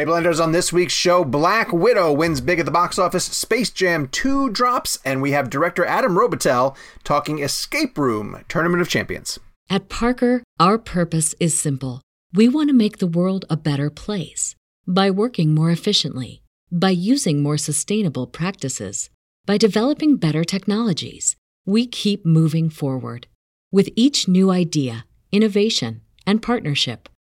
Hey, Blenders, on this week's show, Black Widow wins big at the box office, Space Jam 2 drops, and we have director Adam Robitel talking Escape Room Tournament of Champions. At Parker, our purpose is simple. We want to make the world a better place by working more efficiently, by using more sustainable practices, by developing better technologies. We keep moving forward. With each new idea, innovation, and partnership,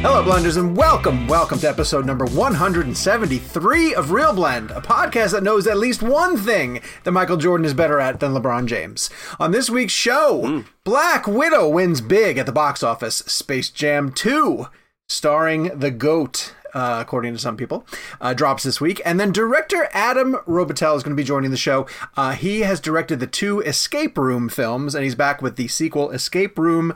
Hello, Blenders, and welcome, welcome to episode number 173 of Real Blend, a podcast that knows at least one thing that Michael Jordan is better at than LeBron James. On this week's show, Black Widow wins big at the box office, Space Jam 2, starring the GOAT. Uh, according to some people, uh, drops this week. And then director Adam Robitel is going to be joining the show. Uh, he has directed the two Escape Room films, and he's back with the sequel, Escape Room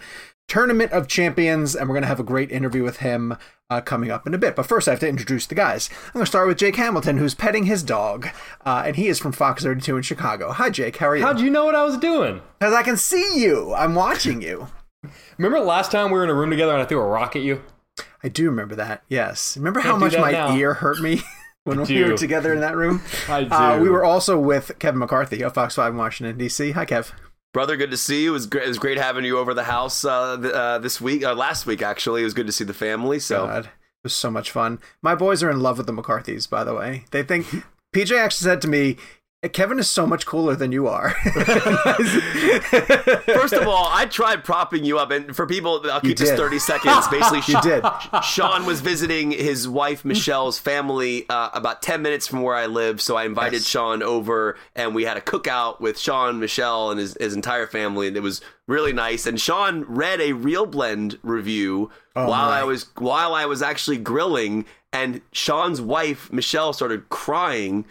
Tournament of Champions, and we're going to have a great interview with him uh, coming up in a bit. But first, I have to introduce the guys. I'm going to start with Jake Hamilton, who's petting his dog, uh, and he is from Fox 32 in Chicago. Hi, Jake. How are you? How'd you know what I was doing? Because I can see you. I'm watching you. Remember last time we were in a room together and I threw a rock at you? I do remember that. Yes. Remember Can't how much my now. ear hurt me when we do. were together in that room? I Uh, do. we were also with Kevin McCarthy of Fox 5 in Washington, D.C. Hi, Kev. Brother, good to see you. It was great, it was great having you over the house uh, th- uh, this week. Uh, last week, actually, it was good to see the family. So God, it was so much fun. My boys are in love with the McCarthys, by the way. They think PJ actually said to me, Kevin is so much cooler than you are. first of all, I tried propping you up, and for people, I'll keep this did. thirty seconds. Basically, You did. Sean was visiting his wife Michelle's family uh, about ten minutes from where I live, so I invited Yes. Sean over, and we had a cookout with Sean, Michelle, and his, his entire family, and it was really nice. And Sean read a Real Blend review oh, while my. I was while I was actually grilling. And Sean's wife, Michelle, started crying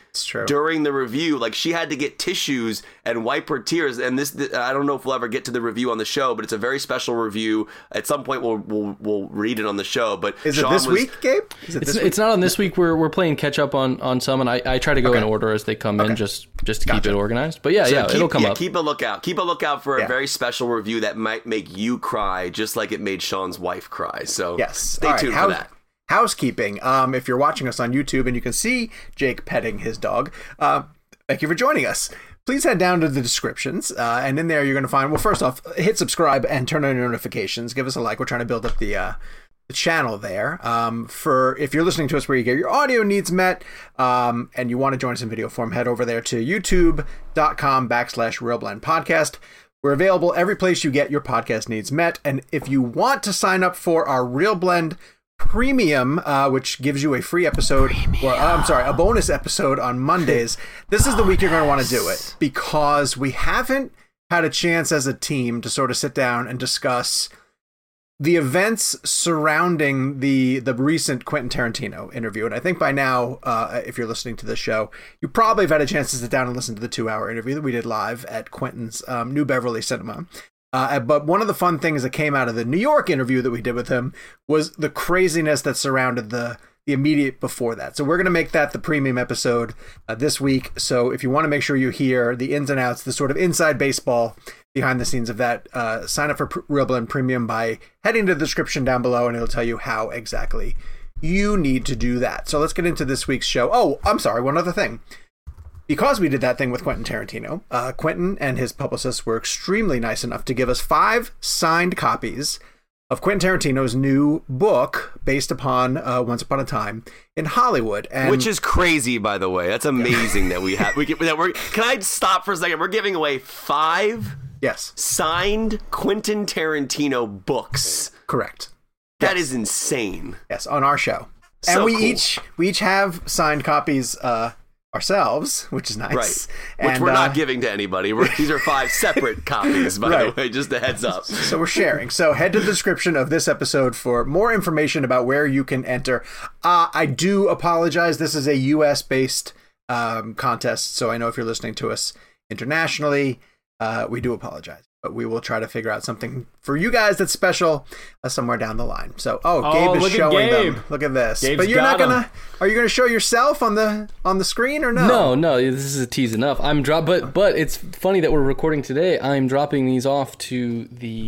during the review. Like she had to get tissues and wipe her tears. And this, I don't know if we'll ever get to the review on the show, but it's a very special review. At some point, we'll we'll, we'll read it on the show. But Is it this was- week, Gabe? Is it It's, this week? it's not on this week. We're we're playing catch up on on some, and I, I try to go in order as they come in, just just to keep it organized. But yeah, So yeah, keep, it'll come yeah, up. Keep a lookout. Keep a lookout for Yeah. a very special review that might make you cry, just like it made Sean's wife cry. So Yes. stay All right, tuned house- for that. Housekeeping. Um, if you're watching us on YouTube and you can see Jake petting his dog, uh, thank you for joining us. Please head down to the descriptions, uh, and in there you're going to find. Well, first off, hit subscribe and turn on your notifications. Give us a like. We're trying to build up the uh, the channel there. Um, for if you're listening to us where you get your audio needs met, um, and you want to join us in video form, head over there to YouTube.com backslash Real Blend Podcast. We're available every place you get your podcast needs met. And if you want to sign up for our Real Blend Premium, uh, which gives you a free episode, or uh, I'm sorry, a bonus episode on Mondays, this is the week you're going to want to do it because we haven't had a chance as a team to sort of sit down and discuss the events surrounding the the recent Quentin Tarantino interview, and I think by now, uh, if you're listening to this show, you probably have had a chance to sit down and listen to the two hour interview that we did live at Quentin's um, New Beverly Cinema. Uh, but one of the fun things that came out of the New York interview that we did with him was the craziness that surrounded the the immediate before that. So we're going to make that the premium episode uh, this week. So if you want to make sure you hear the ins and outs, the sort of inside baseball behind the scenes of that, uh, sign up for Pr- Real Blend Premium by heading to the description down below, and it'll tell you how exactly you need to do that. So let's get into this week's show. Oh, I'm sorry, one other thing because we did that thing with Quentin Tarantino, uh, Quentin and his publicists were extremely nice enough to give us five signed copies of Quentin Tarantino's new book based upon uh, Once Upon a Time in Hollywood, and Which is crazy, by the way. That's amazing that we have. We get, that we're, can I stop for a second? We're giving away five yes, signed Quentin Tarantino books. correct. That is insane. Yes, on our show, So and we cool. each we each have signed copies uh, ourselves, which is nice. Right. Which And, we're uh, not giving to anybody. We're, these are five separate copies, by Right. the way. Just a heads up. So we're sharing. So head to the description of this episode for more information about where you can enter. Uh, I do apologize. This is a U.S. based um, contest, so I know if you're listening to us internationally, uh, we do apologize. But we will try to figure out something for you guys that's special uh, somewhere down the line. So, oh, Oh, Gabe is showing Gabe. them. Look at this. Gabe's but you're not gonna. Are you gonna show yourself on the on the screen or no? No, no, this is a tease enough. I'm drop, but but it's funny that we're recording today. I'm dropping these off to the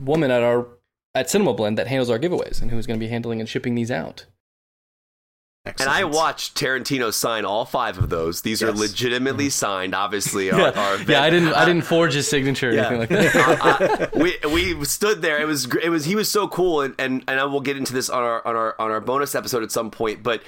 woman at our at Cinema Blend that handles our giveaways and who's going to be handling and shipping these out. And I watched Tarantino sign all five of those. These are Yes. legitimately mm-hmm. signed, obviously. Our, our yeah, I didn't I didn't forge his signature or Yeah. anything like that. I- uh, uh, we we stood there. It was it was he was so cool, and and and I will get into this on our on our on our bonus episode at some point. But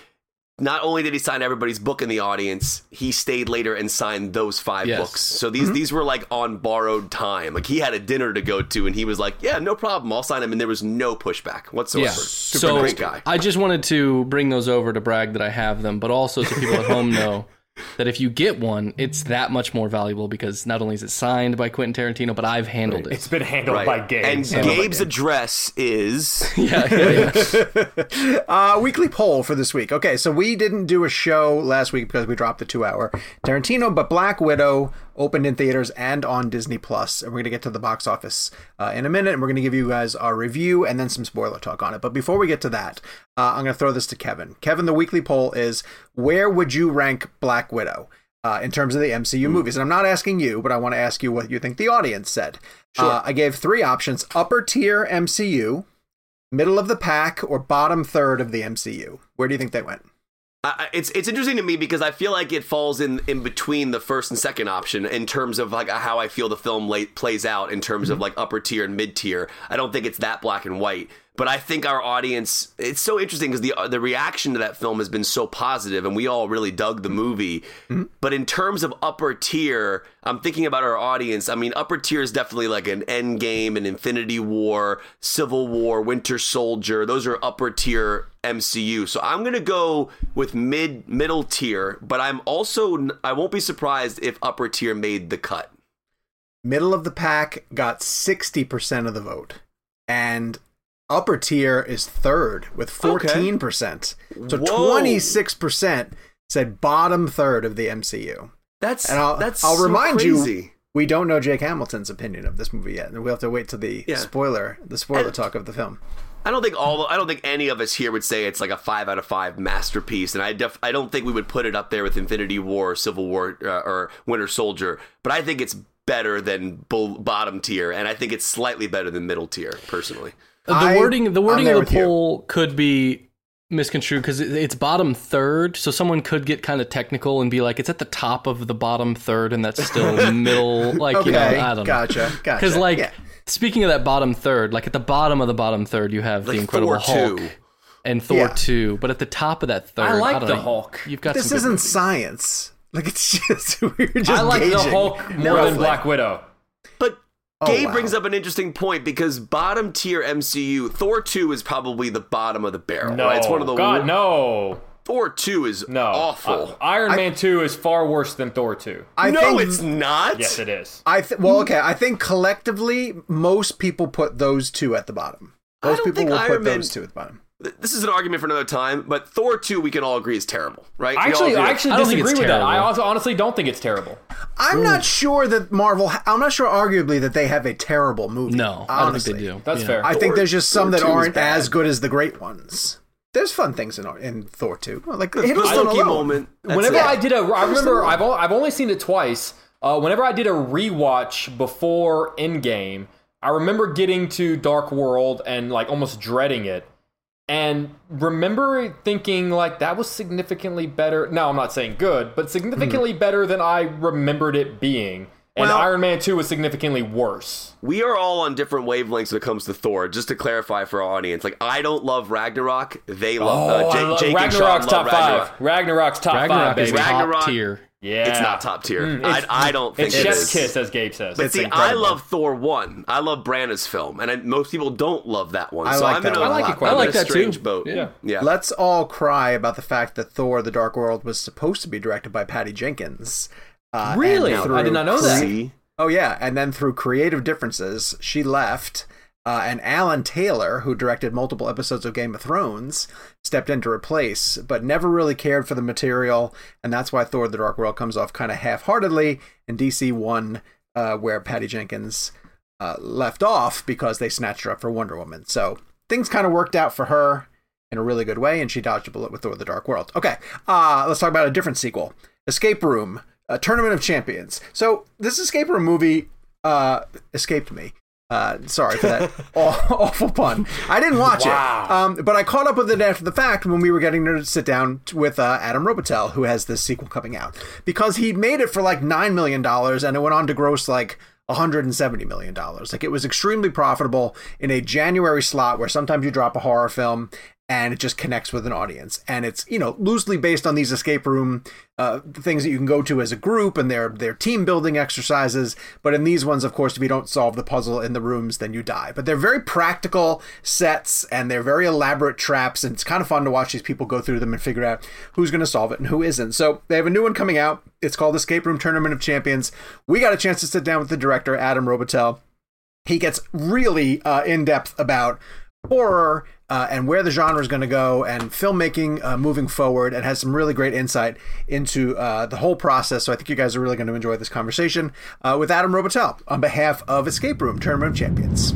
not only did he sign everybody's book in the audience, he stayed later and signed those five Yes. books. So these mm-hmm. these were like on borrowed time. Like he had a dinner to go to, and he was like, "Yeah, no problem, I'll sign them." And there was no pushback whatsoever. Yeah. Super So great guy. I just wanted to bring those over to brag that I have them, but also so people at home know that if you get one, it's that much more valuable because not only is it signed by Quentin Tarantino, but I've handled It's it. It's been handled by Gabe. And so- Gabe's address is yeah, yeah, yeah. Uh, weekly poll for this week. Okay, so we didn't do a show last week because we dropped the two-hour Tarantino, but Black Widow opened in theaters and on Disney Plus, and we're gonna get to the box office uh, in a minute, and we're gonna give you guys our review and then some spoiler talk on it. But before we get to that, uh, I'm gonna throw this to Kevin. Kevin, the weekly poll is: Where would you rank Black Widow? Uh, in terms of the MCU movies, and I'm not asking you, but I want to ask you what you think the audience said. Uh, I gave three options: upper tier MCU, middle of the pack or bottom third of the MCU? Where do you think they went? I- it's it's interesting to me because I feel like it falls in in between the first and second option in terms of like how I feel the film late plays out in terms of mm-hmm. like upper tier and mid tier. I don't think it's that black and white, but I think our audience it's so interesting because the uh, the reaction to that film has been so positive and we all really dug the movie. Hmm. But in terms of upper tier, I'm thinking about our audience. I mean, upper tier is definitely like an Endgame, an Infinity War, Civil War, Winter Soldier. Those are upper tier MCU. So I'm gonna go with mid middle tier, but I'm also I won't be surprised if upper tier made the cut. Middle of the pack got 60% of the vote, and upper tier is third with 14%. So Whoa. 26% said bottom third of the MCU. That's And I'll, that's I'll so remind crazy. you, we don't know Jake Hamilton's opinion of this movie yet, and we'll have to wait till the Yeah. spoiler, the spoiler And- talk of the film. I don't think all. I don't think any of us here would say it's like a five out of five masterpiece, and I def, I don't think we would put it up there with Infinity War, Civil War, uh, or Winter Soldier. But I think it's better than bull, bottom tier, and I think it's slightly better than middle tier, personally. The I- wording the wording of with the you. poll could be misconstrued because it's bottom third, so someone could get kind of technical and be like, it's at the top of the bottom third, and that's still middle. Like Okay, you know, I don't know. gotcha, gotcha. Because like Yeah. speaking of that bottom third, like at the bottom of the bottom third, you have Like the Incredible Thor Hulk 2. and Thor Yeah. two, but at the top of that third, I like don't the know, Hulk. You've got This some isn't movies. science. Like, it's just, we're just I like the gauging. Hulk more No, than like- Black Widow. But Oh, Gabe wow. brings up an interesting point because bottom tier MCU, Thor two is probably the bottom of the barrel. No, right? it's one of the God, wor- no, Thor two is no. awful. Uh, Iron Man two is far worse than Thor two. I no, think, it's not. Yes, it is. I th- well, okay. I think collectively, most people put those two at the bottom. I Most don't people think will Iron put Man- those two at the bottom. This is an argument for another time, but Thor two we can all agree is terrible, right? We all Actually, agree I actually I don't think disagree it's with that. I also honestly don't think it's terrible. I'm not sure that Marvel. I'm not sure, arguably, that they have a terrible movie. No, I don't think they do. That's Yeah. fair. I think there's just some Thor that aren't as good as the great ones. there's fun things in in Thor two. Like The Hiddleston Loki alone. moment. That's whenever it. I did a, I remember I've o- I've only seen it twice. Uh, whenever I did a rewatch before Endgame, I remember getting to Dark World and like almost dreading it, and remember thinking like that was significantly better. Now I'm not saying good, but significantly better than I remembered it being. And Well- Iron Man Two was significantly worse. We are all on different wavelengths when it comes to Thor. Just to clarify for our audience, like I don't love Ragnarok. They love Oh, uh, I love- Jake and Sean Ragnarok's love top Ragnarok. five. Ragnarok's top Ragnarok five, is baby. top Ragnarok- tier. Yeah, It's not top tier. Mm, I, I don't think It's it Chef's is. kiss, as Gabe says. But It's see, I love Thor one. I love Branagh's film, and I, most people don't love that one. I so like I'm that in a, one a I like it lot. quite I a I'm like in a that too. strange boat. Yeah. yeah. Let's all cry about the fact that Thor: The Dark World was supposed to be directed by Patty Jenkins. Uh, Really? I did not know that. See? Oh yeah, and then through creative differences, she left, uh, and Alan Taylor, who directed multiple episodes of Game of Thrones, stepped in to replace, but never really cared for the material, and that's why Thor: The Dark World comes off kind of half-heartedly, and DC won uh, where Patty Jenkins uh, left off because they snatched her up for Wonder Woman. So things kind of worked out for her in a really good way, and she dodged a bullet with Thor: The Dark World. Okay, uh, let's talk about a different sequel, Escape Room, a Tournament of Champions. So this Escape Room movie uh, escaped me. Uh, sorry for that awful pun. I didn't watch Wow. it, um, but I caught up with it after the fact when we were getting to sit down with uh, Adam Robitel, who has this sequel coming out, because he made it for like nine million dollars, and it went on to gross like 170 million dollars. Like it was extremely profitable in a January slot where sometimes you drop a horror film and it just connects with an audience. And it's you know loosely based on these escape room uh, things that you can go to as a group and their their team building exercises. But in these ones, of course, if you don't solve the puzzle in the rooms, then you die. But they're very practical sets and they're very elaborate traps, and it's kind of fun to watch these people go through them and figure out who's going to solve it and who isn't. So they have a new one coming out. It's called Escape Room Tournament of Champions. We got a chance to sit down with the director Adam Robitel he gets really uh, in depth about horror uh, and where the genre is going to go and filmmaking uh, moving forward and has some really great insight into uh, the whole process. So I think you guys are really going to enjoy this conversation uh, with Adam Robitel on behalf of Escape Room Tournament Champions.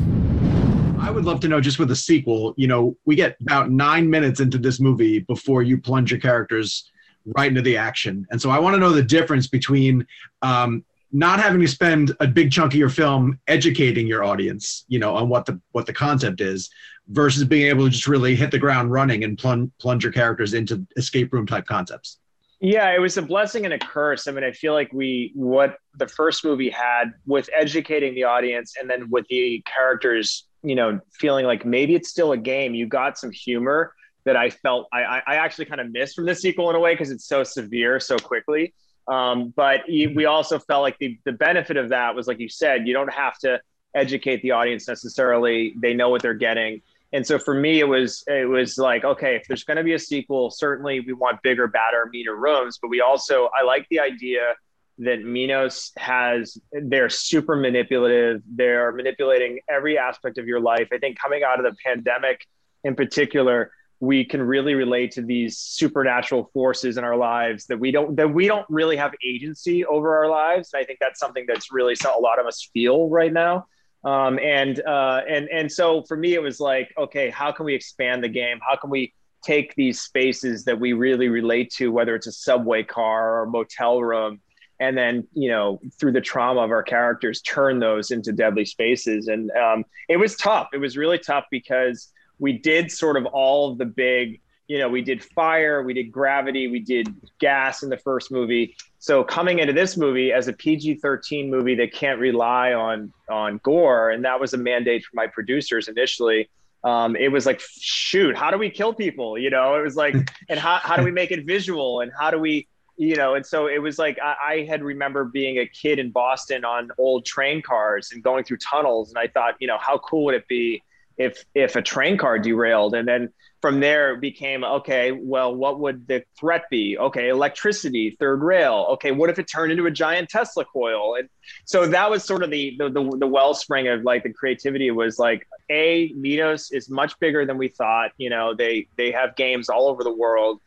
I would love to know just with a sequel, you know, we get about nine minutes into this movie before you plunge your characters right into the action. And so I want to know the difference between um, not having to spend a big chunk of your film educating your audience, you know, on what the what the concept is, versus being able to just really hit the ground running and plunge plunge your characters into escape room type concepts. Yeah, it was a blessing and a curse. I mean, I feel like we what the first movie had with educating the audience and then with the characters, you know, feeling like maybe it's still a game. You got some humor that I felt I, I I actually kind of missed from the sequel in a way because it's so severe so quickly. Um, but we also felt like the the benefit of that was like you said, you don't have to educate the audience necessarily. They know what they're getting. And so for me, it was it was like, okay, if there's going to be a sequel, certainly we want bigger, badder, meaner rooms. But we also, I like the idea that Minos has. They're super manipulative. They're manipulating every aspect of your life. I think coming out of the pandemic, in particular, we can really relate to these supernatural forces in our lives that we don't that we don't really have agency over our lives. And I think that's something that's really a lot of us feel right now. Um, and uh, and and so for me, it was like, okay, how can we expand the game? How can we take these spaces that we really relate to, whether it's a subway car or motel room, and then you know through the trauma of our characters, turn those into deadly spaces? And um, it was tough. It was really tough because we did sort of all of the big. You know, we did fire, we did gravity, we did gas in the first movie. So coming into this movie as a PG-13 movie that can't rely on on gore, and that was a mandate for my producers initially. Um, it was like, shoot, how do we kill people? You know, it was like, and how how do we make it visual, and how do we, you know, and so it was like I, I had remember being a kid in Boston on old train cars and going through tunnels, and I thought, you know, how cool would it be if if a train car derailed and then from there it became okay well what would the threat be? Okay electricity third rail. Okay what if it turned into a giant tesla coil? And so that was sort of the the, the, the wellspring of like the creativity was like a Minos is much bigger than we thought. You know they they have games all over the world.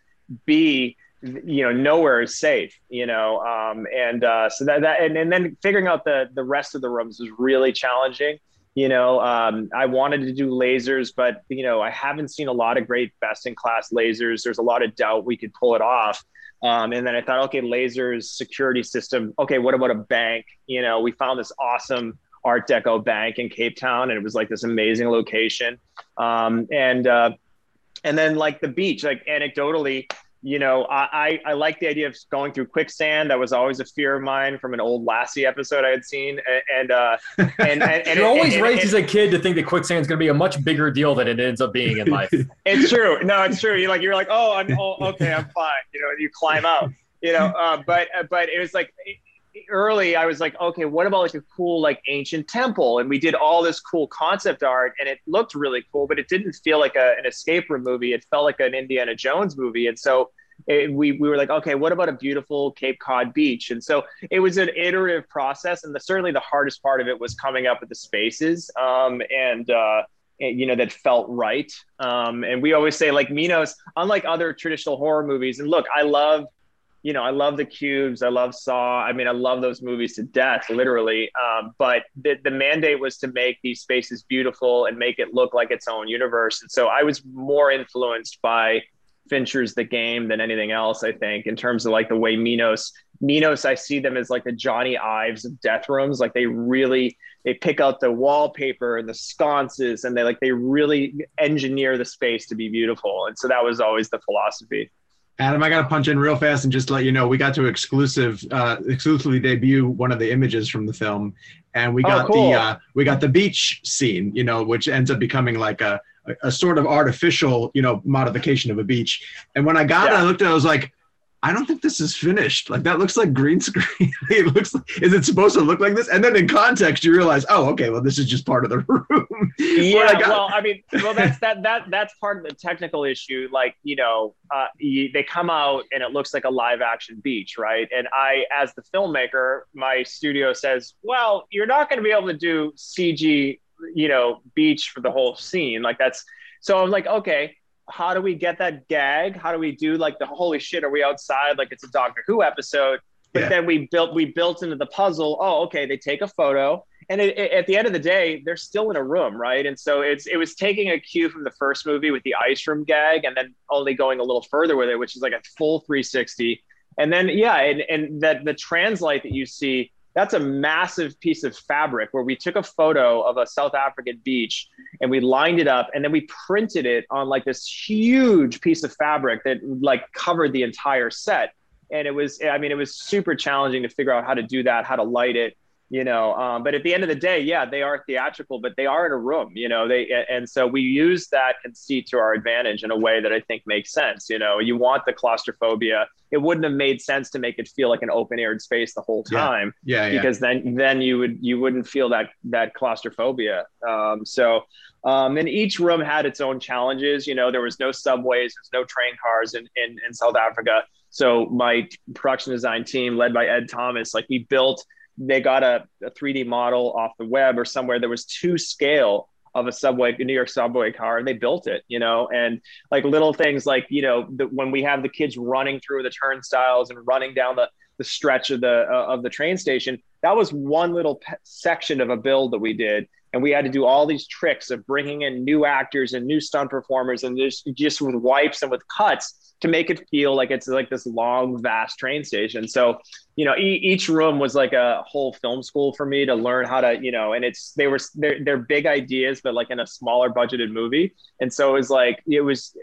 B you know nowhere is safe you know um, and uh, so that, that and, and then figuring out the the rest of the rooms was really challenging You know, um, I wanted to do lasers, but you know, I haven't seen a lot of great best in class lasers. There's a lot of doubt we could pull it off. Um, and then I thought, okay, lasers, security system. Okay, what about a bank? You know, we found this awesome Art Deco bank in Cape Town, and it was like this amazing location. Um, and uh, and then like the beach, like anecdotally, you know, I, I, I like the idea of going through quicksand. That was always a fear of mine from an old Lassie episode I had seen. And, uh, and, and, and You're always and- raised and- as a kid to think that quicksand is going to be a much bigger deal than it ends up being in life. It's true. No, it's true. You're like, you're like, oh, I'm, oh, okay, I'm fine. You know, you climb out, you know, uh, but, uh, but it was like early, I was like, okay, what about like a cool, like ancient temple? And we did all this cool concept art and it looked really cool, but it didn't feel like a, an escape room movie. It felt like an Indiana Jones movie. And so it, we, we were like, okay, what about a beautiful Cape Cod beach? And so it was an iterative process. And the, certainly the hardest part of it was coming up with the spaces. Um, and, uh, and, you know that felt right um, and we always say like minos unlike other traditional horror movies and look i love you know i love the cubes i love saw i mean i love those movies to death literally um, but the, the mandate was to make these spaces beautiful and make it look like its own universe and so i was more influenced by fincher's the game than anything else i think in terms of like the way minos minos i see them as like the johnny ives of death rooms. Like they really they pick out the wallpaper and the sconces and they like they really engineer the space to be beautiful. And so that was always the philosophy. Adam, I got to punch in real fast and just let you know we got to exclusive, uh, exclusively debut one of the images from the film, and we Oh, got cool. the uh, we got the beach scene, you know, which ends up becoming like a a, a sort of artificial, you know, modification of a beach. And when I got it, I looked at, it, I was like, I don't think this is finished. Like that looks like green screen. it looks. Like, is it supposed to look like this? And then in context, you realize, oh, okay, well, this is just part of the room. yeah I got- well i mean well that's that that that's part of the technical issue like you know uh, they come out and it looks like a live action beach right and i as the filmmaker my studio says well you're not going to be able to do cg you know beach for the whole scene. Like that's so i'm like okay how do we get that gag? How do we do like the holy shit are we outside? Like it's a doctor who episode. But Yeah. then we built we built into the puzzle oh okay they take a photo. And it, it- at the end of the day they're still in a room right? And so it's it was taking a cue from the first movie with the ice room gag and then only going a little further with it which is like a full 360 and then yeah and, and that the translight that you see that's a massive piece of fabric where we took a photo of a south african beach and we lined it up and then we printed it on like this huge piece of fabric that like covered the entire set. And it was i mean it was super challenging to figure out how to do that how to light it you know um, but at the end of the day yeah they are theatrical but they are in a room you know they and so we use that conceit to our advantage in a way that i think makes sense you know you want the claustrophobia it wouldn't have made sense to make it feel like an open aired space the whole Yeah. time yeah, yeah. because then then you would you wouldn't feel that that claustrophobia um, so um, and each room had its own challenges you know there was no subways there's no train cars in, in in south africa so my production design team led by ed thomas like we built they got a, a 3d model off the web or somewhere there was two scale of a subway a new york subway car and they built it you know? And like little things like you know the, when we have the kids running through the turnstiles and running down the the stretch of the uh, of the train station that was one little pe- section of a build that we did and we had to do all these tricks of bringing in new actors and new stunt performers and just just with wipes and with cuts to make it feel like it's like this long vast train station. So you know e- each room was like a whole film school for me to learn how to you know and it's they were they're, they're big ideas but like in a smaller budgeted movie. And so it was like it was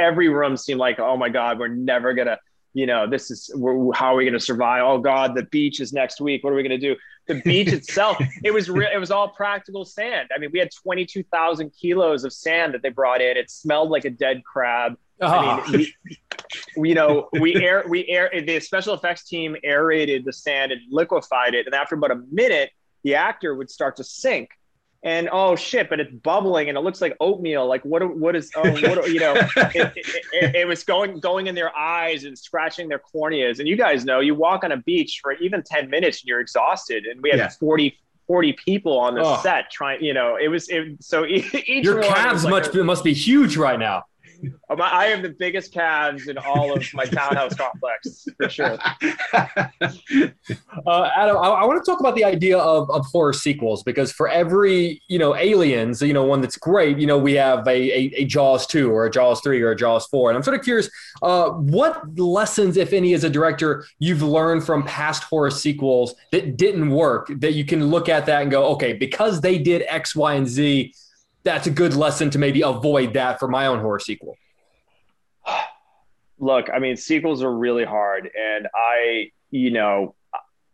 every room seemed like oh my god we're never gonna you know this is how are we going to survive? Oh god the beach is next week. What are we going to do the beach itself it was real it was all practical sand i mean we had 22,000 kilos of sand that they brought in it smelled like a dead crab Ah. I mean, we, you know, we air, we air, the special effects team aerated the sand and liquefied it. And after about a minute, the actor would start to sink. And oh shit, but it's bubbling and it looks like oatmeal. Like what? What is? Oh, what? You know, it, it, it, it was going going in their eyes and scratching their corneas. And you guys know, you walk on a beach for even ten minutes and you're exhausted. And we had Yeah. 40, 40 people on the Oh. set trying. You know, it was it, so each Your calves like much a- must be huge right now. I have the biggest calves in all of my townhouse complex for sure. Uh, Adam, I, I want to talk about the idea of, of horror sequels because for every you know Aliens, you know one that's great, you know we have a, a, a Jaws two or a Jaws three or a Jaws four, and I'm sort of curious, uh, what lessons, if any, as a director, you've learned from past horror sequels that didn't work that you can look at that and go, okay, because they did X, Y, and Z, that's a good lesson to maybe avoid that for my own horror sequel. Look, I mean, sequels are really hard, and I, you know,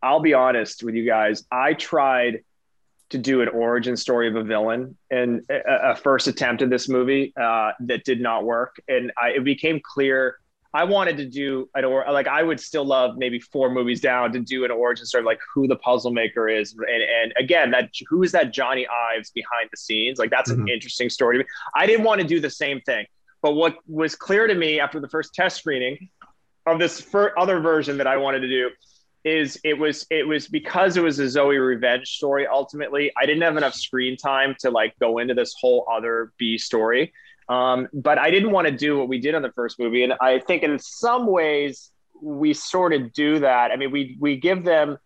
I'll be honest with you guys. I tried to do an origin story of a villain and a, a first attempt at this movie uh, that did not work, and I, it became clear I wanted to do an or like I would still love maybe four movies down to do an origin story like who the puzzle maker is and and again that who is that Johnny Ives behind the scenes like that's mm-hmm. an interesting story. I didn't want to do the same thing, but what was clear to me after the first test screening of this other version that I wanted to do is it was it was because it was a Zoe revenge story ultimately I didn't have enough screen time to like go into this whole other B story um, but I didn't want to do what we did on the first movie, and I think in some ways we sort of do that. I mean, we we give them,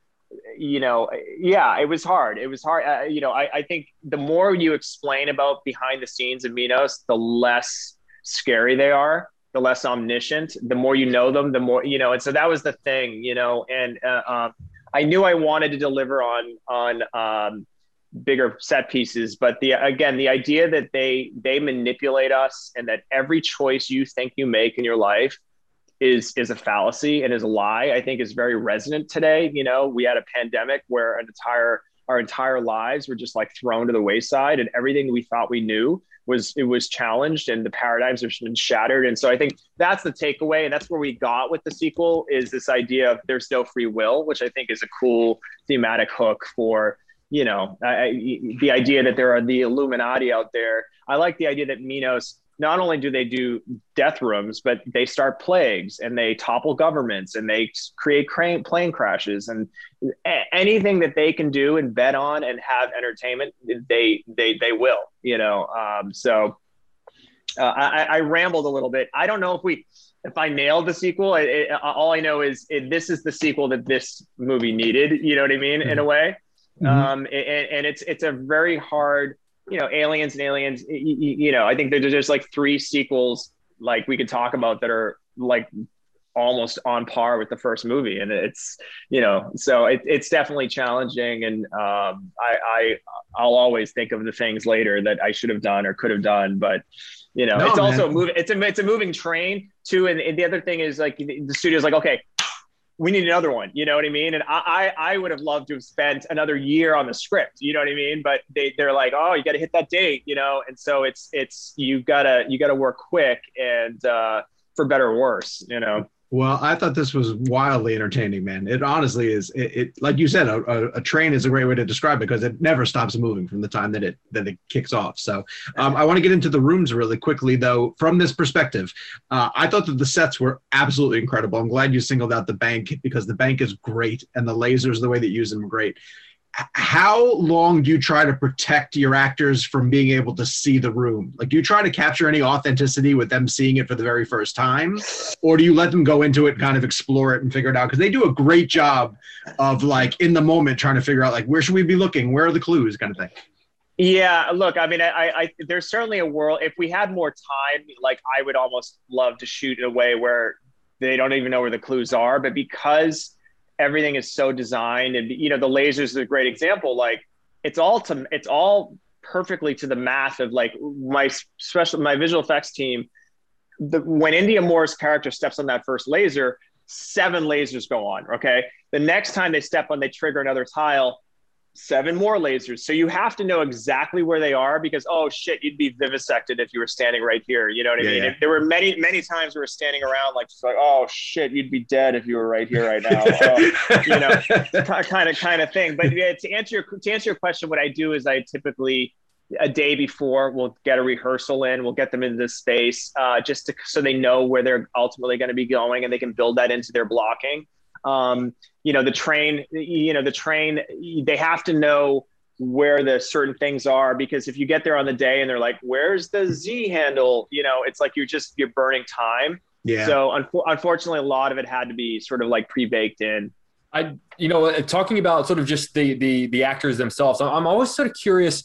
you know, yeah, it was hard. It was hard. Uh, you know, I, I think the more you explain about behind the scenes of Minos, the less scary they are the less omniscient the more you know them the more you know and so that was the thing you know and uh, um, i knew i wanted to deliver on on um, bigger set pieces but the again the idea that they they manipulate us and that every choice you think you make in your life is is a fallacy and is a lie i think is very resonant today. You know we had a pandemic where an entire our entire lives were just like thrown to the wayside and everything we thought we knew was it was challenged and the paradigms have been shattered. And so i think that's the takeaway and that's where we got with the sequel is this idea of there's no free will which i think is a cool thematic hook for you know, I, the idea that there are the Illuminati out there. I like the idea that Minos not only do they do death rooms, but they start plagues and they topple governments and they create crane, plane crashes and anything that they can do and bet on and have entertainment, they they they will. You know, um, so uh, I, I, rambled a little bit. I don't know if we if I nailed the sequel. It, it, all I know is it, this is the sequel that this movie needed. You know what I mean? Mm-hmm. In a way. Mm-hmm. Um, and, and, it's it's a very hard, you know, aliens and aliens. You, you know, I think there's just like three sequels like we could talk about that are like almost on par with the first movie, and it's you know, so it, it's definitely challenging. And um, I, I I'll always think of the things later that I should have done or could have done, but you know, no, it's man. also moving. It's a it's a moving train too. And, and the other thing is like the studio's like, okay, we need another one. You know what I mean? And I, I, I would have loved to have spent another year on the script. You know what I mean? But they, they're like, oh, you got to hit that date, you know? And so it's, it's, you gotta, you gotta work quick and, uh, for better or worse, you know? Well, I thought this was wildly entertaining, man. It honestly is. It, it like you said, a, a, train is a great way to describe it because it never stops moving from the time that it that it kicks off. So, um, I want to get into the rooms really quickly, though. From this perspective, uh, I thought that the sets were absolutely incredible. I'm glad you singled out the bank because the bank is great, and the lasers, the way that you use them, are great how long do you try to protect your actors from being able to see the room? Like, do you try to capture any authenticity with them seeing it for the very first time, or do you let them go into it kind of explore it and figure it out? Because they do a great job of like in the moment trying to figure out like where should we be looking, where are the clues, kind of thing. Yeah, look, I mean, I, I, there's certainly a world. If we had more time, like I would almost love to shoot in a way where they don't even know where the clues are, but because everything is so designed. And you know the lasers is a great example. Like it's all to it's all perfectly to the math of like my special my visual effects team the when Indya Moore's character steps on that first laser seven lasers go on okay? The next time they step on they trigger another tile seven more lasers. So you have to know exactly where they are because oh shit, you'd be vivisected if you were standing right here. You know what I yeah, mean? Yeah. There were many, many times we were standing around like just like oh shit, you'd be dead if you were right here right now. oh, you know, kind of kind of thing. But yeah, to answer your to answer your question, what I do is I typically a day before we'll get a rehearsal in we'll get them into this space uh, just to, so they know where they're ultimately going to be going and they can build that into their blocking um, you know the train you know the train they have to know where the certain things are because if you get there on the day and they're like where's the z handle you know it's like you're just you're burning time Yeah. so un- unfortunately a lot of it had to be sort of like pre-baked in I, you know, uh, talking about sort of just the the the actors themselves. I'm I'm always sort of curious.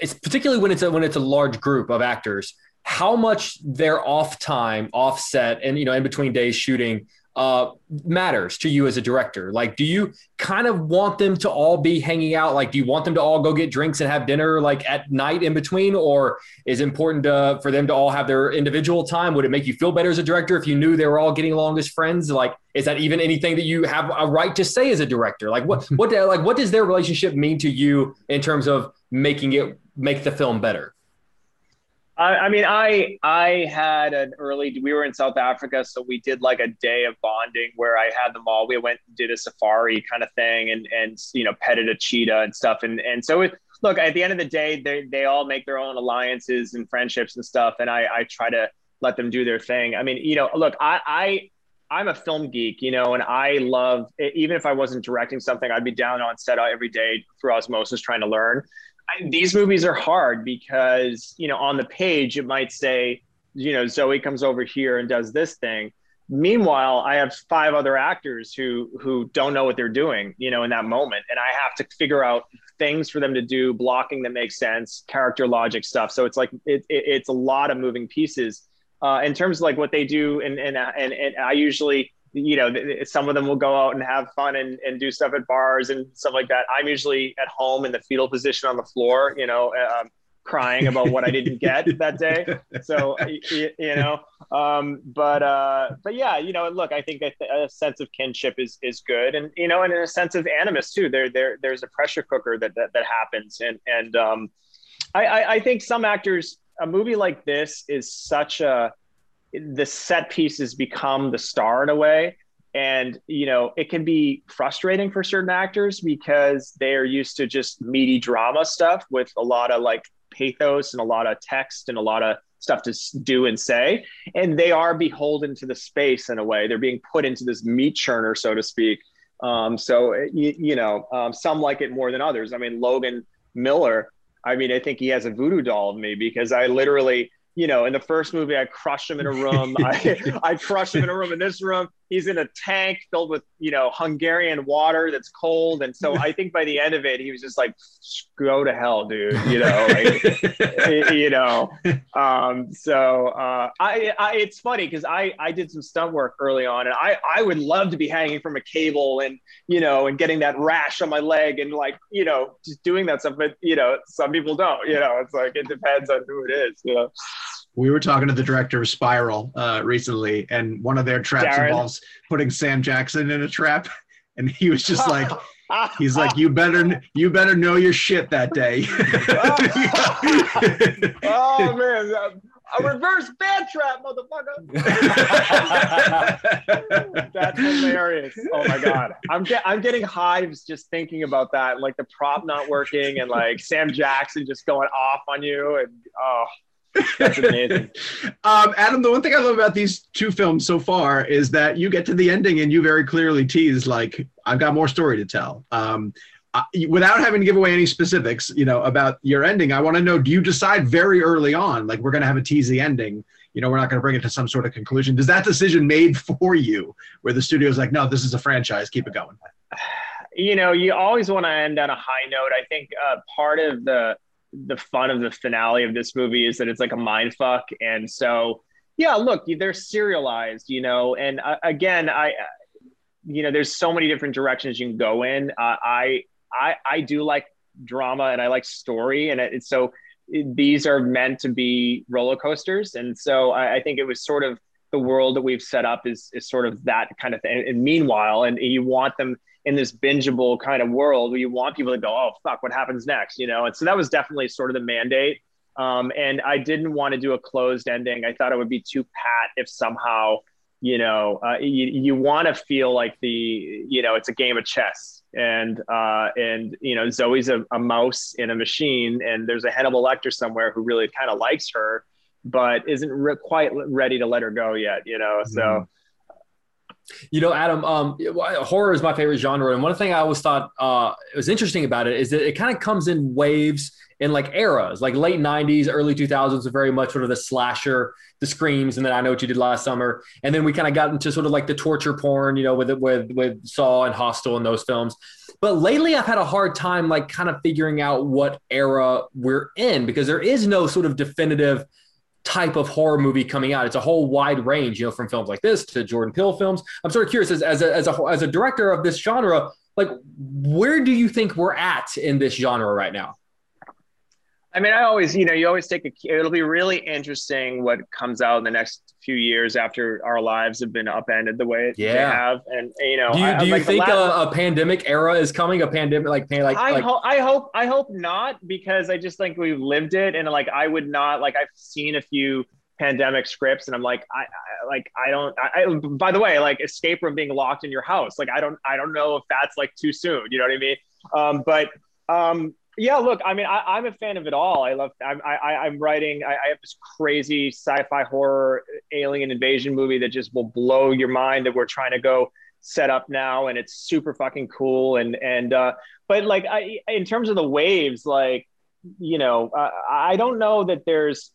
It's particularly when it's a, when it's a large group of actors, how much their off time, offset, and you know, in between days shooting, uh, matters to you as a director. Like, do you kind of want them to all be hanging out? Like, do you want them to all go get drinks and have dinner like at night in between, or is it important to, for them to all have their individual time? Would it make you feel better as a director if you knew they were all getting along as friends? Like, is that even anything that you have a right to say as a director? Like, what what like what does their relationship mean to you in terms of making it make the film better? I, I mean, I I had an early. We were in South Africa, so we did like a day of bonding where I had them all. We went and did a safari kind of thing, and and you know petted a cheetah and stuff. And and so it, look, at the end of the day, they they all make their own alliances and friendships and stuff, and I I try to let them do their thing. I mean, you know, look, I I I'm a film geek, you know, and I love even if I wasn't directing something, I'd be down on set every day through osmosis trying to learn. I, these movies are hard because you know on the page it might say you know Zoe comes over here and does this thing. Meanwhile, I have five other actors who who don't know what they're doing, you know, in that moment, and I have to figure out things for them to do, blocking that makes sense, character logic stuff. So it's like it, it, it's a lot of moving pieces. Uh, in terms of like what they do, and and and, and I usually you know, some of them will go out and have fun and, and do stuff at bars and stuff like that. I'm usually at home in the fetal position on the floor, you know, um, crying about what I didn't get that day. So, you, you know, um, but, uh, but yeah, you know, look, I think a sense of kinship is, is good. And, you know, and in a sense of animus too, there, there, there's a pressure cooker that, that, that happens. And, and, um, I, I, I think some actors, a movie like this is such a, the set pieces become the star in a way. And you know it can be frustrating for certain actors because they're used to just meaty drama stuff with a lot of like pathos and a lot of text and a lot of stuff to do and say. And they are beholden to the space in a way. They're being put into this meat churner so to speak. Um, so you, you know um, some like it more than others. I mean logan miller i mean i think he has a voodoo doll of me because i literally you know, in the first movie, I crushed him in a room. I, I crushed him in a room. In this room, he's in a tank filled with, you know, Hungarian water that's cold. And so I think by the end of it, he was just like, go to hell, dude. You know, like, you know. Um, so uh, I, I, it's funny because I, I did some stunt work early on, and I, I would love to be hanging from a cable and, you know, and getting that rash on my leg and like, you know, just doing that stuff. But you know, some people don't. You know, it's like it depends on who it is. You know we were talking to the director of Spiral uh, recently, and one of their traps Darren. involves putting Sam Jackson in a trap, and he was just like, he's like, you better, you better know your shit that day. oh man, a reverse bad trap, motherfucker. That's hilarious. Oh my god, I'm get, I'm getting hives just thinking about that. Like the prop not working, and like Sam Jackson just going off on you, and oh. That's amazing. um, Adam, the one thing I love about these two films so far is that you get to the ending and you very clearly tease like I've got more story to tell. Um, without having to give away any specifics, you know, about your ending, I want to know: Do you decide very early on, like we're going to have a teasy ending? You know, we're not going to bring it to some sort of conclusion. Does that decision made for you, where the studio's like, no, this is a franchise, keep it going? You know, you always want to end on a high note. I think uh, part of the the fun of the finale of this movie is that it's like a mind fuck. And so yeah look they're serialized you know and uh, again i you know there's so many different directions you can go in. Uh, i i i do like drama and i like story. And it, so it, these are meant to be roller coasters. And so I, I think it was sort of the world that we've set up is is sort of that kind of thing. And meanwhile and you want them in this bingeable kind of world where you want people to go, oh fuck, what happens next? You know, and so that was definitely sort of the mandate. Um, and I didn't want to do a closed ending. I thought it would be too pat if somehow, you know, uh, you, you want to feel like the, you know, it's a game of chess, and uh, and you know, Zoe's a, a mouse in a machine, and there's a Hannibal Lecter somewhere who really kind of likes her, but isn't re- quite ready to let her go yet. You know, so. You know, Adam, um, horror is my favorite genre, and one thing I always thought uh, was interesting about it is that it kind of comes in waves in like eras, like late '90s, early 2000s, are very much sort of the slasher, the screams, and then I know what you did last summer, and then we kind of got into sort of like the torture porn, you know, with with with Saw and Hostel and those films. But lately, I've had a hard time, like, kind of figuring out what era we're in because there is no sort of definitive type of horror movie coming out. It's a whole wide range, you know, from films like this to Jordan Peele films. I'm sort of curious as, as, a, as, a, as a director of this genre, like, where do you think we're at in this genre right now? I mean, I always, you know, you always take a. It'll be really interesting what comes out in the next few years after our lives have been upended the way yeah. they have, and you know, do you, do you like think last, a, a, pandemic era is coming? A pandemic like like I like, hope I hope I hope not because I just think we've lived it, and like I would not like I've seen a few pandemic scripts and i'm like i, I like i don't I, I, by the way like escape from being locked in your house like i don't i don't know if that's like too soon you know what i mean um but um yeah, look, I mean, I, am a fan of it all. I love. I'm, I, am writing. I, I, have this crazy sci-fi horror alien invasion movie that just will blow your mind. That we're trying to go set up now, and it's super fucking cool. And and uh, but like, I in terms of the waves, like you know, uh, I don't know that there's.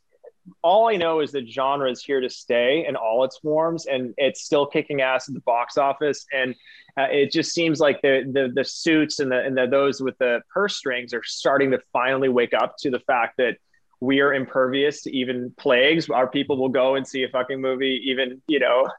All I know is that genre is here to stay in all its forms, and it's still kicking ass at the box office. And uh, it just seems like the, the the suits and the and the, those with the purse strings are starting to finally wake up to the fact that we are impervious to even plagues. Our people will go and see a fucking movie, even you know,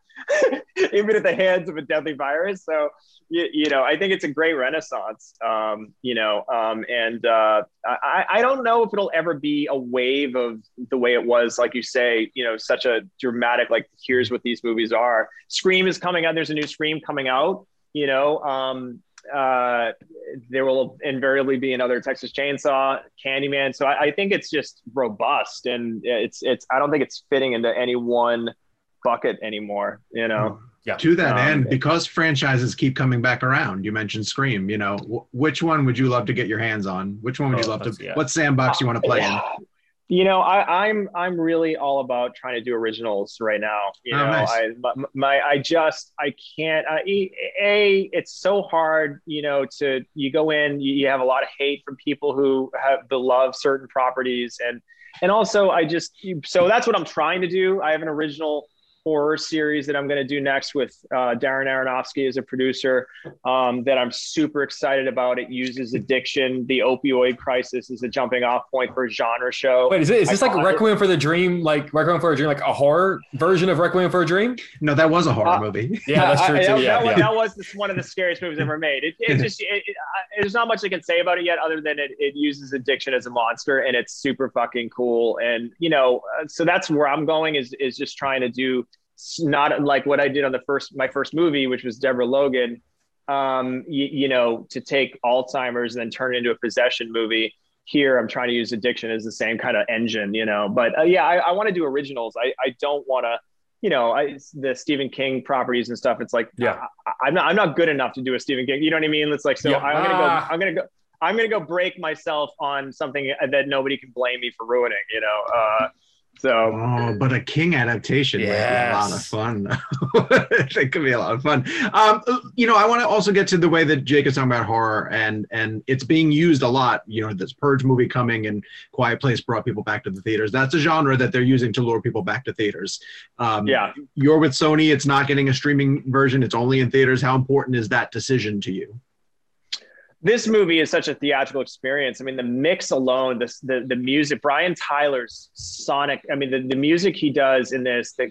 even at the hands of a deadly virus. So you, you know, I think it's a great renaissance. Um, you know, um, and uh, I, I don't know if it'll ever be a wave of the way it was, like you say, you know, such a dramatic. Like here's what these movies are. Scream is coming out. There's a new Scream coming out you know, um, uh, there will invariably be another Texas Chainsaw, Candyman. So I, I, think it's just robust, and it's it's. I don't think it's fitting into any one bucket anymore. You know. Yeah. To that um, end, because franchises keep coming back around, you mentioned Scream. You know, w- which one would you love to get your hands on? Which one would you oh, love to? Yeah. What sandbox you want to play in? You know, I, am I'm, I'm really all about trying to do originals right now. You oh, know, nice. I my, my, I just I can't. Uh, a it's so hard. You know, to you go in, you, you have a lot of hate from people who have beloved certain properties, and and also I just so that's what I'm trying to do. I have an original horror series that I'm going to do next with uh, Darren Aronofsky as a producer um, that I'm super excited about. It uses addiction, the opioid crisis is a jumping off point for a genre show. Wait, is, it, is this like Requiem it, for the Dream, like Requiem for a Dream, like a horror version of Requiem for a Dream? No, that was a horror uh, movie. Yeah, that's true too. That, yeah, that, yeah. that was one of the scariest movies ever made. It, it just, it, there's not much I can say about it yet, other than it, it uses addiction as a monster, and it's super fucking cool. And you know, uh, so that's where I'm going is is just trying to do not like what I did on the first my first movie, which was Deborah Logan. Um, you, you know, to take Alzheimer's and then turn it into a possession movie. Here, I'm trying to use addiction as the same kind of engine, you know. But uh, yeah, I, I want to do originals. I, I don't want to, you know, I, the Stephen King properties and stuff. It's like, yeah, I, am not I'm not good enough to do a Stephen King. You know what I mean? It's like, so yeah. I'm gonna go. Ah. I'm gonna go. I'm gonna go break myself on something that nobody can blame me for ruining. You know. Uh, so, oh, but a King adaptation yes. would be a lot of fun. it could be a lot of fun. Um, you know, I want to also get to the way that Jake is talking about horror, and and it's being used a lot. You know, this Purge movie coming and Quiet Place brought people back to the theaters. That's a genre that they're using to lure people back to theaters. Um, yeah, you're with Sony. It's not getting a streaming version. It's only in theaters. How important is that decision to you? This movie is such a theatrical experience. I mean, the mix alone, the the, the music, Brian Tyler's sonic. I mean, the, the music he does in this, the,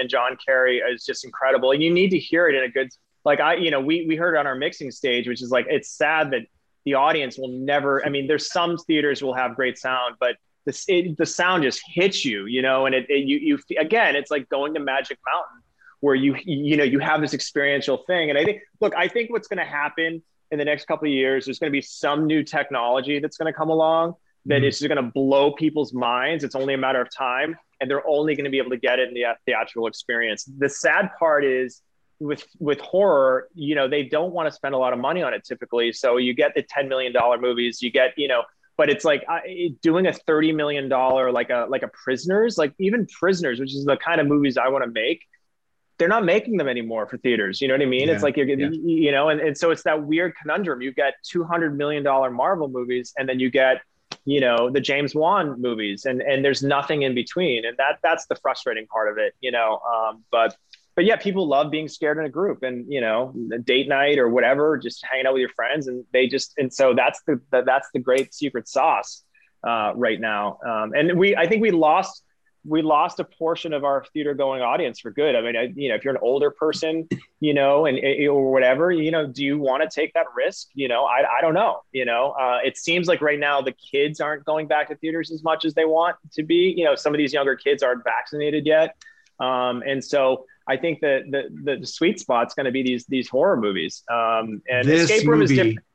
and John Carey is just incredible. And you need to hear it in a good, like I, you know, we we heard on our mixing stage, which is like it's sad that the audience will never. I mean, there's some theaters will have great sound, but the it, the sound just hits you, you know, and it, it you you again, it's like going to Magic Mountain where you you know you have this experiential thing. And I think, look, I think what's going to happen in the next couple of years, there's going to be some new technology that's going to come along that mm-hmm. is just going to blow people's minds. It's only a matter of time, and they're only going to be able to get it in the theatrical experience. The sad part is with with horror, you know, they don't want to spend a lot of money on it typically. So you get the ten million dollar movies, you get you know, but it's like I, doing a thirty million dollar like a like a Prisoners, like even Prisoners, which is the kind of movies I want to make they're not making them anymore for theaters. You know what I mean? Yeah, it's like you're, yeah. you know, and, and so it's that weird conundrum. You get two hundred million dollar Marvel movies, and then you get, you know, the James Wan movies, and and there's nothing in between, and that that's the frustrating part of it. You know, um, but but yeah, people love being scared in a group, and you know, date night or whatever, just hanging out with your friends, and they just and so that's the that's the great secret sauce uh, right now. Um, and we, I think we lost we lost a portion of our theater going audience for good. I mean, I, you know, if you're an older person, you know, and or whatever, you know, do you want to take that risk? You know, I, I don't know. You know, uh, it seems like right now the kids aren't going back to theaters as much as they want to be. You know, some of these younger kids aren't vaccinated yet, um, and so I think that the the sweet spot's going to be these these horror movies. Um, and this Escape Room is movie, different.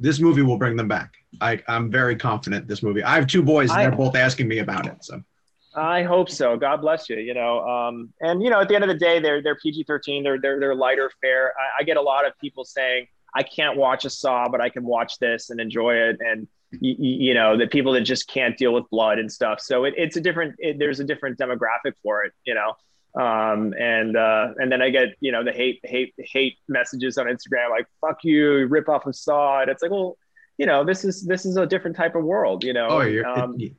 this movie will bring them back. I, I'm very confident. This movie. I have two boys, and I- they're both asking me about it. So I hope so. God bless you. You know, um, and you know, at the end of the day, they're they're PG thirteen. They're they're they're lighter fare. I, I get a lot of people saying I can't watch a Saw, but I can watch this and enjoy it. And you, you know, the people that just can't deal with blood and stuff. So it, it's a different. It, there's a different demographic for it. You know. Um, and uh, and then I get you know the hate hate hate messages on Instagram like fuck you, you rip off of Saw, and it's like well, you know this is this is a different type of world, you know. oh, you're, um, it-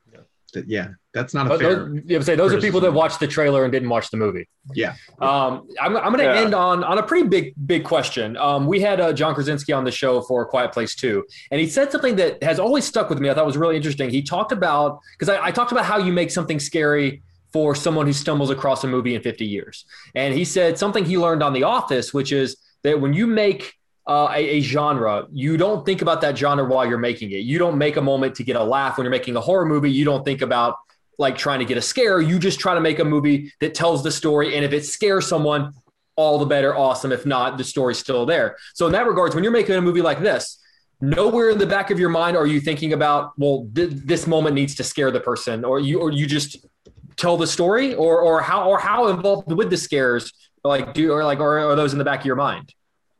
it- yeah, that's not a But fair. those, yeah, say those are people that watched the trailer and didn't watch the movie. Yeah. Um, I'm, I'm going to Yeah. end on on a pretty big big question. Um, we had uh, John Krasinski on the show for Quiet Place Two, and he said something that has always stuck with me. I thought was really interesting. He talked about because I, I talked about how you make something scary for someone who stumbles across a movie in 50 years, and he said something he learned on The Office, which is that when you make uh, a, a genre, you don't think about that genre while you're making it. You don't make a moment to get a laugh when you're making a horror movie. You don't think about like trying to get a scare. You just try to make a movie that tells the story. And if it scares someone, all the better, awesome. If not, the story's still there. So in that regards, when you're making a movie like this, nowhere in the back of your mind are you thinking about, well, th- this moment needs to scare the person, or you or you just tell the story, or or how or how involved with the scares, like do or like or are those in the back of your mind?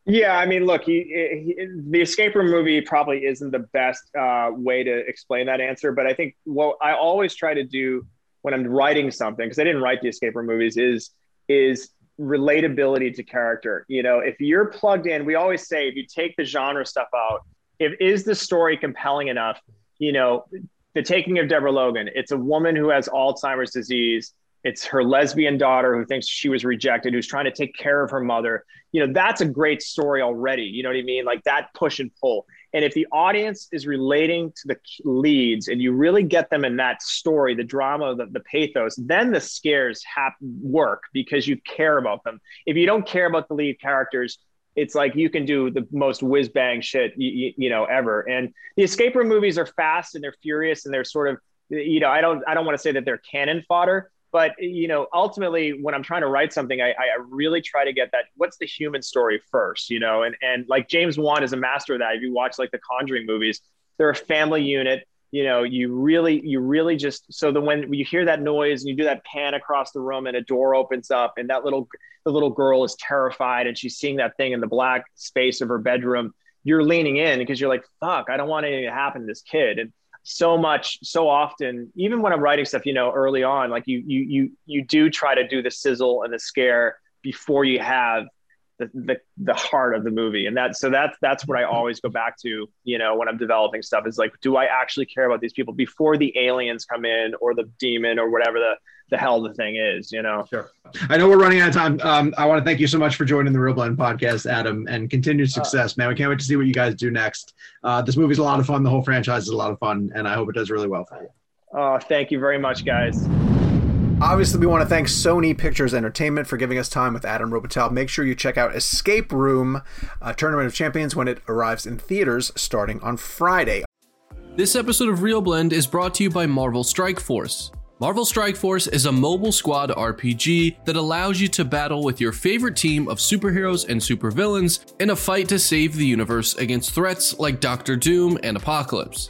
Yeah, I mean, look, he, he, the escape room movie probably isn't the best uh, way to explain that answer, but I think what I always try to do when I'm writing something, because I didn't write the escape room movies, is is relatability to character. You know, if you're plugged in, we always say if you take the genre stuff out, if is the story compelling enough, you know, the taking of Deborah Logan, it's a woman who has Alzheimer's disease. It's her lesbian daughter who thinks she was rejected, who's trying to take care of her mother. You know, that's a great story already. You know what I mean? Like that push and pull. And if the audience is relating to the leads and you really get them in that story, the drama, the, the pathos, then the scares have work because you care about them. If you don't care about the lead characters, it's like you can do the most whiz bang shit you, you know ever. And the escape room movies are fast and they're furious and they're sort of you know I don't I don't want to say that they're cannon fodder, but you know ultimately when I'm trying to write something, I, I really try to get that what's the human story first, you know, and and like James Wan is a master of that. If you watch like the Conjuring movies, they're a family unit. You know, you really, you really just so that when you hear that noise and you do that pan across the room and a door opens up and that little the little girl is terrified and she's seeing that thing in the black space of her bedroom, you're leaning in because you're like, fuck, I don't want anything to happen to this kid. And so much, so often, even when I'm writing stuff, you know, early on, like you you you you do try to do the sizzle and the scare before you have the, the the heart of the movie and that so that's that's what i always go back to you know when i'm developing stuff is like do i actually care about these people before the aliens come in or the demon or whatever the the hell the thing is you know Sure. I know we're running out of time. Um, I want to thank you so much for joining the Real Blend podcast, Adam, and continued success, man. We can't wait to see what you guys do next. Uh, this movie's a lot of fun. The whole franchise is a lot of fun, and I hope it does really well for you. oh thank you very much guys Obviously, we want to thank Sony Pictures Entertainment for giving us time with Adam Robitel. Make sure you check out Escape Room, a Tournament of Champions, when it arrives in theaters starting on Friday. This episode of Real Blend is brought to you by Marvel Strike Force. Marvel Strike Force is a mobile squad RPG that allows you to battle with your favorite team of superheroes and supervillains in a fight to save the universe against threats like Doctor Doom and Apocalypse.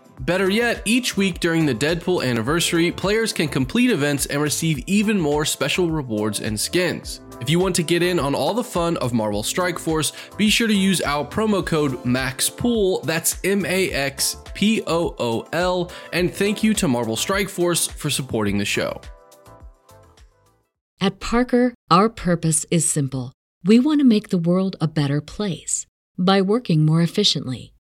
Better yet, each week during the Deadpool anniversary, players can complete events and receive even more special rewards and skins. If you want to get in on all the fun of Marvel Strike Force, be sure to use our promo code MAXPOOL, that's M A X P O O L, and thank you to Marvel Strike Force for supporting the show. At Parker, our purpose is simple. We want to make the world a better place by working more efficiently,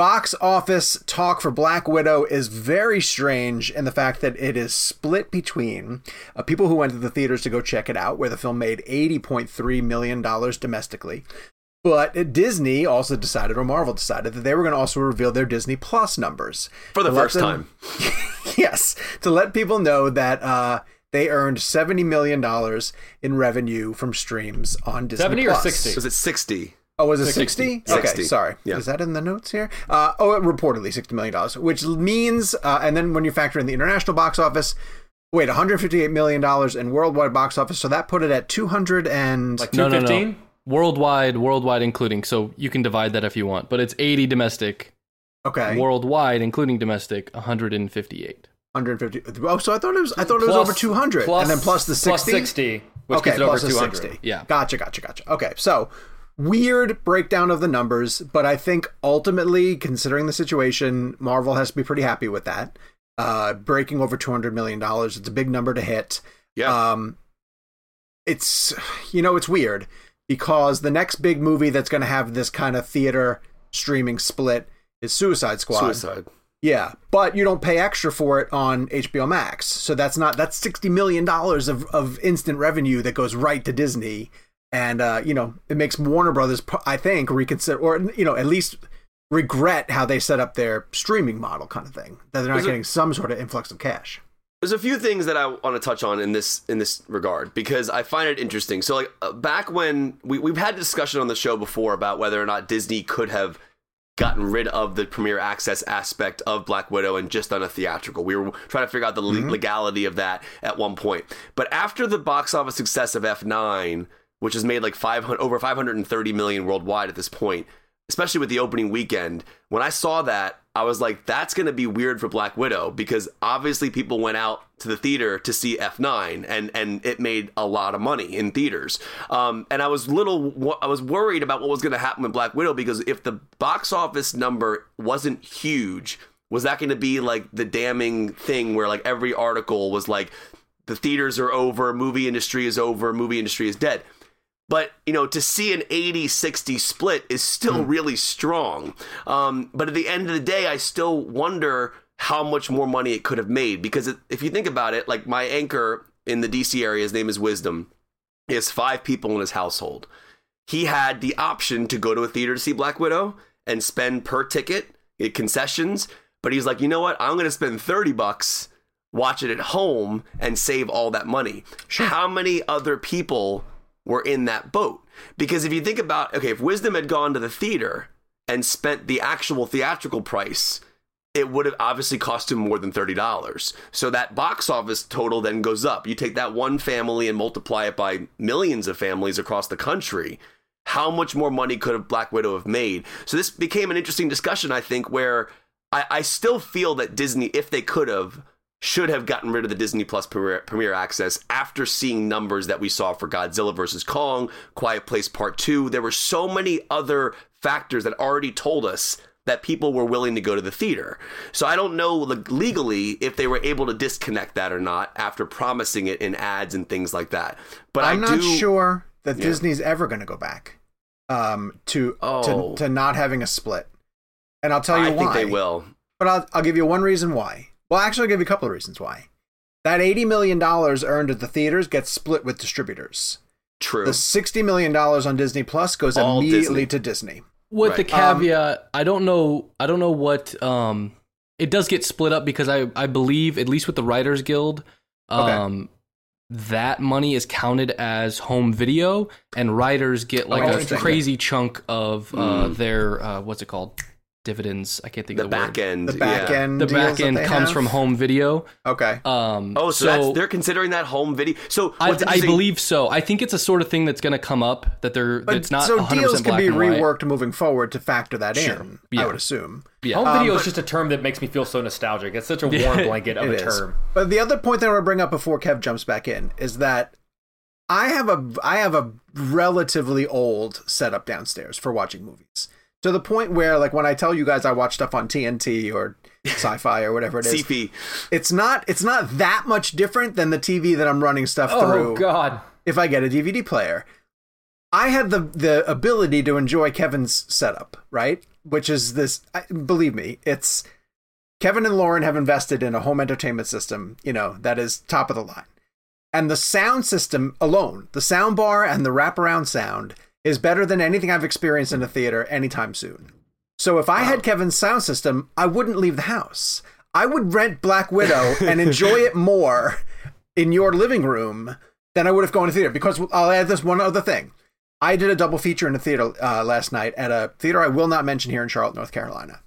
box office talk for Black Widow is very strange in the fact that it is split between uh, people who went to the theaters to go check it out, where the film made $80.3 million domestically. But Disney also decided, or Marvel decided, that they were going to also reveal their Disney Plus numbers. For the first them- time. yes, to let people know that uh, they earned $70 million in revenue from streams on Disney 70 or Plus. 60? Was it 60? Oh, was it 60? 60. Okay, 60. sorry. Yeah. Is that in the notes here? Uh, oh, reportedly $60 million, which means, uh, and then when you factor in the international box office, wait, $158 million in worldwide box office. So that put it at 200 and. Like No, no, no. 215? Worldwide, worldwide including. So you can divide that if you want, but it's 80 domestic. okay. Worldwide, including domestic, 158. 150. Oh, so I thought it was, I thought it was over 200. plus- and then plus the 60? Plus 60, which okay, gets it over plus the 200. 60. Yeah. Gotcha, gotcha, gotcha. Okay, so weird breakdown of the numbers, but I think ultimately, considering the situation, Marvel has to be pretty happy with that. Uh, breaking over two hundred million dollars, it's a big number to hit. Yeah. Um, it's you know it's weird because the next big movie that's going to have this kind of theater streaming split is Suicide Squad. Suicide. Yeah, but you don't pay extra for it on HBO Max. So that's not that's sixty million dollars of of instant revenue that goes right to Disney, and uh, you know it makes Warner Brothers, I think, reconsider or you know at least regret how they set up their streaming model, kind of thing. That they're not getting some sort of influx of cash. There's a few things that I want to touch on in this in this regard because I find it interesting. So like uh, back when we we've had discussion on the show before about whether or not Disney could have gotten rid of the premiere access aspect of Black Widow and just done a theatrical. We were trying to figure out the le- legality of that at one point. But after the box office success of F9, which has made like 500 over 530 million worldwide at this point, especially with the opening weekend, when I saw that, I was like, that's going to be weird for Black Widow because obviously people went out to the theater to see F9 and and it made a lot of money in theaters. Um, and I was little I was worried about what was going to happen with Black Widow because if the box office number wasn't huge, was that going to be like the damning thing where like every article was like the theaters are over, movie industry is over, movie industry is dead. But, you know, to see an 80 60 split is still really strong. Um, but at the end of the day, I still wonder how much more money it could have made. Because it, if you think about it, like my anchor in the DC area, his name is Wisdom, he has five people in his household. He had the option to go to a theater to see Black Widow and spend per ticket, get concessions. But he's like, you know what? I'm going to spend 30 bucks watch it at home and save all that money. How many other people were in that boat? Because if you think about, okay, if Wisdom had gone to the theater and spent the actual theatrical price, it would have obviously cost him more than $30. So that box office total then goes up. You take that one family and multiply it by millions of families across the country. How much more money could have Black Widow have made? So this became an interesting discussion, I think, where I, I still feel that Disney, if they could have, should have gotten rid of the Disney Plus premiere, premiere access after seeing numbers that we saw for Godzilla vs. Kong, Quiet Place Part 2. There were so many other factors that already told us that people were willing to go to the theater. So I don't know legally if they were able to disconnect that or not after promising it in ads and things like that. But I'm I not sure that Yeah. Disney's ever going to go back um, to, Oh. to to not having a split. And I'll tell you I why. think they will. But I'll, I'll give you one reason why. Well, actually, I'll give you a couple of reasons why. That $80 million earned at the theaters gets split with distributors. True. The $60 million on Disney Plus goes All immediately Disney. to Disney. With Right. the caveat, I don't know. I don't know what. Um, it does get split up because I I believe at least with the Writers Guild, Okay. um, that money is counted as home video, and writers get like Oh, a crazy chunk of uh, their uh, what's it called dividends. I can't think the of the back word. end. The back yeah. end. The back end comes have? from home video. Okay. Um, Oh, so, that's, they're considering that home video. So I, I believe so. I think it's a sort of thing that's going to come up that they're But that's not so 100% deals can black be and white. reworked moving forward to factor that Sure. in. Yeah. I would assume. Yeah. Home Um, video but- is just a term that makes me feel so nostalgic. It's such a warm blanket of a is. term. But the other point that I want to bring up before Kev jumps back in is that I have a I have a relatively old setup downstairs for watching movies. To the point where like when I tell you guys I watch stuff on TNT or sci-fi or whatever it is, CP. it's not it's not that much different than the TV that I'm running stuff Oh through Oh God! if I get a DVD player. I had the the ability to enjoy Kevin's setup, right? Which is this I, believe me, it's Kevin and Lauren have invested in a home entertainment system, you know, that is top of the line. And the sound system alone, the sound bar and the wraparound sound is better than anything I've experienced in a theater anytime soon. So if I had Kevin's sound system, I wouldn't leave the house. I would rent Black Widow and enjoy it more in your living room than I would have gone to theater. Because I'll add this one other thing. I did a double feature in a theater uh, last night at a theater I will not mention here in Charlotte, North Carolina.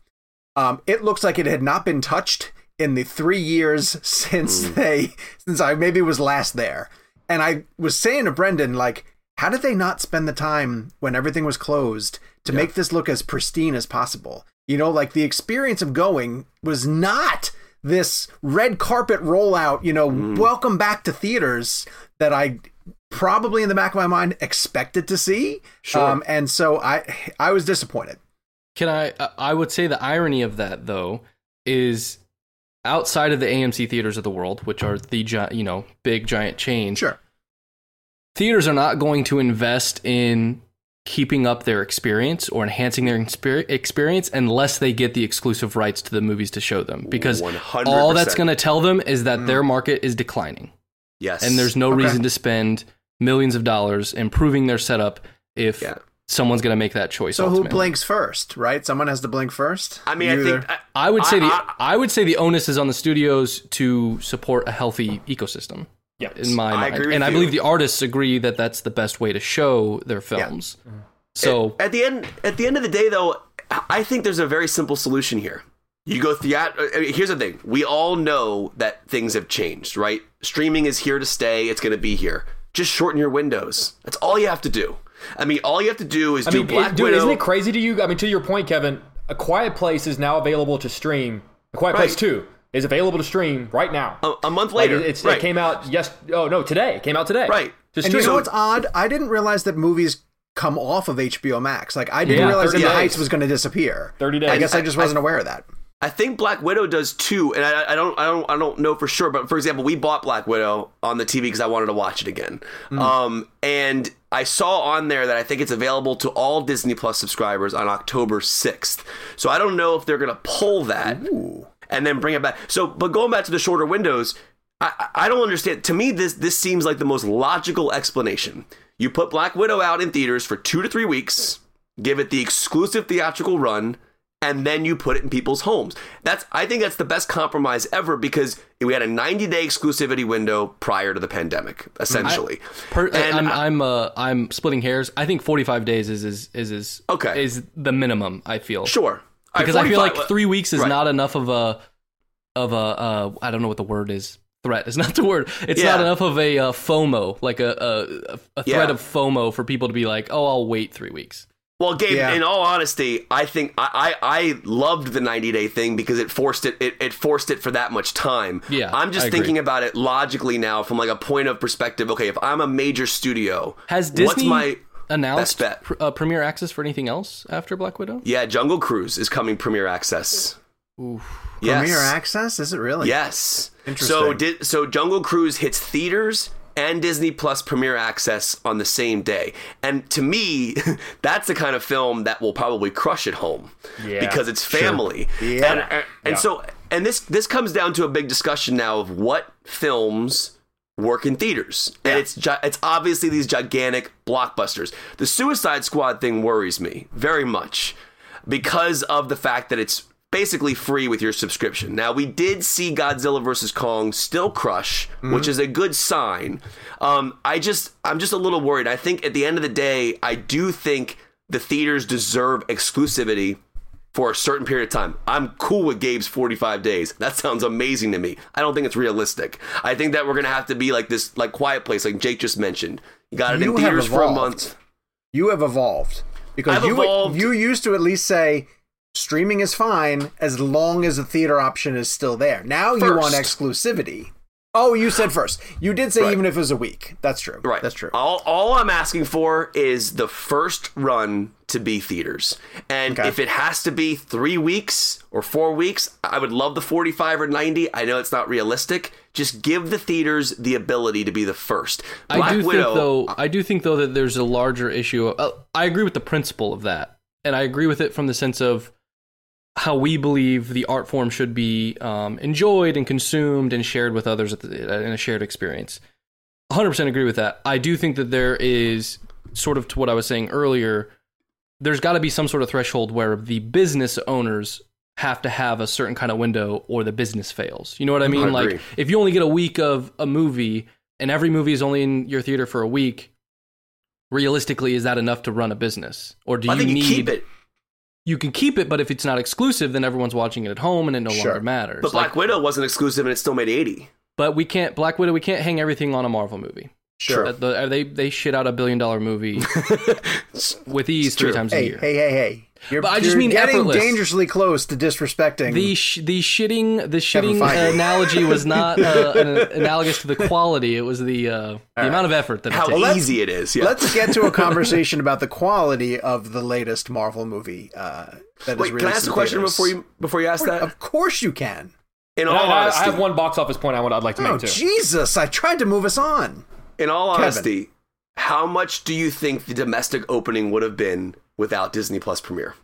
Um, it looks like it had not been touched in the three years since they since I maybe was last there. And I was saying to Brendan, like, how did they not spend the time when everything was closed to make this look as pristine as possible? You know, like the experience of going was not this red carpet rollout, you know, welcome back to theaters that I probably in the back of my mind expected to see. Sure. Um, and so I I was disappointed. Can I? I- I would say the irony of that though is outside of the AMC theaters of the world, which are the gi- you know big giant chains. Sure. Theaters are not going to invest in keeping up their experience or enhancing their exper- experience unless they get the exclusive rights to the movies to show them because 100%. all that's going to tell them is that mm. their market is declining Yes. and there's no Okay. reason to spend millions of dollars improving their setup if Yeah. someone's going to make that choice So who blinks first, right? Someone has to blink first. I mean, You I think. I, I would say I- the I- I, would say the onus is on the studios to support a healthy ecosystem. Yeah. In my I mind, agree with and I you. believe the artists agree that that's the best way to show their films. Mm-hmm. So at the end, at the end of the day, though, I think there's a very simple solution here. You go theater. Uh, uh, here's the thing: we all know that things have changed, right? Streaming is here to stay. It's going to be here. Just shorten your windows. That's all you have to do. I mean, all you have to do is I do mean, Black it- dude, Widow. isn't it crazy to you? I mean, to your point, Kevin, A Quiet Place is now available to stream. A Quiet Place Right. Two is available to stream right now. a, a month Like, later, it's, right? it came out yes. Oh no, today it came out today. Right. To and you know what's odd? I didn't realize that movies come off of HBO Max. Like I didn't Yeah, realize that 30 the. Heights was going to disappear. 30 days. I guess I, I- just wasn't aware of that. I think Black Widow does too, and I, I don't, I don't, I don't know for sure. But for example, we bought Black Widow on the TV because I wanted to watch it again. Um, and I saw on there that I think it's available to all Disney Plus subscribers on October sixth. So I don't know if they're gonna pull that and then bring it back. So, but going back to the shorter windows, I, I I don't understand. To me, this this seems like the most logical explanation. You put Black Widow out in theaters for two to three weeks, give it the exclusive theatrical run, and then you put it in people's homes. That's I think that's the best compromise ever because we had a 90 day exclusivity window prior to the pandemic, essentially. per, And I'm I- I'm uh, I'm splitting hairs. I think 45 days is is is is, Okay. is the minimum. I feel sure. All right, because I feel like three weeks is right. not enough of a of a uh, I don't know what the word is. Threat is not the word. It's Yeah. not enough of a uh, FOMO, like a a, a threat Yeah. of FOMO for people to be like, oh, I'll wait three weeks. Well, Gabe, Yeah. in all honesty, I think I, I, I loved the 90 day thing because it forced it, it it forced it for that much time. Yeah, I'm just I agree. thinking about it logically now from like a point of perspective. Okay, if I'm a major studio, Has what's Disney my announced bet. pr- uh, premiere access for anything else after Black Widow? Yeah, Jungle Cruise is coming premiere access. Oof. Yes. Premiere access? Is it really? Yes. Interesting. So did so Jungle Cruise hits theaters and Disney Plus premiere access on the same day. And to me, that's the kind of film that will probably crush at home Yeah, because it's family. Yeah. And and, and Yeah. so and this this comes down to a big discussion now of what films work in theaters. And it's it's obviously these gigantic blockbusters. The Suicide Squad thing worries me very much because of the fact that it's basically free with your subscription. Now we did see Godzilla vs Kong still crush, which is a good sign. Um, I just I'm just a little worried. I think at the end of the day, I do think the theaters deserve exclusivity for a certain period of time. I'm cool with Gabe's 45 days. That sounds amazing to me. I don't think it's realistic. I think that we're gonna have to be like this, like Quiet Place, like Jake just mentioned. You got it You in theaters for a month. You have evolved because I've you evolved. you used to at least say streaming is fine as long as the theater option is still there. Now you want exclusivity. Oh, you said first. You did say Right. even if it was a week. That's true. Right. That's true. All, all I'm asking for is the first run to be theaters. And Okay. if it has to be three weeks or four weeks, I would love the 45 or 90. I know it's not realistic. Just give the theaters the ability to be the first. I do Widow, think though. I do think though that there's a larger issue. Uh, I agree with the principle of that, and I agree with it from the sense of how we believe the art form should be um, enjoyed and consumed and shared with others at the, in a shared experience. 100% agree with that. I do think that there is sort of to what I was saying earlier. There's got to be some sort of threshold where the business owners have to have a certain kind of window or the business fails. You know what I mean? I like if you only get a week of a movie and every movie is only in your theater for a week, realistically, is that enough to run a business? Or do I you need keep it. You can keep it, but if it's not exclusive, then everyone's watching it at home and it no Sure. longer matters. But Black Like, Widow wasn't exclusive and it still made 80. but we can't Black Widow. We can't hang everything on a Marvel movie. Sure. Uh, the- they they shit out a billion dollar movie with ease three true. times a year. hey, hey, hey. You're, But I just you're mean getting effortless. dangerously close to disrespecting. The sh- the shitting the Kevin shitting analogy was not uh, an, analogous to the quality. It was the uh, the amount of effort that it How takes. easy it is. Yeah. Let's get to a conversation about the quality of the latest Marvel movie. Uh, that is Wait, can I ask a in question theaters. before you before you ask that? Of course you can. In all I, I- I have one box office point I would, I'd like to Oh make too. Jesus! I tried to move us on. in all Kevin. honesty, how much do you think the domestic opening would have been without Disney Plus premiere?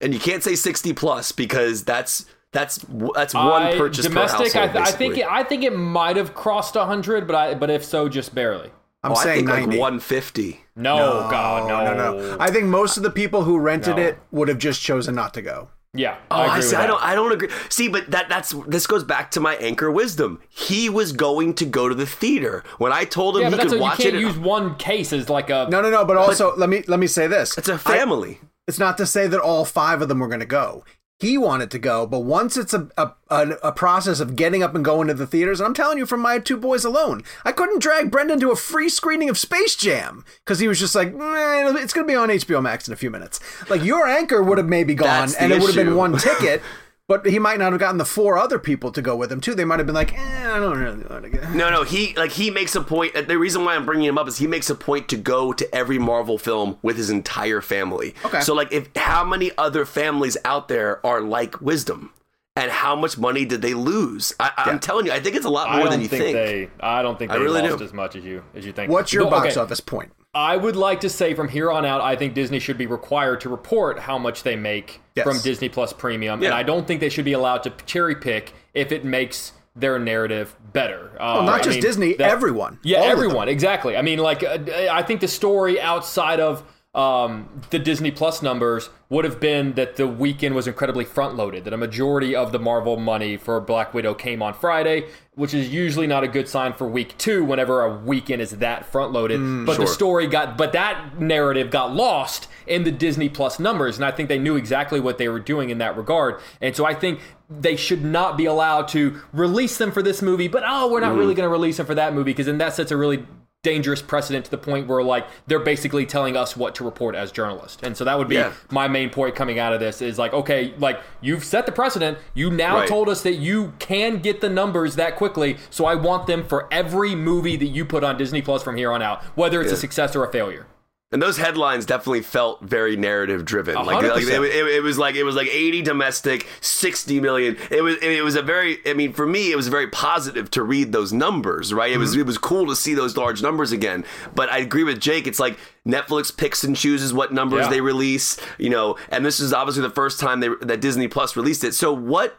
And you can't say 60 plus because that's that's that's one I- purchase domestic. per household. I, I think it, I think it might have crossed hundred, but I but if so, just barely. I'm oh, I saying think like 90. 150. No, God, no, no, no. I think most of the people who rented No. it would have just chosen not to go. Yeah, Oh, I I, see. with I don't. I don't agree. See, but that that's this goes back to my anchor wisdom. He was going to go to the theater when I told him yeah, he that's could a, you can't it. use one case as like a. No, no, no. But also, let me let me say this: it's a family. it's not to say that all five of them were going to go. He wanted to go, but once it's a, a a process of getting up and going to the theaters, and I'm telling you, from my two boys alone, I couldn't drag Brendan to a free screening of Space Jam because he was just like, "Meh, it's going to be on HBO Max in a few minutes. Like your anchor would have maybe gone, and it would have been one ticket. But he might not have gotten the four other people to go with him too. They might have been like, eh, I don't really want to go. No, no, he like he makes a point. The reason why I'm bringing him up is he makes a point to go to every Marvel film with his entire family. Okay. So like, if how many other families out there are like Wisdom, and how much money did they lose? I, I'm telling you, I think it's a lot I more don't than you think, think. they. I don't think I they really lost do. as much as you as you think. What's your No, box okay. office point? I would like to say from here on out, I think Disney should be required to report how much they make Yes. from Disney Plus Premium, and I don't think they should be allowed to cherry pick if it makes their narrative better. Uh, Well, not I just mean, Disney, that- everyone. Yeah, All of them. everyone, exactly. I mean, like, uh, I think the story outside of um, the Disney Plus numbers would have been that the weekend was incredibly front loaded, that a majority of the Marvel money for Black Widow came on Friday, which is usually not a good sign for week two whenever a weekend is that front loaded. but the story got, but that narrative got lost in the Disney Plus numbers, and I think they knew exactly what they were doing in that regard. And so I think they should not be allowed to release them for this movie, but oh, we're not Mm-hmm. really going to release them for that movie because then that sets a really dangerous precedent to the point where like they're basically telling us what to report as journalists. And so that would be Yeah. my main point coming out of this is like okay like you've set the precedent. You now Right. told us that you can get the numbers that quickly. So i want them for every movie that you put on disney plus from here on out whether it's a success or a failure And those headlines definitely felt very narrative driven. Like, like it, it, it was like it was like 80 domestic, 60 million. It was it was a very I mean for me it was very positive to read those numbers, right? It was it was cool to see those large numbers again. But I agree with Jake. It's like Netflix picks and chooses what numbers Yeah. they release, you know, and this is obviously the first time they that Disney Plus released it. So what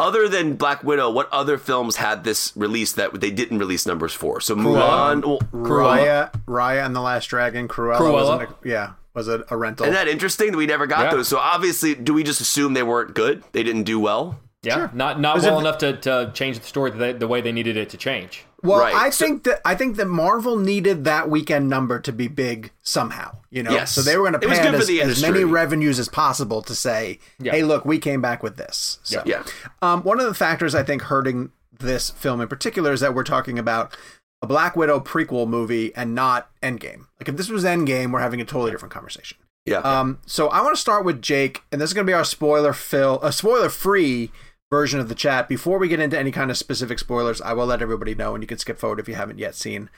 other than Black Widow, what other films had this release that they didn't release numbers for? So Mulan, well, Raya, Raya and the Last Dragon, Cruella. Cruella. wasn't a- yeah, was a, a rental. Isn't that interesting that we never got Yeah. those? So obviously, do we just assume they weren't good? They didn't do well? Yeah, not not well it- enough to, to change the story the, the way they needed it to change. Well, Right. I So- think that I think that Marvel needed that weekend number to be big somehow. You know, Yes. so they were going to was pad good for as, as many revenues as possible to say, Yeah. "Hey, look, we came back with this." So, Yeah. Um, one of the factors I think hurting this film in particular is that we're talking about a Black Widow prequel movie and not Endgame. Like if this was Endgame, we're having a totally different conversation. Yeah. Um, so I want to start with Jake, and this is going to be our spoiler fill, a spoiler free version of the chat. Before we get into any kind of specific spoilers, I will let everybody know, and you can skip forward if you haven't yet seen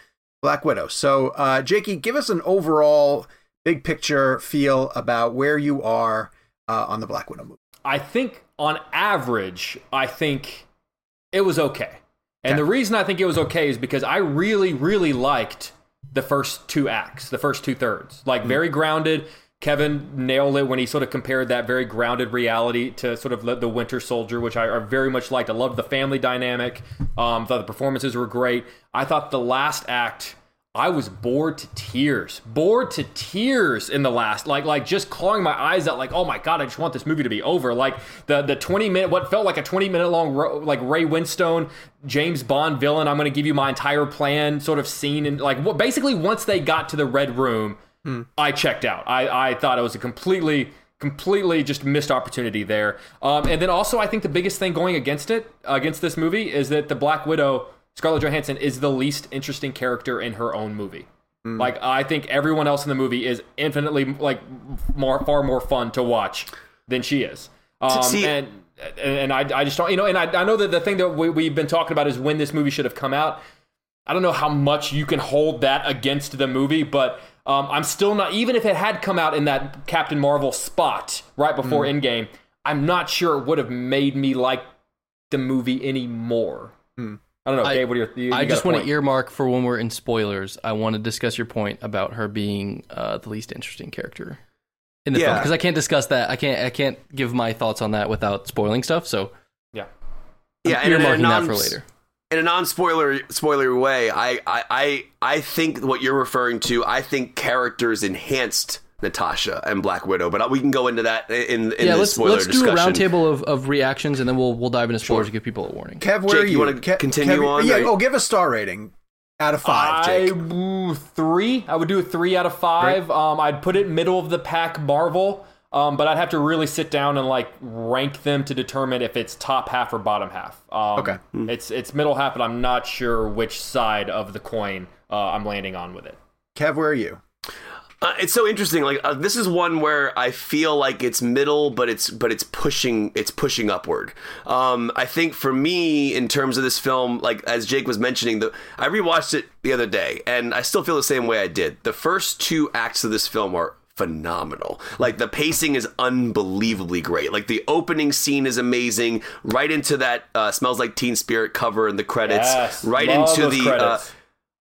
Black Widow. So, uh, Jakey, give us an overall big picture feel about where you are uh, on the Black Widow movie. I think on average, I think it was okay. And Okay. the reason I think it was okay is because I really, really liked the first two acts, the first two thirds. Like very grounded. Kevin nailed it when he sort of compared that very grounded reality to sort of the, Winter Soldier, which I, I very much liked. I loved the family dynamic. Um, thought the performances were great. I thought the last act I was bored to tears, bored to tears in the last, like like just clawing my eyes out, like oh my god, I just want this movie to be over. Like the the twenty minute, what felt like a twenty minute long, like Ray Winstone, James Bond villain. I'm going to give you my entire plan, sort of scene, and like what basically once they got to the red room, I checked out. I I thought it was a completely completely just missed opportunity there. Um, and then also I think the biggest thing going against it against this movie is that the Black Widow. Scarlett Johansson is the least interesting character in her own movie. Like I think everyone else in the movie is infinitely like more far more fun to watch than she is. Um, See- and and I, I just don't you know and I, I know that the thing that we, we've been talking about is when this movie should have come out. I don't know how much you can hold that against the movie, but um, I'm still not even if it had come out in that Captain Marvel spot right before Endgame, I'm not sure it would have made me like the movie anymore. I don't know, I- Gabe. What are your? You, I you got just want to earmark for when we're in spoilers. I want to discuss your point about her being uh, the least interesting character in the film because I can't discuss that. I can't. I can't give my thoughts on that without spoiling stuff. So Yeah. yeah, I'm and in a earmarking that for later. In a non-spoiler spoiler way, I, I I I think what you're referring to, I think characters enhanced Natasha and Black Widow, but we can go into that in in yeah, the let's spoiler let's do a roundtable of, of reactions and then we'll we'll dive into spoilers to give people a warning. Kev, where Jake, are you you? wanna Kev- continue Kev- on, Yeah. or- Oh, give a star rating out of five, I Jake. ooh, three. I would do a three out of five. Um, I'd put it middle of the pack Marvel. Um, but I'd have to really sit down and like rank them to determine if it's top half or bottom half. Um, Okay. It's it's middle half, but I'm not sure which side of the coin uh, I'm landing on with it. Kev, where are you? Uh, it's so interesting. Like uh, this is one where I feel like it's middle, but it's but it's pushing it's pushing upward. Um, I think for me, in terms of this film, like as Jake was mentioning, the I rewatched it the other day, and I still feel the same way I did. The first two acts of this film are phenomenal. Like the pacing is unbelievably great. Like the opening scene is amazing. Right into that uh, smells like Teen Spirit cover in the credits. Yes, right into the. Uh.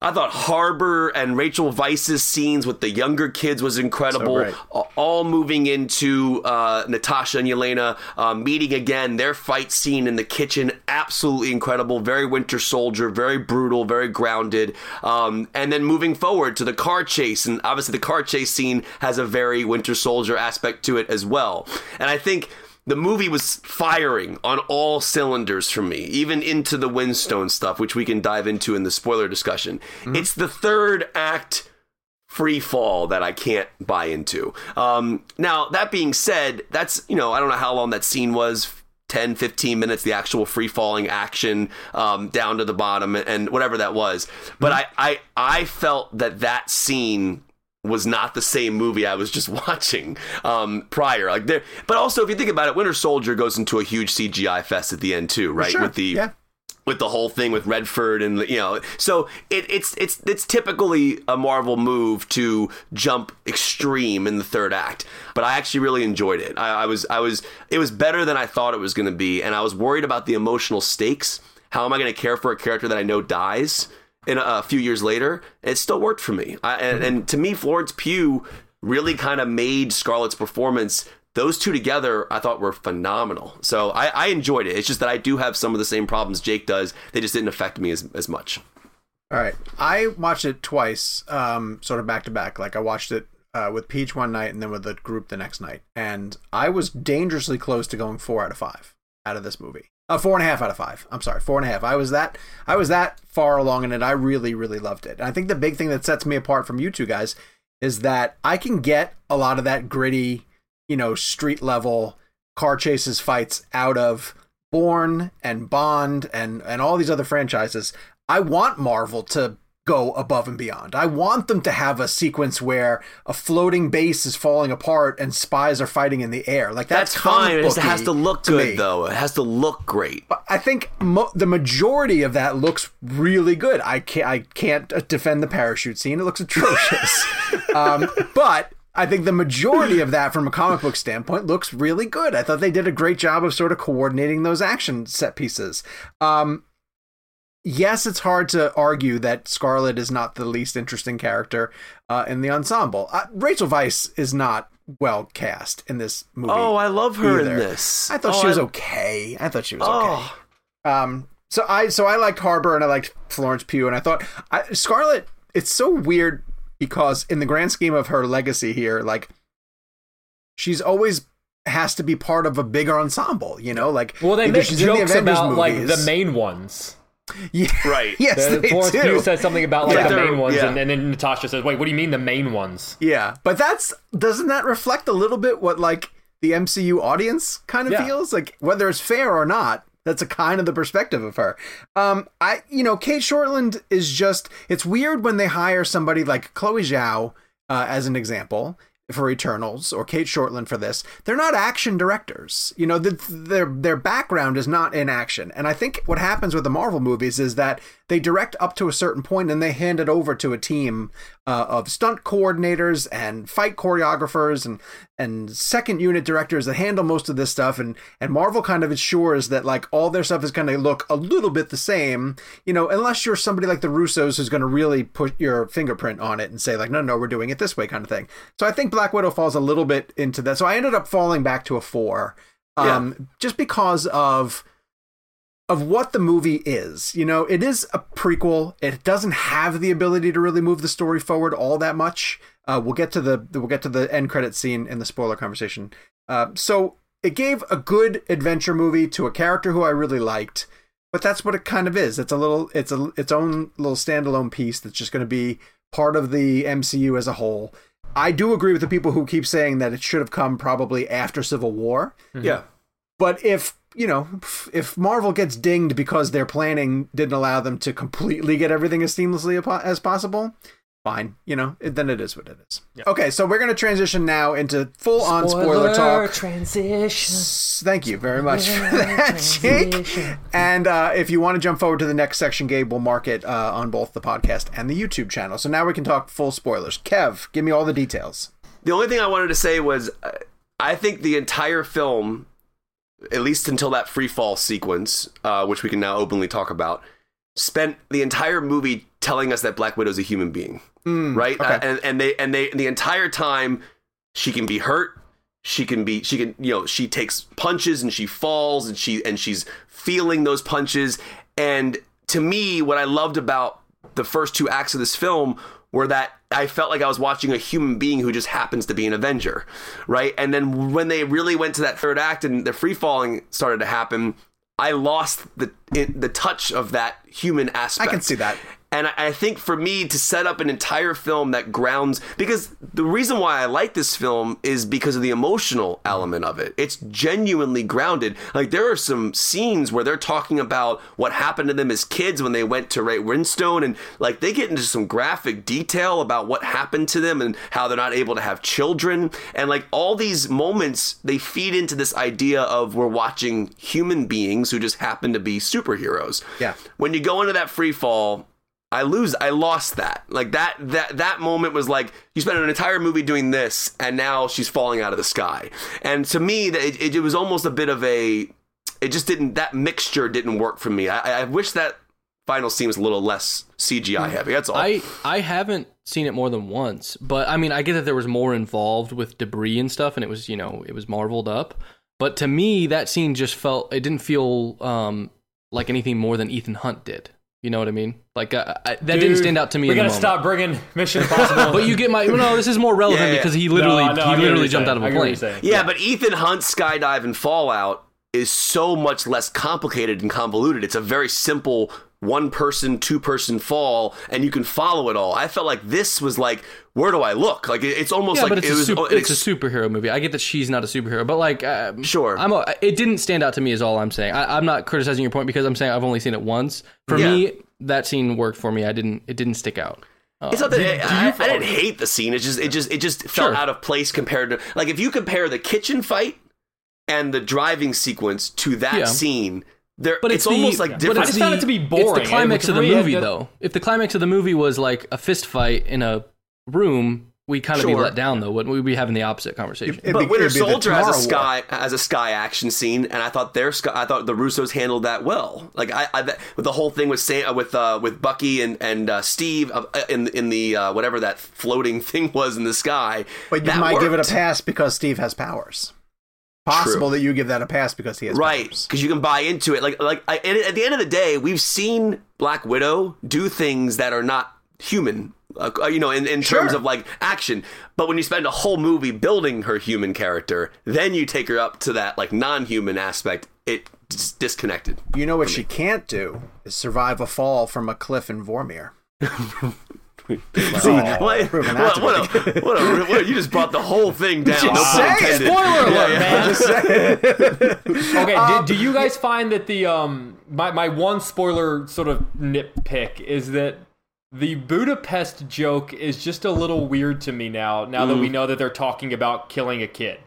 I thought Harbour and Rachel Weisz's scenes with the younger kids was incredible. A- All moving into uh, Natasha and Yelena uh, meeting again. Their fight scene in the kitchen, absolutely incredible. Very Winter Soldier, very brutal, very grounded. Um, and then moving forward to the car chase, and obviously the car chase scene has a very Winter Soldier aspect to it as well. And I think the movie was firing on all cylinders for me, even into the Winstone stuff, which we can dive into in the spoiler discussion. It's the third act free fall that I can't buy into. Um, now, that being said, that's, you know, I don't know how long that scene was. 10 15 minutes the actual free falling action um, down to the bottom and whatever that was but I, I i felt that that scene was not the same movie I was just watching um, prior. Like there, but also if you think about it, Winter Soldier goes into a huge CGI fest at the end too, right? Sure. With the yeah. with the whole thing with Redford and you know so it, it's it's it's typically a Marvel move to jump extreme in the third act but I actually really enjoyed it I, I was I was it was better than I thought it was going to be and I was worried about the emotional stakes how am I going to care for a character that I know dies in a, a few years later it still worked for me I, and, and to me Florence Pugh really kind of made Scarlett's performance those two together I thought were phenomenal. So I, I, enjoyed it. It's just that I do have some of the same problems Jake does. They just didn't affect me as, as much. All right. I watched it twice, um, sort of back to back. Like I watched it uh, with Peach one night and then with the group the next night. And I was dangerously close to going four out of five out of this movie. Uh, four and a half out of five. I'm sorry, four and a half. I was that I was that far along in it. I really, really loved it. And I think the big thing that sets me apart from you two guys is that I can get a lot of that gritty you know, street level car chases fights out of Bourne and Bond and and all these other franchises. I want Marvel to go above and beyond. I want them to have a sequence where a floating base is falling apart and spies are fighting in the air. Like that's, that's fine. It has to look to good me. though. It has to look great. But I think mo- the majority of that looks really good. I can't I can't defend the parachute scene. It looks atrocious. um, but I think the majority of that, from a comic book standpoint, looks really good. I thought they did a great job of sort of coordinating those action set pieces. Um, yes, it's hard to argue that Scarlett is not the least interesting character uh, in the ensemble. Uh, Rachel Weisz is not well cast in this movie. Oh, I love her either. in this. I thought oh, she was I... okay. I thought she was oh. okay. Um, so I so I liked Harbour and I liked Florence Pugh and I thought I, Scarlett. It's so weird because in the grand scheme of her legacy here, like she's always has to be part of a bigger ensemble, you know, like well, they make jokes the about movies. like the main ones. Yeah, right. yes, the, they Florence do. Pugh said something about like Yeah, the main ones, yeah. and, and then Natasha says, "Wait, what do you mean the main ones?" Yeah, but that's doesn't that reflect a little bit what like the MCU audience kind of Yeah. feels like whether it's fair or not. That's a kind of the perspective of her. Um, I you know Cate Shortland is just it's weird when they hire somebody like Chloe Zhao uh, as an example for Eternals or Cate Shortland for this. They're not action directors. You know, the, their their background is not in action. And I think what happens with the Marvel movies is that they direct up to a certain point and they hand it over to a team uh, of stunt coordinators and fight choreographers and and second unit directors that handle most of this stuff. And and Marvel kind of ensures that like all their stuff is going to look a little bit the same you know unless you're somebody like the Russos who's going to really put your fingerprint on it and say like no no we're doing it this way kind of thing. So I think Black Widow falls a little bit into that. So I ended up falling back to a 4 um just because of of what the movie is. You know, it is a prequel. It doesn't have the ability to really move the story forward all that much. Uh, we'll get to the we'll get to the end credit scene in the spoiler conversation. Uh, so it gave a good adventure movie to a character who I really liked, but that's what it kind of is. It's a little it's a its own little standalone piece that's just going to be part of the MCU as a whole. I do agree with the people who keep saying that it should have come probably after Civil War. Yeah. But if you know, if Marvel gets dinged because their planning didn't allow them to completely get everything as seamlessly as possible, fine. You know, it, then it is what it is. Okay, so we're going to transition now into full on spoiler, talk. transition. S- Thank you very much for that, Jake. And uh, if you want to jump forward to the next section, Gabe will mark it uh, on both the podcast and the YouTube channel. So now we can talk full spoilers. Kev, give me all the details. The only thing I wanted to say was uh, I think the entire film, at least until that free fall sequence, uh, which we can now openly talk about, spent the entire movie telling us that Black Widow's a human being, right? okay. Uh, and and they and they the entire time she can be hurt, she can be she can you know she takes punches and she falls and she and she's feeling those punches. And to me, what I loved about the first two acts of this film were that I felt like I was watching a human being who just happens to be an Avenger, right? And then when they really went to that third act and the free falling started to happen, I lost the it, the touch of that human aspect. I can see that. And I, think for me to set up an entire film that grounds, because the reason why I like this film is because of the emotional element of it. It's genuinely grounded. Like there are some scenes where they're talking about what happened to them as kids when they went to Ray Winstone, and like they get into some graphic detail about what happened to them and how they're not able to have children, and like all these moments, they feed into this idea of we're watching human beings who just happen to be superheroes. Yeah. When you go into that free fall, I lose. I lost that. Like that. That that moment was like you spent an entire movie doing this, and now she's falling out of the sky. And to me, that it, it was almost a bit of a. It just didn't. That mixture didn't work for me. I, I wish that final scene was a little less CGI heavy. That's all. I I haven't seen it more than once, but I mean, I get that there was more involved with debris and stuff, and it was you know it was marveled up. But to me, that scene just felt it didn't feel um, like anything more than Ethan Hunt did. You know what I mean? Like uh, I, that didn't stand out to me. We in the gotta moment. stop bringing Mission Impossible. But you get my no. This is more relevant Yeah, yeah. because he literally No, no, he literally jumped saying. out of a plane. you're yeah, but Ethan Hunt's skydive and Fallout is so much less complicated and convoluted. It's a very simple one person, two person fall, and you can follow it all. I felt like this was like, where do I look? Like it's almost Yeah, like but it's, it a, was. super, an it's a superhero movie. I get that she's not a superhero, but like, um, Sure. I'm a, it didn't stand out to me. Is all I'm saying. I, I'm not criticizing your point because I'm saying I've only seen it once. For Yeah. me, that scene worked for me. I didn't. It didn't stick out. It's not that I, I didn't hate the scene. It just it just it just felt Sure. out of place compared to like if you compare the kitchen fight and the driving sequence to that Yeah. scene, there But it's, it's, the- almost like but different. I it's just the, found it to be It's boring. the climax of the movie, though. If the climax of the movie was like a fist fight in a room, we'd kind of be let down, though. Wouldn't we be having the opposite conversation? It'd but be- Winter it'd be the Soldier has a Tomorrow sky has a sky action scene, and I thought their sky, I thought the Russos handled that well. Like I, I with the whole thing with Sam, with uh, with Bucky and and uh, Steve uh, in in the uh, whatever that floating thing was in the sky. But you that might give it a pass because Steve has powers. Possible that you give that a pass because he has right because you can buy into it like like I, at, at the end of the day we've seen black widow do things that are not human uh, you know in, in terms Sure. of like action but when you spend a whole movie building her human character then you take her up to that like non-human aspect it dis- disconnected You know what she can't do is survive a fall from a cliff in Vormir. See, what, proven what, that what, a, what, a, what you just brought the whole thing down. No pun saying. intended. Spoiler alert, man. Just saying. Okay, Um, do, do you guys find that the um my my one spoiler sort of nitpick is that the Budapest joke is just a little weird to me now. Now that Mm. we know that they're talking about killing a kid.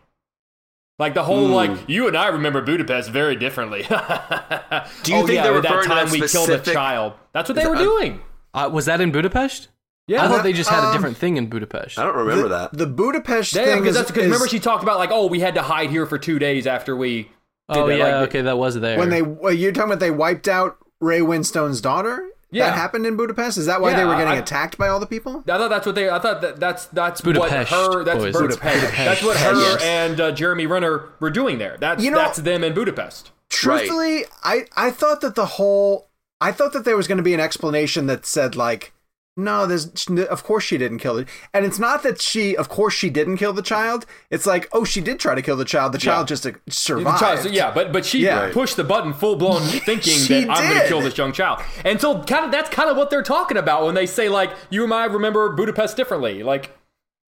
Like the whole Mm. like you and I remember Budapest very differently. Do you oh, think yeah, they're that referring to time that we killed a child? That's what they were Uh, doing. Uh, was that in Budapest? Yeah, I thought they just had a Um, different thing in Budapest. I don't remember the, that. the Budapest Yeah, thing because is, that's because is remember she talked about like oh we had to hide here for two days after we. did oh that, yeah, like, okay, that was there. when they well, you're talking about they wiped out Ray Winstone's daughter. Yeah. that happened in Budapest. Is that why they were getting I- attacked by all the people? I thought that's what they. I thought that that's that's Budapest, what her. That's boys. Budapest. Budapest. That's what her Yes. and uh, Jeremy Renner were doing there. That's You know- that's them in Budapest. Truthfully, I I thought that the whole I thought that there was going to be an explanation that said like no, there's of course she didn't kill it. And it's not that she of course she didn't kill the child. It's like, oh, she did try to kill the child. The child just uh, The survived. child- so yeah, but but she Yeah. pushed the button full blown, thinking She that I'm going to kill this young child. And so kind of that's kind of what they're talking about when they say like you and I remember Budapest differently. Like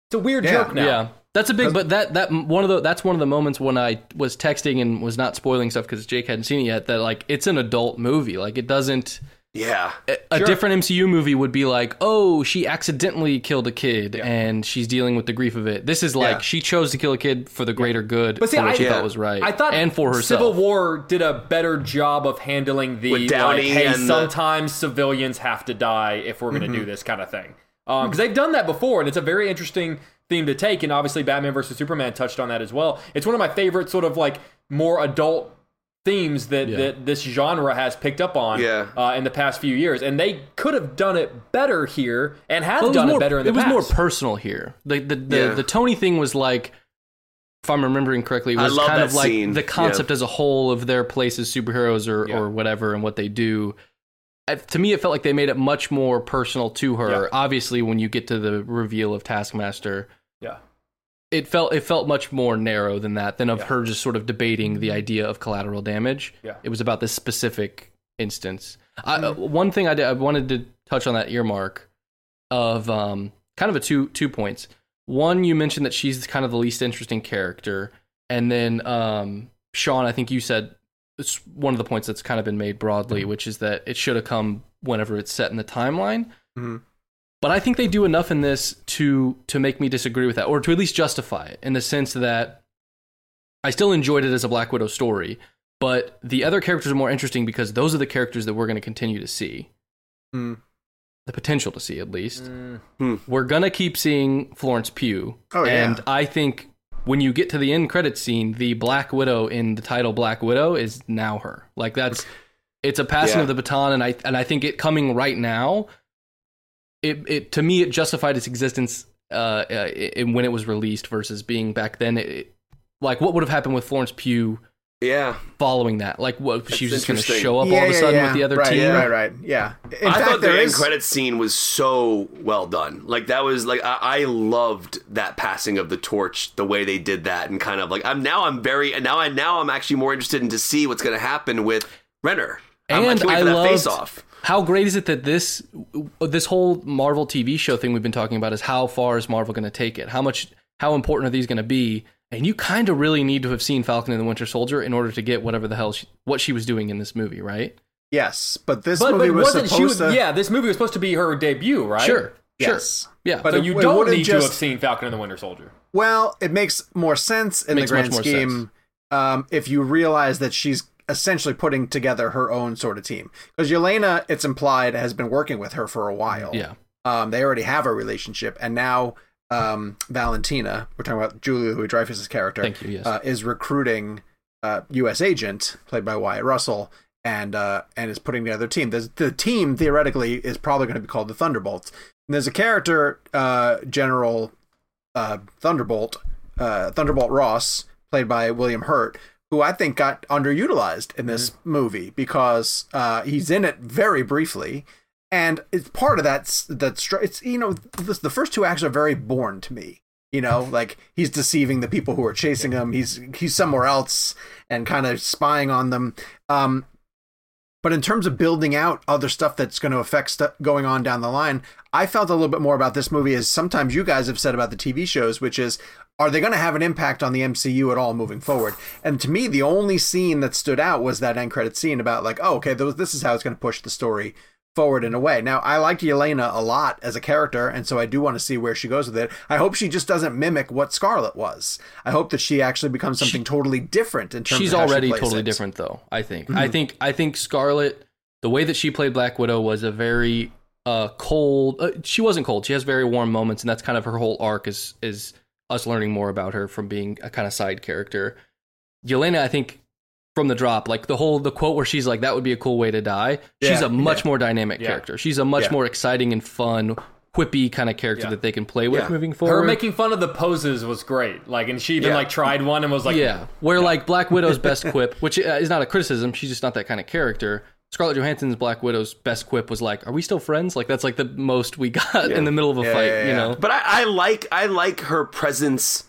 it's a weird Yeah. joke now. Yeah, that's a big. But that that one of the that's one of the moments when I was texting and was not spoiling stuff because Jake hadn't seen it yet. That like it's an adult movie. Like it doesn't. Yeah. A Sure. different MCU movie would be like, oh, she accidentally killed a kid and she's dealing with the grief of it. This is like Yeah. she chose to kill a kid for the greater good, But see, for what I- she Yeah. thought was right, I thought and for herself. Civil War did a better job of handling the like, hey, and the- sometimes civilians have to die if we're going to Mm-hmm. do this kind of thing. Because they've done that before, and it's a very interesting theme to take. And obviously, Batman versus Superman touched on that as well. It's one of my favorite sort of like more adult themes that, that this genre has picked up on Yeah. uh, in the past few years, and they could have done it better here and have Well, done more, it better in the it was more personal here. The the the, Yeah. the Tony thing was like, if I'm remembering correctly, was kind of like scene. the concept Yeah. as a whole of their place as superheroes or Yeah. or whatever and what they do. To me, it felt like they made it much more personal to her. Yeah. Obviously, when you get to the reveal of Taskmaster, yeah. It felt it felt much more narrow than that than of Yeah. her just sort of debating the idea of collateral damage. Yeah. It was about this specific instance. I, uh, one thing I, did, I wanted to touch on that earmark of um, kind of a two two points. One, you mentioned that she's kind of the least interesting character, and then um, Sean, I think you said it's one of the points that's kind of been made broadly, which is that it should have come whenever it's set in the timeline. Mhm. But I think they do enough in this to to make me disagree with that, or to at least justify it, in the sense that I still enjoyed it as a Black Widow story, but the other characters are more interesting because those are the characters that we're going to continue to see, Hmm. the potential to see at least. Mm, We're gonna keep seeing Florence Pugh, Oh, yeah. and I think when you get to the end credit scene, the Black Widow in the title Black Widow is now her. Like that's it's a passing Yeah. of the baton, and I and I think it coming right now. It it to me it justified its existence uh, uh in, when it was released versus being back then. It, like what would have happened with Florence Pugh Yeah. following that? Like what she was just going to show up all of a sudden with the other right, team? Right, right, yeah. In I fact, thought the there end is. credit scene was so well done. Like that was like I, I loved that passing of the torch, the way they did that, and kind of like I'm now I'm very and now I now I'm actually more interested in to see what's going to happen with Renner. Um, I And can't wait I for that loved face off. How great is it that this this whole Marvel TV show thing we've been talking about is how far is Marvel going to take it? How much how important are these going to be? And you kind of really need to have seen Falcon and the Winter Soldier in order to get whatever the hell she, what she was doing in this movie, right? Yes, but this but movie but was wasn't she? supposed Was, to. yeah, this movie was supposed to be her debut, right? Sure, Yes. sure, yeah. But So it- you don't wouldn't need to have seen Falcon and the Winter Soldier. Well, it makes more sense in Makes the grand scheme um, if you realize that she's essentially putting together her own sort of team. Because Yelena, it's implied, has been working with her for a while. yeah, Um, they already have a relationship, and now um, Valentina, we're talking about Julia Louis Dreyfus's character, Thank you, yes. uh, is recruiting uh, U.S. agent played by Wyatt Russell, and uh, and is putting together a team. There's, the team theoretically is probably going to be called the Thunderbolts. And there's a character, uh, General uh, Thunderbolt, uh, Thunderbolt Ross, played by William Hurt, who I think got underutilized in this movie because uh, he's in it very briefly, and it's part of that. That str- it's you know the, the first two acts are very boring to me. You know, like he's deceiving the people who are chasing him. He's he's somewhere else and kind of spying on them. Um, but in terms of building out other stuff that's going to affect stuff going on down the line, I felt a little bit more about this movie as sometimes you guys have said about the TV shows, which is are they going to have an impact on the MCU at all moving forward? And to me, the only scene that stood out was that end credit scene about like, oh, okay, this is how it's going to push the story forward in a way. Now, I liked Yelena a lot as a character, and so I do want to see where she goes with it. I hope she just doesn't mimic what Scarlett was. I hope that she actually becomes something totally different in terms she's she already plays totally things. different though i think Mm-hmm. i think i think scarlett the way that she played black widow was a very uh cold uh, she wasn't cold she has very warm moments and that's kind of her whole arc is is us learning more about her from being a kind of side character yelena i think from the drop like the whole the quote where she's like that would be a cool way to die she's a much yeah. more dynamic Yeah. character she's a much Yeah. more exciting and fun quippy kind of character Yeah. that they can play with Yeah. moving forward Her making fun of the poses was great. Like, and she even Yeah. like tried one and was like, yeah, where like Black Widow's best quip, which uh, is not a criticism, she's just not that kind of character. Scarlett Johansson's Black Widow's best quip was like, "Are we still friends?" Like that's like the most we got in the middle of a Yeah, fight, yeah, you yeah. know. But I, I like I like her presence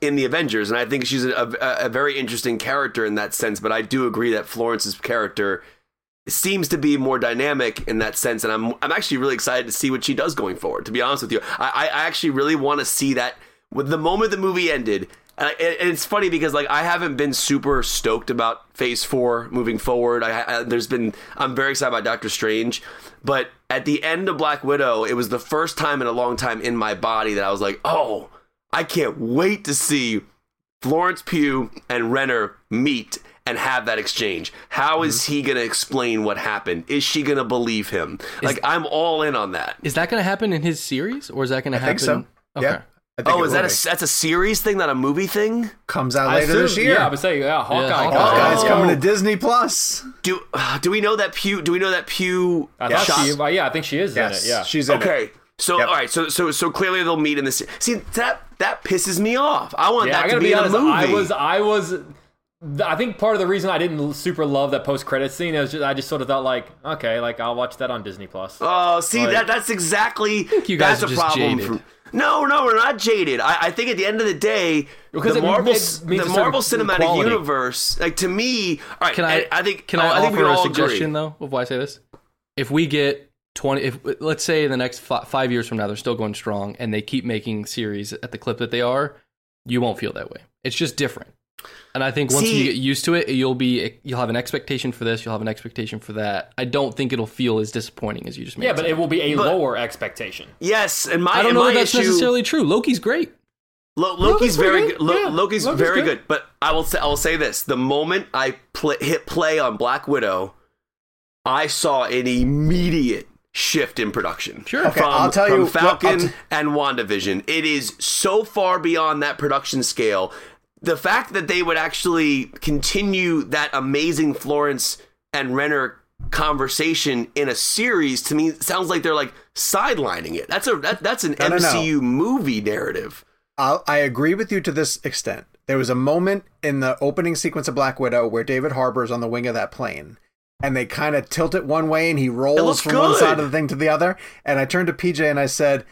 in the Avengers, and I think she's a, a, a very interesting character in that sense. But I do agree that Florence's character seems to be more dynamic in that sense, and I'm I'm actually really excited to see what she does going forward. To be honest with you, I, I actually really want to see that. With the moment the movie ended, and I- and it's funny because like I haven't been super stoked about Phase Four moving forward. I, I there's been I'm very excited about Doctor Strange, but at the end of Black Widow, it was the first time in a long time in my body that I was like, oh, I can't wait to see Florence Pugh and Renner meet and have that exchange. How is mm-hmm. he going to explain what happened? Is she going to believe him? Like I'm all in on that. Is that going to happen in his series, or is that going to happen? think so. Okay. Yeah. I think Oh, is that a that's a series thing, not a movie thing? comes out I later this year? Yeah, I would say, yeah, Hawkeye. Hawkeye. Hawkeye's Oh. coming to oh. Disney Plus. Do do we know that Pugh? Do we know that Pugh? I thought shot- she, well, yeah, I think she is Yes, in it. Yeah, she's in it. Okay. So Yep. all right, so so so clearly they'll meet in this. See that that pisses me off. I want yeah. that I to gotta be, be in a movie. I was, I was. I think part of the reason I didn't super love that post credit scene is just I just sort of thought like, okay, like I'll watch that on Disney Plus. Oh, see Like- that that's exactly you guys that's are a just problem. jaded. For, no, no, we're not jaded. I, I think at the end of the day, Because the Marvel, the Marvel Cinematic quality. Universe, like to me, all right. Can I? I think Can oh, I, I think offer a suggestion agree. though of why I say this? If we get 20 if let's say in the next fi- 5 years from now they're still going strong and they keep making series at the clip that they are, you won't feel that way. It's just different. And I think once See- you get used to it, you'll be you'll have an expectation for this, you'll have an expectation for that. I don't think it'll feel as disappointing as you just made. Yeah, it but sound. it will be a But- lower expectation. Yes, and my I don't know my that that's issue, necessarily true. Loki's great. Lo- Loki's, Loki's very good. good. Lo- Yeah, Loki's, Loki's very good. good. But I will say, I will say this: the moment I pl- hit play on Black Widow, I saw an immediate shift in production. Sure. Okay, from, I'll tell from you- Falcon I'll t- and WandaVision. It is so far beyond that production scale. The fact that they would actually continue that amazing Florence and Renner conversation in a series to me sounds like they're like sidelining it. That's a that, that's an No, no, no. MCU movie narrative. I'll, I agree with you to this extent. There was a moment in the opening sequence of Black Widow where David Harbour is on the wing of that plane, and they kind of tilt it one way, and he rolls from one side of the thing to the other. And I turned to PJ and I said,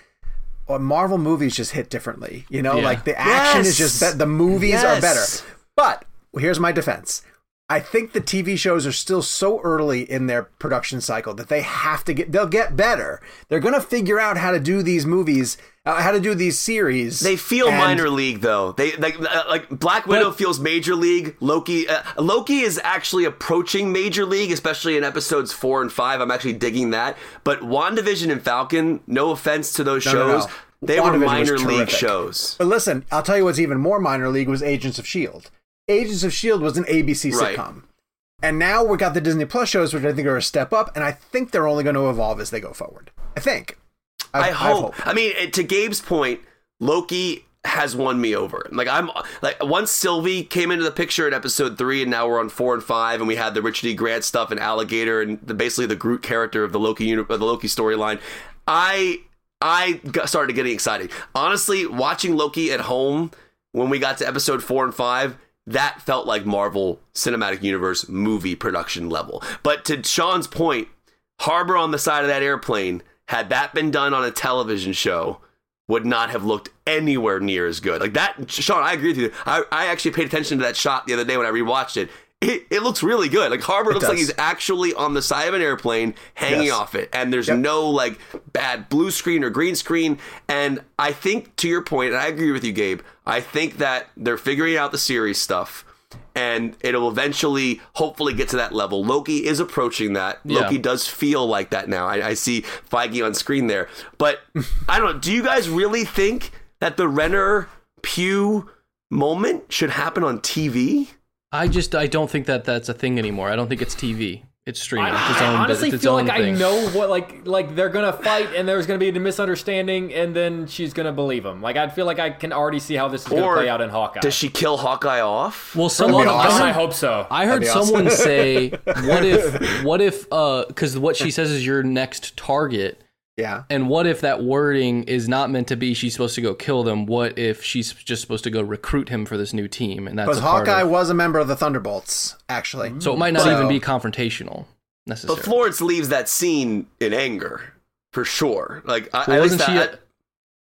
Uh, "Marvel movies just hit differently. You know, Yeah. like the action is just be- the movies are better." Yes. But here's my defense. I think the TV shows are still so early in their production cycle that they have to get they'll get better. They're going to figure out how to do these movies, uh, how to do these series. They feel and- minor league though. They like uh, like Black Widow But- feels major league. Loki uh, Loki is actually approaching major league, especially in episodes four and five. I'm actually digging that. But WandaVision and Falcon, no offense to those No, no, shows, no. they were minor league shows. But listen, I'll tell you what's even more minor league was Agents of Shield. Agents of Shield was an ABC Right. sitcom. And now we got the Disney Plus shows, which I think are a step up, and I think they're only going to evolve as they go forward. I think. I, I've hope. I mean, to Gabe's point, Loki has won me over. Like I'm like once Sylvie came into the picture in episode three, and now we're on four and five, and we had the Richard E. Grant stuff and Alligator, and the, basically the Groot character of the Loki of the Loki storyline. I I got, started getting excited. Honestly, watching Loki at home when we got to episode four and five. That felt like Marvel Cinematic Universe movie production level. But to Sean's point, Harbour on the side of that airplane, had that been done on a television show, would not have looked anywhere near as good. Like that, Sean, I agree with you. I, I actually paid attention to that shot the other day when I rewatched it. It, it looks really good. Like Harbour looks like he's actually on the side of an airplane hanging Yes. off it, and there's Yep. no like bad blue screen or green screen. And I think to your point, and I agree with you, Gabe. I think that they're figuring out the series stuff, and it'll eventually, hopefully, get to that level. Loki is approaching that. Yeah. Loki does feel like that now. I, I see Feige on screen there, but I don't know. Do you guys really think that the Renner Pugh moment should happen on TV? I just I don't think that that's a thing anymore. I don't think it's TV. It's streaming. I, it's its I own, honestly it's its feel own like I know what like like they're gonna fight and there's gonna be a misunderstanding and then she's gonna believe him. Like I feel like I can already see how this is gonna play out in Hawkeye. Does she kill Hawkeye off? Well, someone I awesome. I hope so. I heard That'd awesome. someone say, "What if? What if? Uh, because what she says is your next target." Yeah. And what if that wording is not meant to be she's supposed to go kill them? What if she's just supposed to go recruit him for this new team? And that's Because Hawkeye of- was a member of the Thunderbolts, actually. so it might not So- even be confrontational necessarily. But Florence leaves that scene in anger for sure. Like I, Well, at least wasn't she that, a-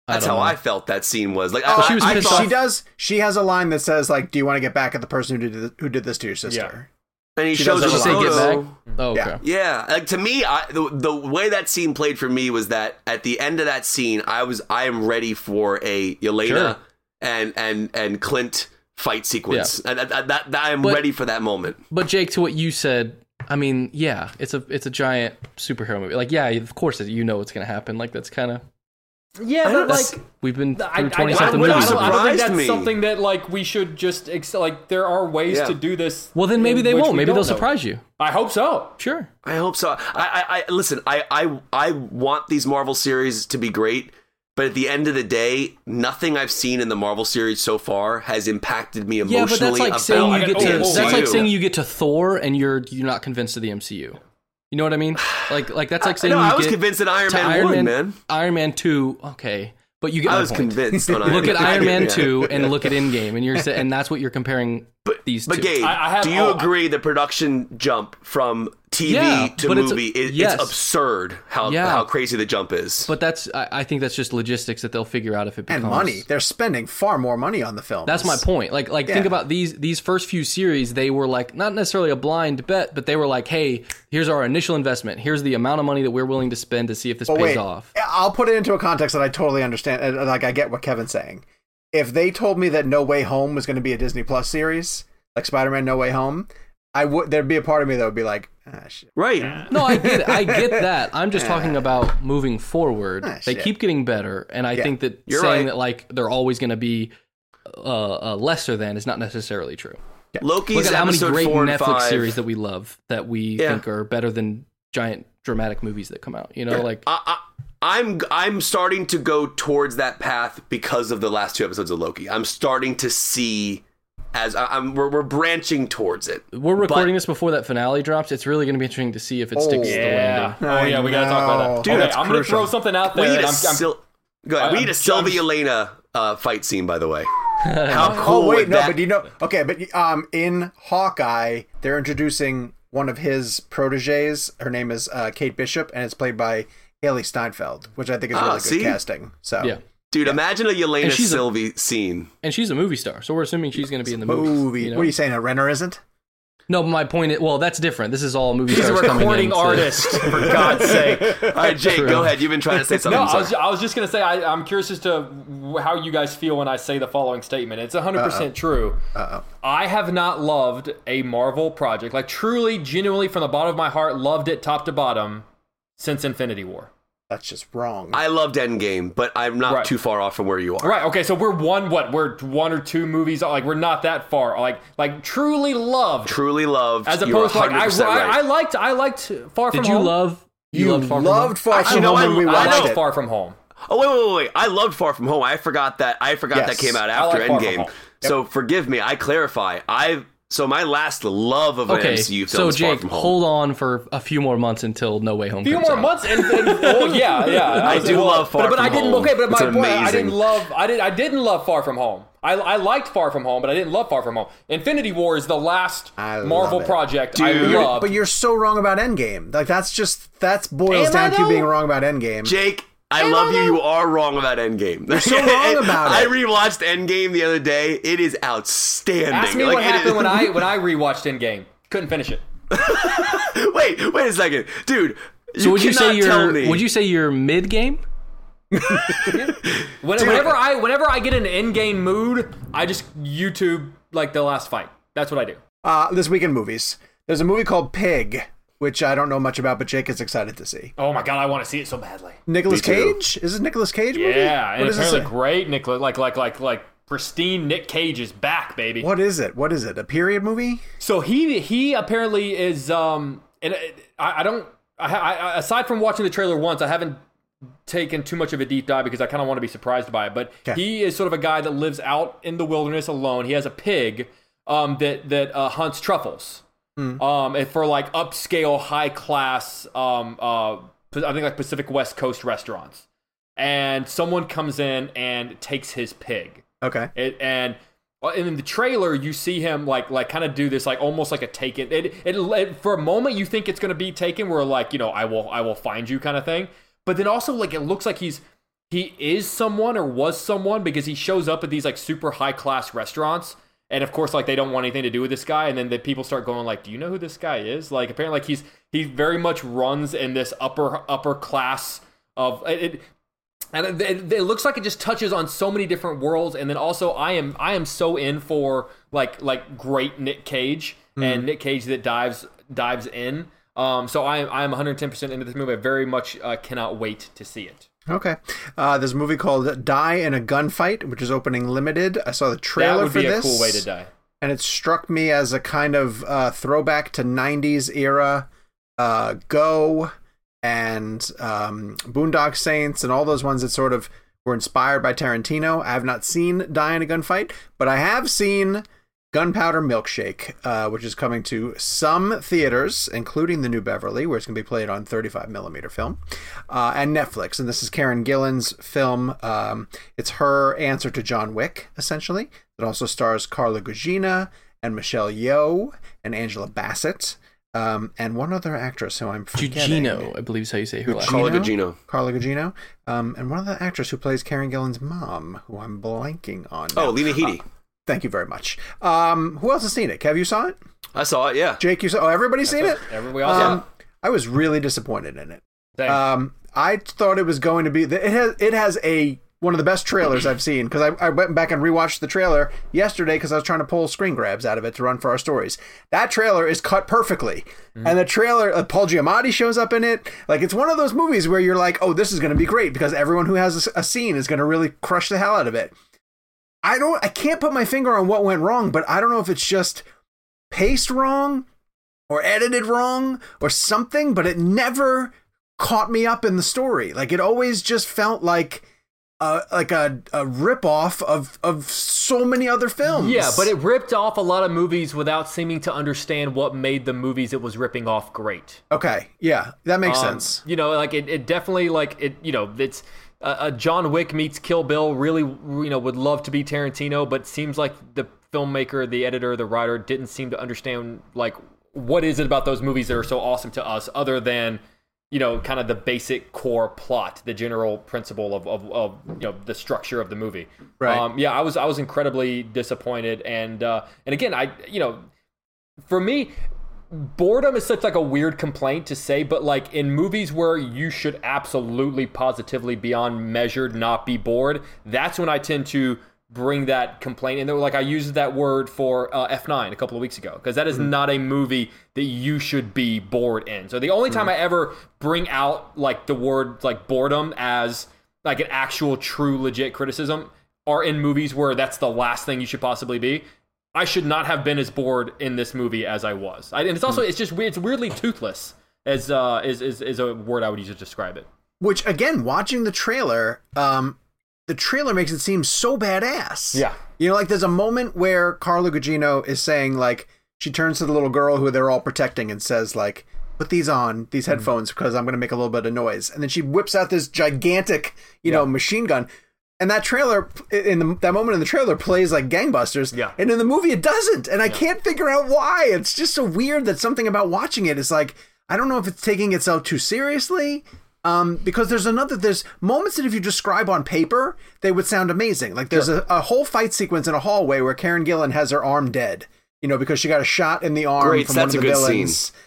that's don't how know. I felt that scene was. Like Oh, I, she was I pissed thought- she does. She has a line that says, "Like, do you want to get back at the person who did th- who did this to your sister?" And he she shows her does the have a say get back? Oh, okay. Yeah. Yeah, like to me, I, the the way that scene played for me was that at the end of that scene, I was I am ready for a Yelena Sure. and and and Clint fight sequence. And that, that, that, I am But- ready for that moment. But Jake, to what you said, I mean, yeah, it's a it's a giant superhero movie. Like, yeah, of course, you know what's gonna happen. Like, that's kind of yeah, but that's like we've been through I, I, twenty I, something I, would've don't, I don't think surprised that's me. something that like we should just ex- like there are ways Yeah. to do this. Well, then maybe they won't. Maybe they'll know. surprise you. I hope so. Sure. I hope so. I, I, I listen. I, I, I want these Marvel series to be great, but at the end of the day, nothing I've seen in the Marvel series so far has impacted me emotionally. Yeah, but that's like about saying you get to oh, oh, that's like oh. saying you get to Thor and you're you're not convinced of the MCU. You know what I mean? Like like that's like saying no, you I was convinced in Iron Man Iron 1, Man, man. Iron Man two. Okay, but you get I was point. convinced on Iron Look at Iron Man two and look at Endgame, and you're and that's what you're comparing But, these but two. Gabe, I- I have- do you oh, I- agree the production jump from TV Yeah, to but it's- movie is yes. it's absurd how Yeah. how crazy the jump is. But that's I, I think that's just logistics that they'll figure out if it becomes and money. They're spending far more money on the film. That's my point. Like like think about these these first few series, they were like not necessarily a blind bet, but they were like, "Hey, here's our initial investment. Here's the amount of money that we're willing to spend to see if this But pays wait, off." I'll put it into a context that I totally understand. Like I get what Kevin's saying. If they told me that No Way Home was going to be a Disney Plus series, like Spider-Man No Way Home, I would. There'd be a part of me that would be like, ah, shit. right. No, I get. I get that. I'm just talking about moving forward. Ah, they keep getting better, and I Yeah, think that you're saying right. that like they're always going to be uh, uh, lesser than is not necessarily true. Loki's Look at how many great Netflix five. series that we love that we Yeah. think are better than giant dramatic movies that come out. You know, like I, I, I'm I'm starting to go towards that path because of the last two episodes of Loki. I'm starting to see as I, I'm we're, we're branching towards it. we're recording But- this before that finale drops. It's really going to be interesting to see if it sticks to the Yeah. landing. Oh yeah, we gotta talk about that. Dude, okay, that's I'm gonna throw something out there. We there. need and a I'm, I'm, Sil- go ahead. we need a I'm- Sylvie Yelena uh, fight scene, by the way. How cool Oh wait, would no, that? but you know, okay, but um, in Hawkeye, they're introducing one of his proteges. Her name is uh, Kate Bishop, and it's played by Hailee Steinfeld, which I think is Ah, really good see? casting. So Yeah. Dude, imagine a Yelena And she's a- Sylvie scene. And she's a movie star, so we're assuming she's going to be in the movies, movie. you know? What are you saying? A Renner isn't? No, but my point is, well, that's different. This is all movie he's a stars coming recording in to- artist, for God's sake. All right, Jake, True. go ahead. You've been trying to say something. No, I'm was. I was just gonna say I, I'm curious as to how you guys feel when I say the following statement. It's 100 percent true. Uh-oh. I have not loved a Marvel project like truly, genuinely, from the bottom of my heart, loved it top to bottom since Infinity War. That's just wrong. I loved Endgame, but I'm not Right. too far off from where you are. Right. Okay. So we're one. What? We're one or two movies. Like we're not that far. Like like truly loved. Truly loved. As You're opposed to like I, 100% I. I liked I liked Far From Home. Did you love? you loved Far From loved Home? Far Actually, From no, Home I- when we I I watched loved it. Far From Home. Oh wait, wait, wait, wait! I loved Far From Home. I forgot that. I forgot that came out I after like Far From Endgame. Home. So forgive me. I clarify. I so my last love of an Okay, MCU film so is Far Jake, From Home. hold on for a few more months until No Way Home. A few comes more out. months and, and well, yeah, yeah. I was- do well, love Far but, but From I didn't. Home. Okay, but my It's point, I didn't love. I did. I didn't love Far From Home. I, I liked Far From Home, but I didn't love Far From Home. Infinity War is the last Marvel it. project I Dude. loved. But you're so wrong about Endgame. Like that's just that's boils Am down to you being wrong about Endgame. Jake, I Am love you. though? You are wrong about Endgame. You're so wrong about it. I it. rewatched Endgame the other day. It is outstanding. Ask me Like, what happened is- when I when I rewatched Endgame. Couldn't finish it. wait, wait a second, dude. So would you say cannot tell you're? me- Would you say you're mid game? When, whenever I whenever I get an Endgame mood, I just YouTube like the last fight. That's what I do. Uh, this weekend movies, there's a movie called Pig, which I don't know much about, but Jake is excited to see. Oh my god, I want to see it so badly. Nicolas Cage? Is it Nicolas Cage movie? Yeah, What and does apparently great Nicolas, like like like like pristine Nick Cage is back, baby. What is it? What is it? A period movie? So he he apparently is um and I, I don't I, I aside from watching the trailer once I haven't taken too much of a deep dive because I kind of want to be surprised by it but Okay. he is sort of a guy that lives out in the wilderness alone he has a pig um that that uh, hunts truffles um and for like upscale high class um uh I think like Pacific West Coast restaurants and someone comes in and takes his pig Okay. it, and and in the trailer, you see him like like kind of do this like almost like a taken. It, it, it for a moment you think it's gonna be taken, where like you know I will I will find you kind of thing. But then also like it looks like he's he is someone or was someone because he shows up at these like super high class restaurants. And of course, like they don't want anything to do with this guy, and then the people start going like, "Do you know who this guy is?" Like apparently, like he's he very much runs in this upper upper class of it. it and it, it, looks like it just touches on so many different worlds. And then also i am i am so in for like like great nick cage and nick cage that dives dives in. Um so i am i am 110% into this movie. I very much uh, cannot wait to see it Okay. Uh, there's a movie called Die in a Gunfight, which is opening limited. I saw the trailer for this. that would be a this. cool way to die and it struck me as a kind of uh, throwback to 90s era uh, Go and um, Boondock Saints and all those ones that sort of were inspired by Tarantino. I have not seen Die in a Gunfight, but I have seen Gunpowder Milkshake, uh, which is coming to some theaters, including the New Beverly, where it's going to be played on 35 millimeter film, uh, and Netflix. And this is Karen Gillan's film. Um, it's her answer to John Wick, essentially. It also stars Carla Gugino and Michelle Yeoh and Angela Bassett, um, and one other actress who I'm forgetting. Gugino, I believe is how you say her last Carla. Gugino. Carla Gugino, um, and one of the actress who plays Karen Gillan's mom, who I'm blanking on. Oh, now. Lena Headey. Thank you very much. Um, who else has seen it? Kev, you saw it? I saw it. Yeah. Jake, you saw? Oh, everybody's seen it. Everybody else. Um, I was really disappointed in it. Same. Um, I thought it was going to be. It has. It has a one of the best trailers I've seen because I, I went back and rewatched the trailer yesterday because I was trying to pull screen grabs out of it to run for our stories. That trailer is cut perfectly, and the trailer, uh, Paul Giamatti shows up in it. Like it's one of those movies where you're like, oh, this is going to be great because everyone who has a, a scene is going to really crush the hell out of it. I don't. I can't put my finger on what went wrong, but I don't know if it's just paced wrong or edited wrong or something, but it never caught me up in the story. Like it always just felt like a like a, a rip off of of so many other films. Yeah, but it ripped off a lot of movies without seeming to understand what made the movies it was ripping off great. okay, yeah, that makes Um, sense. You know, like it, it definitely like it. You know, it's uh, uh, John Wick meets Kill Bill. Really, you know, would love to be Tarantino, but seems like the filmmaker, the editor, the writer didn't seem to understand like what is it about those movies that are so awesome to us, other than you know, kind of the basic core plot, the general principle of, of, of you know the structure of the movie. Right. Um, yeah, I was I was incredibly disappointed, and uh, and again, I you know, for me, boredom is such like a weird complaint to say, but like in movies where you should absolutely positively beyond measured not be bored, that's when I tend to bring that complaint in there. Like I used that word for uh, F9 a couple of weeks ago because that is not a movie that you should be bored in. So the only time I ever bring out like the word like boredom as like an actual true legit criticism are in movies where that's the last thing you should possibly be. I should not have been as bored in this movie as I was. I, and it's also it's just. It's weirdly toothless as uh is, is is a word I would use to describe it. Which again, watching the trailer, um, the trailer makes it seem so badass. Yeah. You know, like there's a moment where Carla Gugino is saying like she turns to the little girl who they're all protecting and says like, "Put these on, these headphones, because I'm going to make a little bit of noise." And then she whips out this gigantic, you know, machine gun. And that trailer, in the, that moment in the trailer, plays like gangbusters. Yeah. And in the movie, it doesn't. And I can't figure out why. It's just so weird that something about watching it is like, I don't know if it's taking itself too seriously. Um, because there's another, there's moments that if you describe on paper, they would sound amazing. Like there's a, a whole fight sequence in a hallway where Karen Gillan has her arm dead, you know, because she got a shot in the arm Great, from that's one of the a good scene.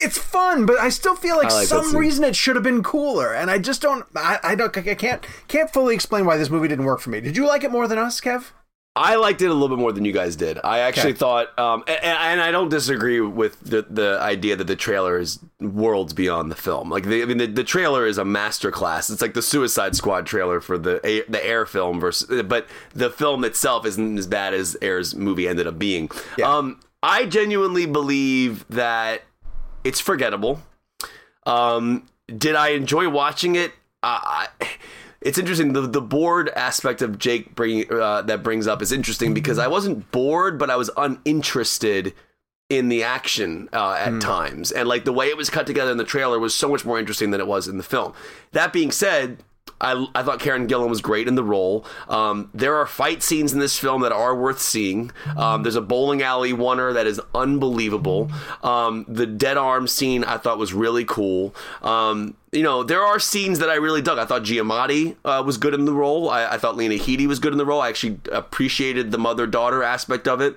It's fun, but I still feel like, like some reason it should have been cooler, and I just don't. I, I don't. I can't can't fully explain why this movie didn't work for me. Did you like it more than us, Kev? I liked it a little bit more than you guys did. I actually Okay. thought, um, and, and I don't disagree with the, the idea that the trailer is worlds beyond the film. Like, the, I mean, the, the trailer is a masterclass. It's like the Suicide Squad trailer for the the Ayer film versus, but the film itself isn't as bad as Ayer's movie ended up being. Yeah. Um, I genuinely believe that it's forgettable. Um, did I enjoy watching it? Uh, it's interesting. The the bored aspect of Jake bringing uh, that brings up is interesting because I wasn't bored, but I was uninterested in the action uh, at times, and like the way it was cut together in the trailer was so much more interesting than it was in the film. That being said. I, I thought Karen Gillan was great in the role. Um, there are fight scenes in this film that are worth seeing. Um, there's a bowling alley oner that is unbelievable. Um, the dead arm scene I thought was really cool. Um, you know, there are scenes that I really dug. I thought Giamatti uh, was good in the role. I, I thought Lena Headey was good in the role. I actually appreciated the mother daughter aspect of it.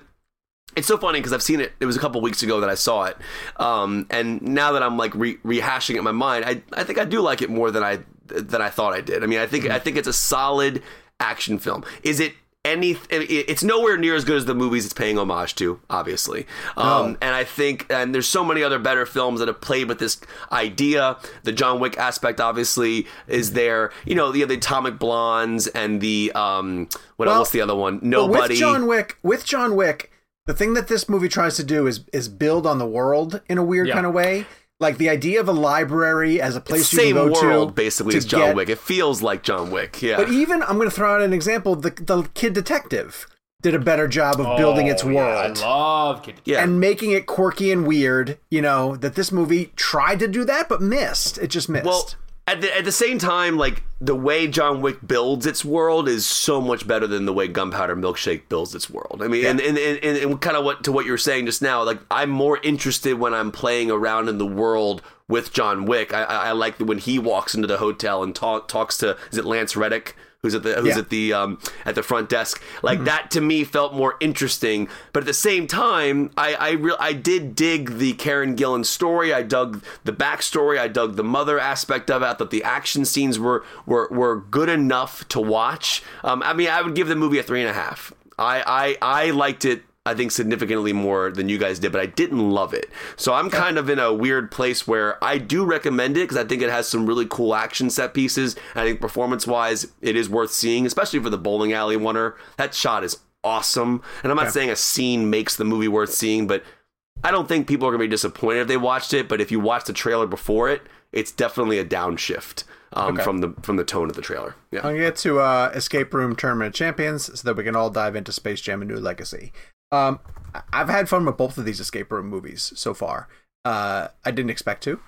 It's so funny because I've seen it. It was a couple weeks ago that I saw it, um, and now that I'm like re- rehashing it in my mind, I I think I do like it more than I than I thought I did. I mean, I think I think it's a solid action film. Is it any? It's nowhere near as good as the movies it's paying homage to, obviously. Um, And I think, and there's so many other better films that have played with this idea. The John Wick aspect, obviously, is there. You know, the the Atomic Blondes and the um, what Well, else? The other one, Nobody. with John Wick, with John Wick, the thing that this movie tries to do is is build on the world in a weird Yeah. kind of way. Like the idea of a library as a place you Same can go world, to, basically, to as John get- Wick. It feels like John Wick. Yeah. But even I'm going to throw out an example: the the Kid Detective did a better job of building its Oh, yeah, world. I love Kid. yeah. and making it quirky and weird. You know that this movie tried to do that, but missed. It just missed. Well, at the at the same time, like the way John Wick builds its world is so much better than the way Gunpowder Milkshake builds its world. I mean, and, and, and, and, and kind of what to what you were saying just now, like I'm more interested when I'm playing around in the world with John Wick. I, I, I like when he walks into the hotel and talk, talks to is it Lance Reddick? Who's at the who's Yeah. at the um, at the front desk? Like that to me felt more interesting. But at the same time, I I real I did dig the Karen Gillan story. I dug the backstory. I dug the mother aspect of it. I thought the action scenes were were were good enough to watch. Um, I mean, I would give the movie a three and a half. I I I liked it. I think significantly more than you guys did, but I didn't love it. So I'm kind of in a weird place where I do recommend it because I think it has some really cool action set pieces. I think performance wise, it is worth seeing, especially for the bowling alley oner. That shot is awesome. And I'm not saying a scene makes the movie worth seeing, but I don't think people are going to be disappointed if they watched it. But if you watch the trailer before it, it's definitely a downshift um, Okay. from the from the tone of the trailer. Yeah. I'm gonna get to uh, Escape Room Tournament Champions so that we can all dive into Space Jam: A New Legacy. Um, I've had fun with both of these escape room movies so far. Uh, I didn't expect to.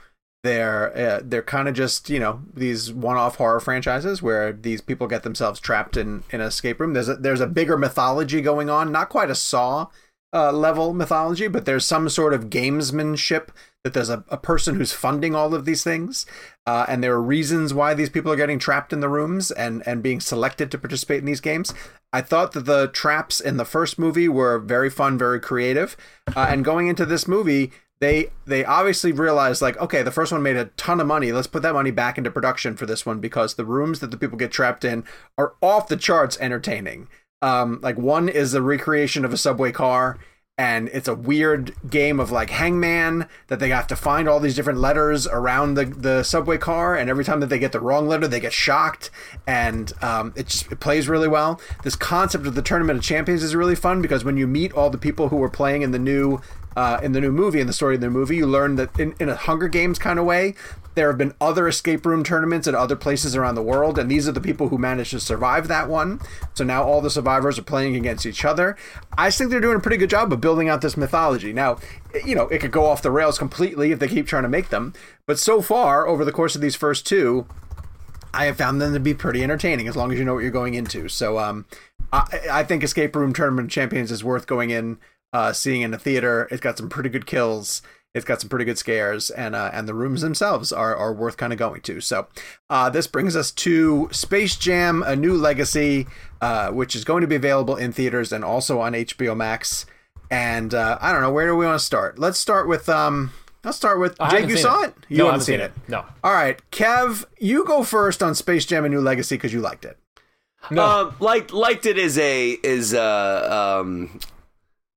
They're uh, they're kind of just you know these one-off horror franchises where these people get themselves trapped in in an escape room. There's a, there's a bigger mythology going on, not quite a Saw uh, level mythology, but there's some sort of gamesmanship that there's a, a person who's funding all of these things, uh, and there are reasons why these people are getting trapped in the rooms and and being selected to participate in these games. I thought that the traps in the first movie were very fun, very creative, uh, and going into this movie. They they obviously realized like okay the first one made a ton of money let's put that money back into production for this one because the rooms that the people get trapped in are off the charts entertaining um, like one is a recreation of a subway car and it's a weird game of like hangman that they have to find all these different letters around the, the subway car and every time that they get the wrong letter they get shocked. And um, it just it plays really well. This concept of the tournament of champions is really fun because when you meet all the people who were playing in the new uh, in the new movie in the story of the movie you learn that in, in a hunger games kind of way there have been other escape room tournaments at other places around the world, and these are the people who managed to survive that one. So now all the survivors are playing against each other. I think they're doing a pretty good job of building out this mythology. Now, you know, it could go off the rails completely if they keep trying to make them, but so far, over the course of these first two, I have found them to be pretty entertaining as long as you know what you're going into. So, um, I, I think Escape Room Tournament Champions is worth going in, uh, seeing in a theater. It's got some pretty good kills. It's got some pretty good scares, and uh, and the rooms themselves are, are worth kind of going to. So, uh, this brings us to Space Jam: A New Legacy, uh, which is going to be available in theaters and also on HBO Max. And uh, I don't know where do we want to start. Let's start with um. Let's start with I Jake. You saw it. it? You No, I haven't haven't seen seen it. it. No. All right, Kev, you go first on Space Jam: A New Legacy because you liked it. No. Um, liked liked it as a is uh um.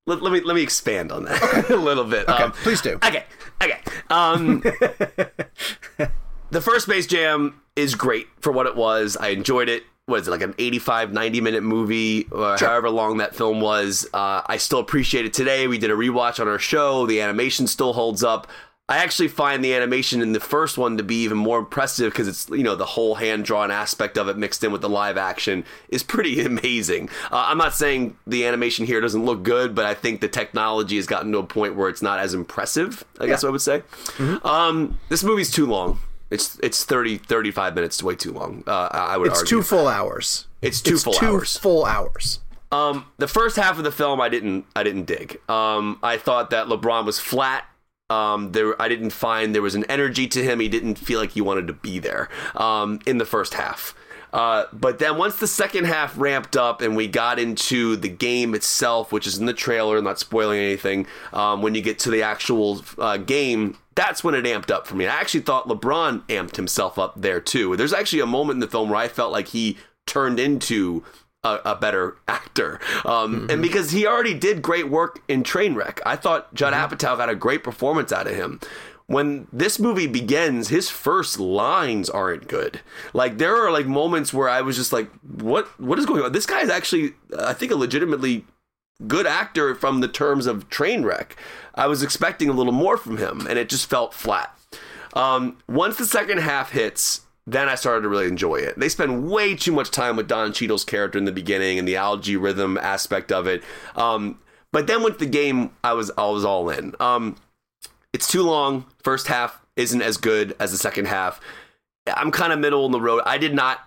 Let, let me let me expand on that a little bit. Okay, Um, please do. Okay, okay. Um, the first Space Jam is great for what it was. I enjoyed it. Was it like an 85, 90 minute movie, or however long that film was? Uh, I still appreciate it today. We did a rewatch on our show. The animation still holds up. I actually find the animation in the first one to be even more impressive because it's you know the whole hand drawn aspect of it mixed in with the live action is pretty amazing. Uh, I'm not saying the animation here doesn't look good, but I think the technology has gotten to a point where it's not as impressive. I guess I would say. Um, this movie's too long. It's it's 30 35 minutes way too long. Uh, I would It's argue. two full hours. It's two full two hours. full hours. Um, the first half of the film, I didn't, I didn't dig. Um, I thought that LeBron was flat. Um, there, I didn't find there was an energy to him. He didn't feel like he wanted to be there. Um, in the first half. Uh, but then once the second half ramped up and we got into the game itself, which is in the trailer, not spoiling anything, um, when you get to the actual uh, game, that's when it amped up for me. I actually thought LeBron amped himself up there too. There's actually a moment in the film where I felt like he turned into a, a better actor. Um, And because he already did great work in Trainwreck, I thought Judd Apatow got a great performance out of him. When this movie begins, his first lines aren't good. Like there are like moments where I was just like, "What? What is going on?" This guy is actually, I think, a legitimately good actor from the terms of Trainwreck. I was expecting a little more from him, and it just felt flat. Um, once the second half hits, then I started to really enjoy it. They spend way too much time with Don Cheadle's character in the beginning and the Al-G Rhythm aspect of it. Um, but then with the game, I was I was all in. Um, it's too long. First half isn't as good as the second half. I'm kind of middle in the road. I did not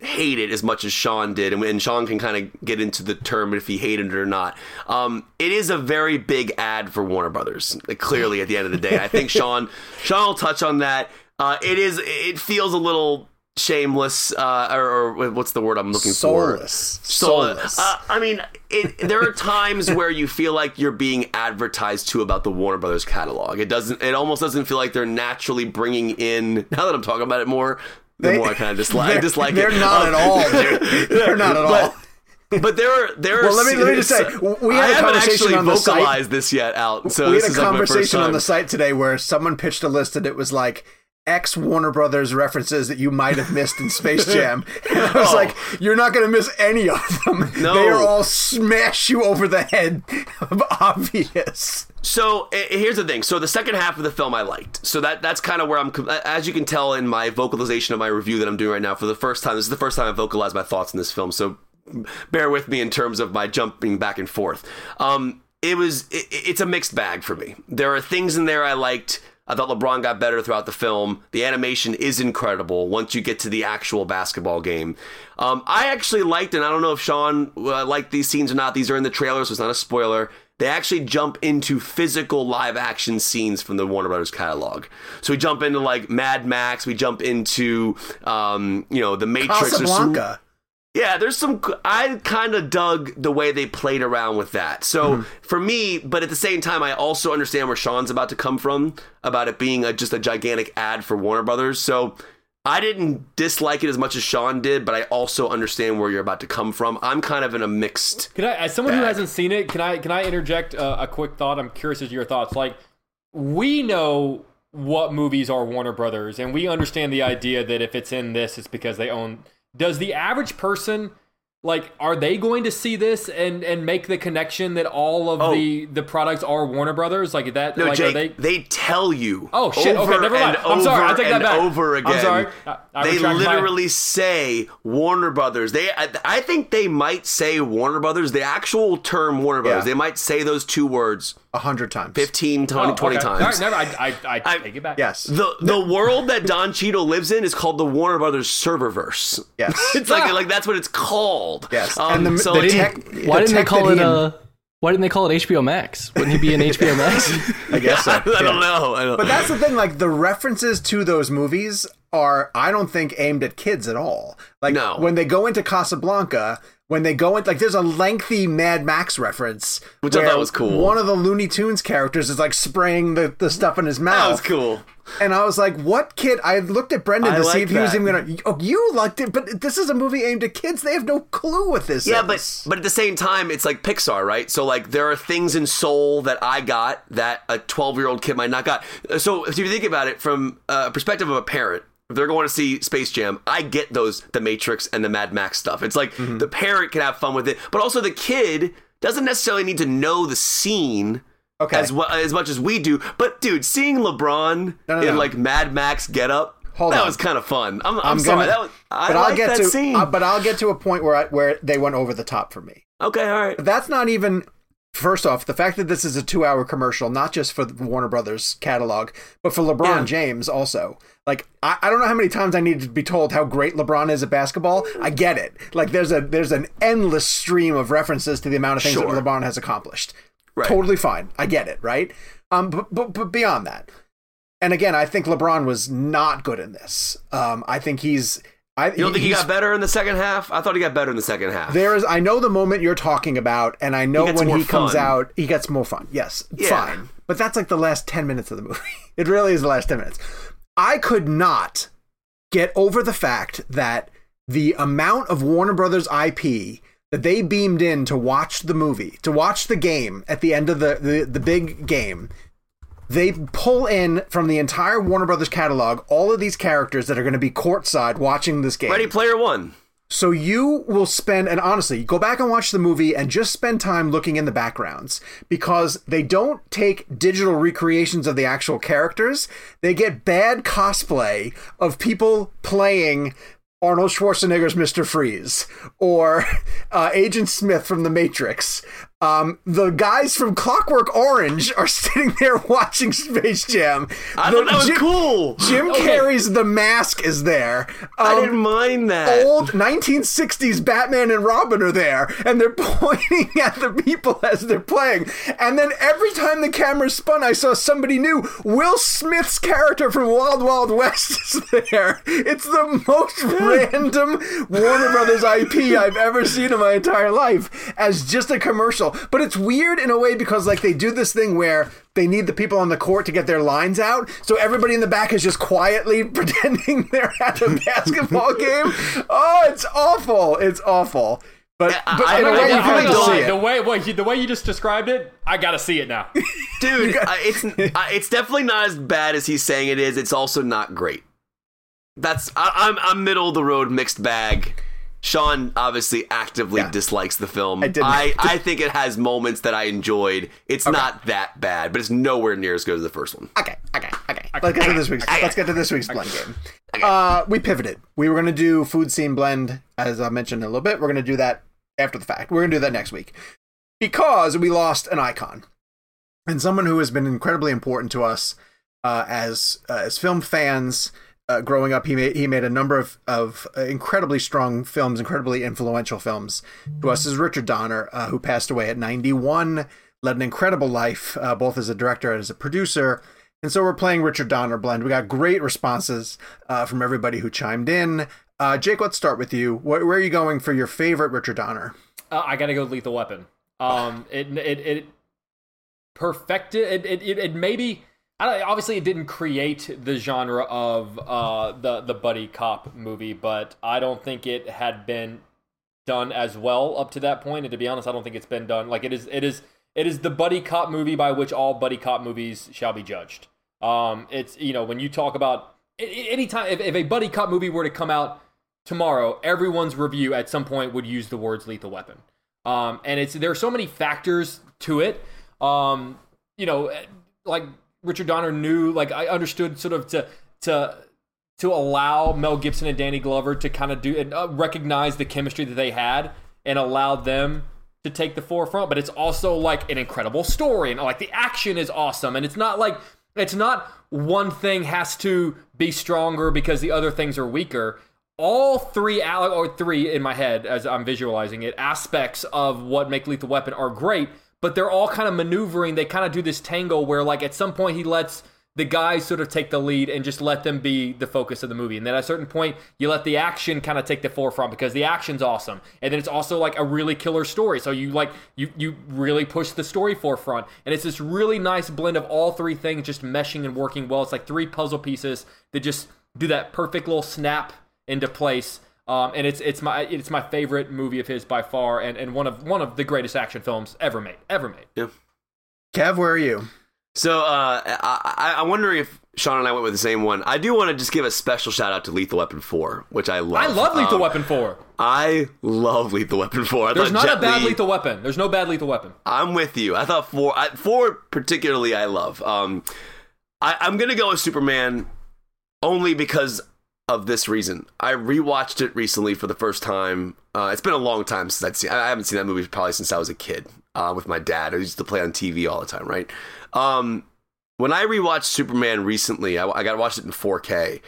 hate it as much as Sean did, and, and Sean can kind of get into the term if he hated it or not. Um, it is a very big ad for Warner Brothers. Clearly, at the end of the day, I think Sean Sean will touch on that. Uh, it is. It feels a little shameless, uh, or, or what's the word I'm looking Soulless. for? Soulless. Uh, I mean, it, there are times where you feel like you're being advertised to about the Warner Brothers catalog. It doesn't. It almost doesn't feel like they're naturally bringing in. Now that I'm talking about it more, the They- more I kind of dislike. I they're- dislike they're it. not Um, at all, dude. They're not at all. But, but there are there are. Well, let me- let me just say, we had I a haven't conversation actually on the site. vocalized this yet out. So we this had a is like conversation on the site today where someone pitched a list and it was like X Warner Brothers references that you might have missed in Space Jam. And I was Oh. like, you're not going to miss any of them. No. They are all smash you over the head. Obvious. So eh, here's the thing. So the second half of the film I liked. So that that's kind of where I'm. As you can tell in my vocalization of my review that I'm doing right now for the first time. This is the first time I vocalized my thoughts in this film. So bear with me in terms of my jumping back and forth. Um, it was it, it's a mixed bag for me. There are things in there I liked. I thought LeBron got better throughout the film. The animation is incredible once you get to the actual basketball game. Um, I actually liked, and I don't know if Sean uh, liked these scenes or not. These are in the trailer, so it's not a spoiler. They actually jump into physical live action scenes from the Warner Brothers catalog. So we jump into like Mad Max. We jump into um, you know the Matrix. or some- Casablanca. Yeah, there's some. I kind of dug the way they played around with that. So for me, but at the same time, I also understand where Sean's about to come from about it being a, just a gigantic ad for Warner Brothers. So I didn't dislike it as much as Sean did, but I also understand where you're about to come from. I'm kind of in a mixed. Can I, as someone who hasn't seen it, can I can I interject uh, a quick thought? I'm curious as to your thoughts. Like, we know what movies are Warner Brothers, and we understand the idea that if it's in this, it's because they own. Does the average person like are they going to see this and and make the connection that all of Oh. the the products are Warner Brothers? Like that? No, like, Jake, are they? they, tell you. Oh, shit. Over Okay, never mind. and I'm sorry. I over take that and back. Over I'm again. sorry. I- I they retract my- literally say Warner Brothers. They, I, I think they might say Warner Brothers. The actual term Warner Brothers. Yeah. They might say those two words hundred times. 15, 20, Oh, 20 times. All right, never. I I, I, I- take it back. Yes. The the world that Don Cheadle lives in is called the Warner Brothers serververse. Yes. It's like like that's what it's called. Yes. Um, And the- so the like- tech- Why the didn't they call it he- uh why didn't they call it HBO Max? Wouldn't he be in HBO Max? I guess so. I don't know. I don't, But that's the thing, like the references to those movies are, I don't think, aimed at kids at all. Like No. when they go into Casablanca, when they go in like, there's a lengthy Mad Max reference, Which I thought was cool. One of the Looney Tunes characters is like spraying the, the stuff in his mouth. that was cool. And I was like, "What kid?" I looked at Brendan I to see if he was even gonna. Oh, you liked it, but this is a movie aimed at kids. They have no clue what this Yeah, is. but but at the same time, it's like Pixar, right? So like there are things in Soul that I got that a 12 year old kid might not got. So if you think about it from a perspective of a parent, if they're going to see Space Jam, I get those the Matrix and the Mad Max stuff. It's like Mm-hmm. the parent can have fun with it, but also the kid doesn't necessarily need to know the scene. Okay. As well as much as we do, but dude, seeing LeBron No, no, in no. like Mad Max get up, Hold that on. was kind of fun. I'm, I'm, I'm sorry, gonna- that was, I but I'll get that to. scene. uh, but I'll get to a point where I, where they went over the top for me. okay, all right. But that's not even first off the fact that this is a two-hour commercial not just for the warner brothers catalog but for lebron Yeah. james also like I, I don't know how many times i need to be told how great lebron is at basketball i get it like there's a there's an endless stream of references to the amount of things Sure. that lebron has accomplished Right. totally fine i get it right um but, but but beyond that and again i think lebron was not good in this um i think he's I, You don't think he got better in the second half? I thought he got better in the second half. there is. I know the moment you're talking about, and I know He when he comes out, he gets more fun. Yes, Yeah. fine. But that's like the last ten minutes of the movie. It really is the last ten minutes. I could not get over the fact that the amount of Warner Brothers IP that they beamed in to watch the movie, to watch the game at the end of the the, the big game. They pull in from the entire Warner Brothers catalog all of these characters that are going to be courtside watching this game. Ready Player One. So you will spend, and honestly, go back and watch the movie and just spend time looking in the backgrounds because they don't take digital recreations of the actual characters. They get bad cosplay of people playing Arnold Schwarzenegger's Mr. Freeze or uh, Agent Smith from The Matrix Um, the guys from Clockwork Orange are sitting there watching Space Jam. I The- thought that was Jim, cool. Jim Carrey's The Mask is there. I Um, didn't mind that. old 1960s Batman and Robin are there, and they're pointing at the people as they're playing. And then every time the camera spun, I saw somebody new. Will Smith's character from Wild Wild West is there. It's the most random Warner Brothers IP I've ever seen in my entire life as just a commercial. But it's weird in a way because like they do this thing where they need the people on the court to get their lines out. So everybody in the back is just quietly pretending they're at a basketball game. Oh, it's awful. It's awful. But, Yeah, I- but I- in a I- way, I- you I kind don't see it. The way, what, you- the way you just described it, I gotta see it now. Dude, uh, it's uh, it's definitely not as bad as he's saying it is. It's also not great. That's I, I'm I'm middle of the road, mixed bag. Sean obviously actively Yeah. dislikes the film. I didn't. I, I think it has moments that I enjoyed. It's not that bad, but it's nowhere near as good as the first one. Okay, okay, okay. Let's get to this week's. Let's get to this week's blend game. Uh, we pivoted. We were going to do food scene blend, as I mentioned in a little bit. We're going to do that after the fact. We're going to do that next week because we lost an icon and someone who has been incredibly important to us uh, as uh, as film fans. Uh, growing up, he made he made a number of of incredibly strong films, incredibly influential films to us. Is Richard Donner, uh, who passed away at 91, led an incredible life, uh, both as a director and as a producer. And so we're playing Richard Donner blend. We got great responses uh, from everybody who chimed in. Uh, Jake, let's start with you. Where, where are you going for your favorite Richard Donner? Uh, I gotta go Lethal Weapon. Um, it it it perfected. It it it, it maybe. Obviously, it didn't create the genre of uh, the the buddy cop movie, but I don't think it had been done as well up to that point. And to be honest, I don't think it's been done like it is. It is. It is the buddy cop movie by which all buddy cop movies shall be judged. Um, it's you know when you talk about anytime if, if a buddy cop movie were to come out tomorrow, everyone's review at some point would use the words lethal weapon. Um, and it's there are so many factors to it. Um, you know, like Richard Donner knew, like I understood sort of to to to allow Mel Gibson and Danny Glover to kind of do and uh, recognize the chemistry that they had and allow them to take the forefront. But it's also like an incredible story and like the action is awesome. And it's not like it's not one thing has to be stronger because the other things are weaker. All three or three in my head as I'm visualizing it aspects of what make Lethal Weapon are great, but they're all kind of maneuvering. They kind of do this tango where like at some point he lets the guys sort of take the lead and just let them be the focus of the movie. And then at a certain point, you let the action kind of take the forefront because the action's awesome. And then it's also like a really killer story. So you like you you really push the story forefront. And it's this really nice blend of all three things just meshing and working well. It's like three puzzle pieces that just do that perfect little snap into place. Um, and it's it's my it's my favorite movie of his by far, and, and one of one of the greatest action films ever made, ever made. Yeah. Kev, where are you? So uh, I, I, I'm wondering if Sean and I went with the same one. I do want to just give a special shout out to Lethal Weapon 4, which I love. I love Lethal Um, Weapon four. I love Lethal Weapon 4. I There's not Jet a bad Li- Lethal Weapon. There's no bad Lethal Weapon. I'm with you. I thought four, I, four particularly, I love. Um, I, I'm gonna go with Superman only because of this reason. I rewatched it recently for the first time. Uh, it's been a long time since I'd seen. I haven't seen that movie probably since I was a kid uh, with my dad. I used to play on TV all the time, right? Um, when I rewatched Superman recently, I, I got to watch it in 4K.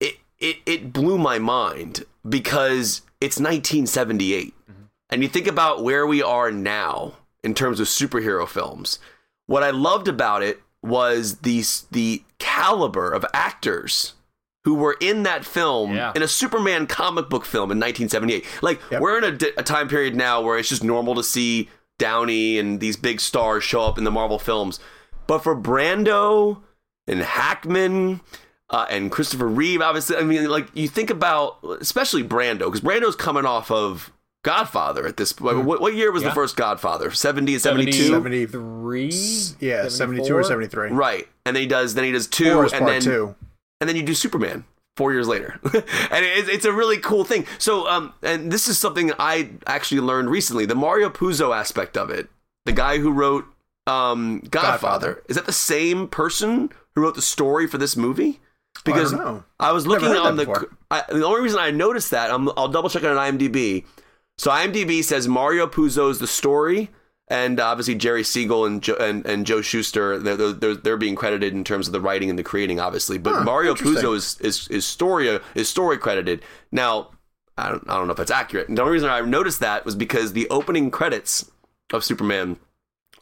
It it it blew my mind because it's 1978, and you think about where we are now in terms of superhero films. What I loved about it was the the caliber of actors who were in that film Yeah. in a Superman comic book film in 1978. Like Yep. we're in a, a time period now where it's just normal to see Downey and these big stars show up in the Marvel films, but for Brando and Hackman. Uh, and Christopher Reeve, obviously. I mean, like you think about, especially Brando, because Brando's coming off of Godfather at this point. What, what year was Yeah. the first Godfather? 70 and 72? 70 Three. Yeah, 72 or 73. Right. And then he does then he does two Four and part then two. And then you do Superman four years later, and it's, it's a really cool thing. So, um, and this is something I actually learned recently: the Mario Puzo aspect of it. The guy who wrote um, Godfather, Godfather. is that the same person who wrote the story for this movie? Because don't know. I was looking on the. I, the only reason I noticed that I'm, I'll double check it on IMDb. So IMDb says Mario Puzo is the story, and obviously Jerry Siegel and jo- and, and Joe Shuster they're, they're they're being credited in terms of the writing and the creating, obviously. But Huh, Mario. Puzo is is is story is story credited. Now I don't I don't know if that's accurate. And the only reason I noticed that was because the opening credits of Superman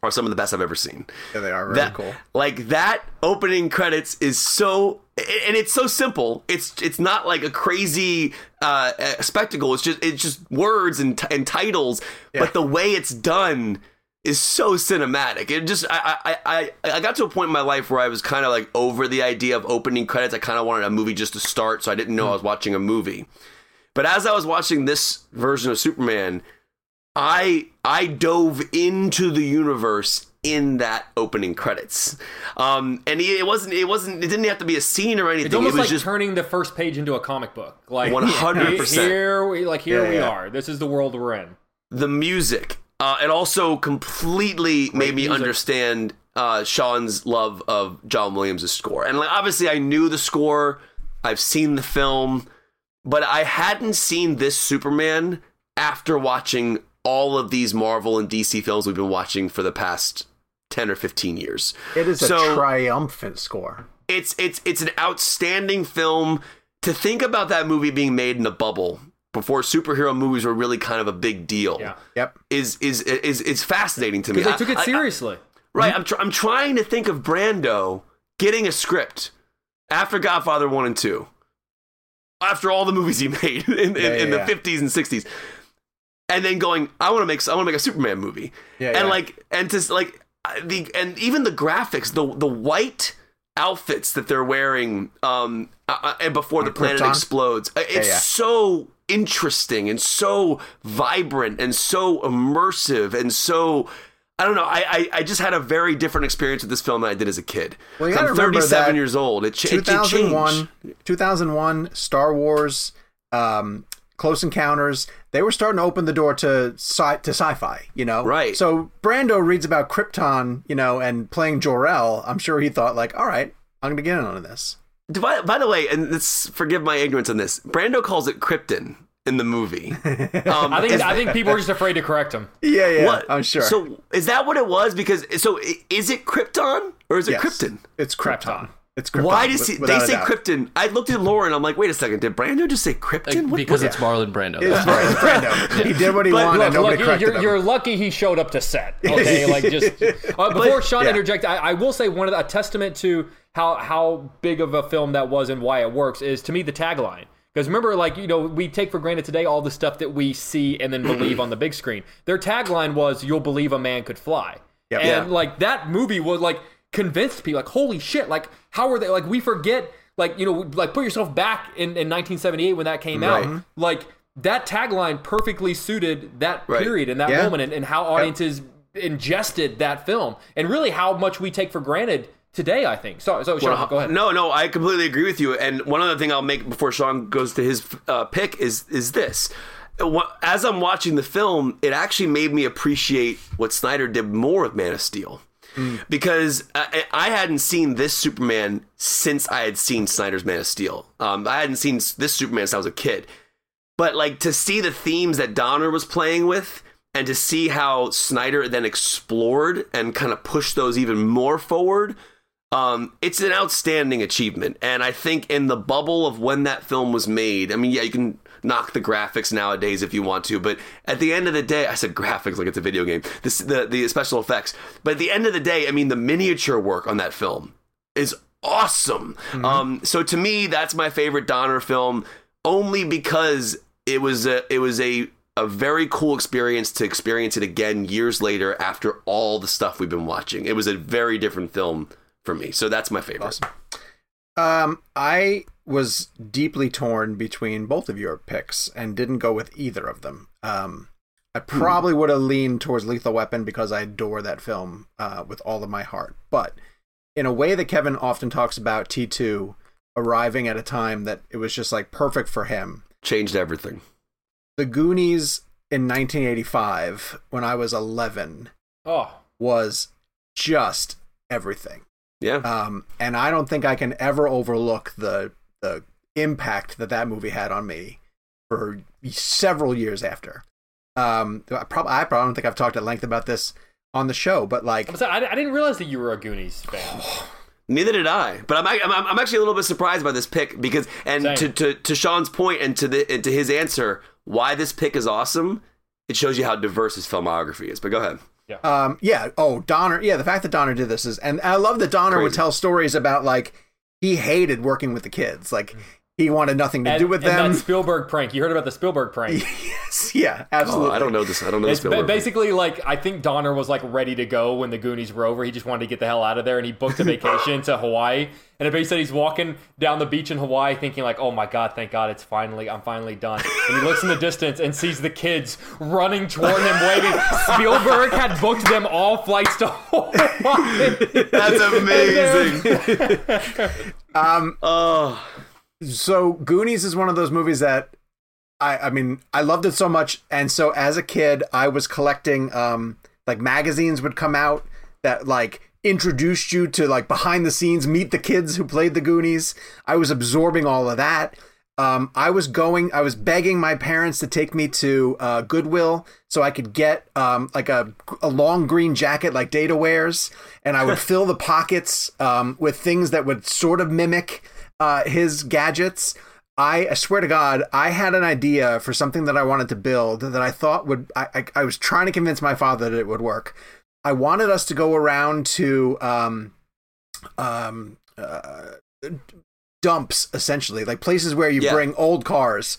are some of the best I've ever seen. Yeah, they are very that, cool. Like that opening credits is so, and it's so simple. It's it's not like a crazy uh, spectacle. It's just it's just words and, t- and titles, but the way it's done is so cinematic. It just I I I I got to a point in my life where I was kind of like over the idea of opening credits. I kind of wanted a movie just to start, so I didn't know I was watching a movie. But as I was watching this version of Superman, I I dove into the universe in that opening credits. Um, and it wasn't it wasn't it didn't have to be a scene or anything. It's almost it was like just turning the first page into a comic book. Like 100%. Here we like here Yeah, we yeah. are. This is the world we're in. the music. Uh, it also completely made me music. understand uh, Sean's love of John Williams' score. And like obviously I knew the score, I've seen the film, but I hadn't seen this Superman after watching all of these Marvel and DC films we've been watching for the past 10 or 15 years. It is a So- triumphant score. it's it's it's an outstanding film to think about that movie being made in a bubble before superhero movies were really kind of a big deal Yeah. Yep. is is is is fascinating to me Because they took I- it I- I- seriously. right I'm, tr- I'm trying to think of brando getting a script after godfather 1 and 2 after all the movies he made in, in, Yeah, in yeah, the yeah. 50s and 60s and then going i want to make i want to make a superman movie Yeah, and yeah. like and just like the and even the graphics the the white outfits that they're wearing um uh, uh, and before the planet Krypton? explodes uh, it's yeah. so interesting and so vibrant and so immersive and so I don't know. I, I I just had a very different experience with this film than I did as a kid. Well, you I'm 37 years old. It, ch- it, it 2001, changed. 2001, Star Wars, um, Close Encounters. They were starting to open the door to sci to sci-fi. You know, Right. So Brando reads about Krypton, you know, and playing Jor El. I'm sure he thought like, all right, I'm gonna get in on this. By, by the way, and this, forgive my ignorance on this. Brando calls it Krypton in the movie. Um, I think I think people are just afraid to correct him. Yeah, yeah, what? I'm sure. So is that what it was? Because so is it Krypton or is it Yes. Krypton? It's Krypton. Krypton. It's Krypton. Why does wi- he, they say doubt. Krypton? I looked at Lauren. I'm like, wait a second. Did Brando just say Krypton? Like, What- because what- it's Marlon Brando. It's, it's Brando. He did what he But wanted, Look, and nobody look, you're, him. you're lucky he showed up to set. Okay, like just uh, before Sean yeah. interject, I, I will say one of the, a testament to how how big of a film that was and why it works is to me the tagline. Because remember, like you know, we take for granted today all the stuff that we see and then believe on the big screen. Their tagline was "You'll believe a man could fly," Yep. and Yeah. like that movie was like convinced people like, "Holy shit!" Like how are they? Like we forget, like you know, like put yourself back in, in 1978 when that came out. Like that tagline perfectly suited that Right. period and that Yeah. moment and, and how audiences ingested that film and really how much we take for granted today. I think. So, so Sean, Well, go ahead. No, no, I completely agree with you. And one other thing I'll make before Sean goes to his uh, pick is is this. As I'm watching the film, it actually made me appreciate what Snyder did more with Man of Steel. Because I, I hadn't seen this Superman since I had seen Snyder's Man of Steel. Um, I hadn't seen this Superman since I was a kid. But like to see the themes that Donner was playing with and to see how Snyder then explored and kind of pushed those even more forward, um, it's an outstanding achievement. And I think in the bubble of when that film was made, I mean, yeah, you can knock the graphics nowadays if you want to, but at the end of the day, I said graphics like it's a video game, this, the, the special effects. But at the end of the day, I mean, the miniature work on that film is awesome. Um, so to me, that's my favorite Donner film, only because it was a it was a a very cool experience to experience it again years later after all the stuff we've been watching. It was a very different film for me, so that's my favorite. Awesome. Um, I was deeply torn between both of your picks and didn't go with either of them. Um, I probably would have leaned towards Lethal Weapon because I adore that film uh, with all of my heart. But in a way that Kevin often talks about T2 arriving at a time that it was just like perfect for him. Changed everything. The Goonies in 1985, when I was 11, Oh, was just everything. Yeah. Um, and I don't think I can ever overlook the the impact that that movie had on me for several years after. Um, I probably I probably don't think I've talked at length about this on the show, but like I'm sorry, I, I didn't realize that you were a Goonies fan. Neither did I, but I'm, I'm I'm actually a little bit surprised by this pick because, and Same. to, to to Sean's point and to the and to his answer, why this pick is awesome. It shows you how diverse his filmography is. But go ahead. Yeah. Um, yeah. Oh, Donner. Yeah, the fact that Donner did this is, and I love that Donner would tell stories about like he hated working with the kids. Like mm. He wanted nothing to And, do with and them. that Spielberg prank. You heard about the Spielberg prank. yes, yeah, Oh, absolutely. I don't know this. I don't know this. It's ba- Spielberg. basically like I think Donner was like ready to go when the Goonies were over. He just wanted to get the hell out of there, and he booked a vacation to Hawaii. And it basically said he's walking down the beach in Hawaii, thinking like, "Oh my god, thank God, it's finally, I'm finally done." And he looks in the distance and sees the kids running toward him, waving. Spielberg had booked them all flights to Hawaii. That's amazing. Um, oh, so Goonies is one of those movies that I I mean I loved it so much and so as a kid I was collecting um like magazines would come out that like introduced you to like behind the scenes meet the kids who played the Goonies. I was absorbing all of that. Um I was going I was begging my parents to take me to uh Goodwill so I could get um like a a long green jacket like Data wears and I would fill the pockets um with things that would sort of mimic uh, his gadgets. I, I swear to God, I had an idea for something that I wanted to build that I thought would. I, I, I was trying to convince my father that it would work. I wanted us to go around to um, um, uh, dumps, essentially, like places where you Yeah. bring old cars,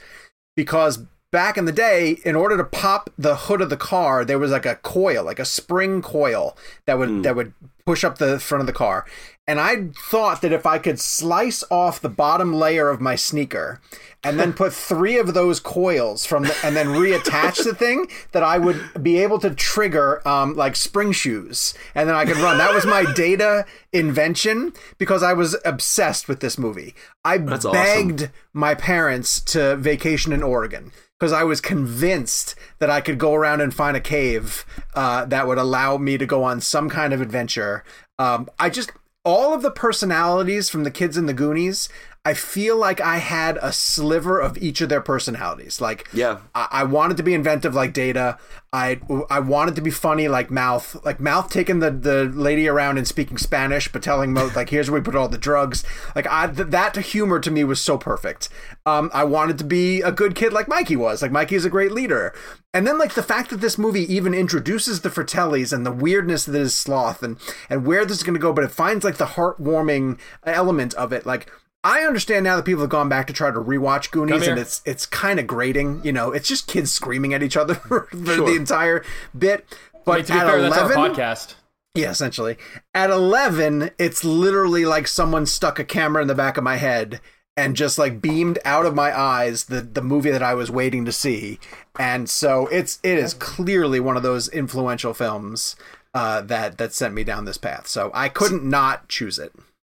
because back in the day, in order to pop the hood of the car, there was like a coil, like a spring coil that would that would push up the front of the car. And I thought that if I could slice off the bottom layer of my sneaker and then put three of those coils from the, and then reattach the thing, that I would be able to trigger um, like spring shoes, and then I could run. That was my data invention because I was obsessed with this movie. I That's awesome. begged my parents to vacation in Oregon because I was convinced that I could go around and find a cave uh, that would allow me to go on some kind of adventure. Um, I just all of the personalities from the kids in the Goonies. I feel like I had a sliver of each of their personalities. Like, Yeah. I, I wanted to be inventive like Data. I I wanted to be funny like Mouth. Like Mouth taking the, the lady around and speaking Spanish, but telling Mo like, "Here's where we put all the drugs." Like I th- that humor to me was so perfect. Um, I wanted to be a good kid like Mikey was. Like Mikey is a great leader. And then like the fact that this movie even introduces the Fratellis and the weirdness that is Sloth and and where this is going to go, but it finds like the heartwarming element of it. Like I understand now that people have gone back to try to rewatch Goonies, and it's it's kind of grating. You know, it's just kids screaming at each other for, for Sure. the entire bit. But I mean, to be at fair, that's our eleven, podcast. yeah, essentially at eleven, it's literally like someone stuck a camera in the back of my head and just like beamed out of my eyes the the movie that I was waiting to see. And so it's it is clearly one of those influential films uh, that that sent me down this path. So I couldn't not choose it.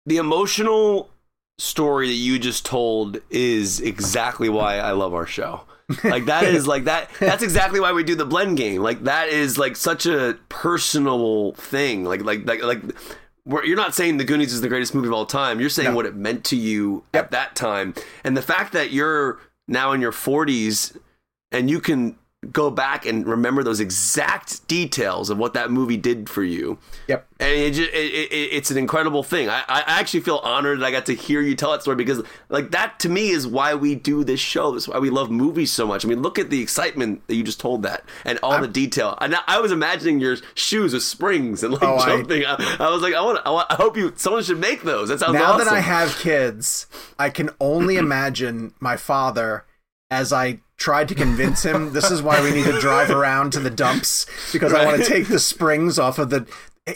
the emotional story that you just told is exactly why I love our show. Like that is like that that's exactly why we do the blend game. Like that is like such a personal thing. Like like like like we're, you're not saying the Goonies is the greatest movie of all time. You're saying No. what it meant to you at that time. And the fact that you're now in your 40s and you can go back and remember those exact details of what that movie did for you Yep. and it, ju- it, it, it's an incredible thing. I, I actually feel honored that I got to hear you tell that story because, like, that to me is why we do this show. That's why we love movies so much. I mean, look at the excitement that you just told that and all the detail. And I, I was imagining your shoes with springs and like Oh, I- jumping. I, I was like, I want, I want, I hope you. Someone should make those. That sounds now awesome. that I have kids, I can only imagine my father as I tried to convince him this is why we need to drive around to the dumps because I want to take the springs off of the.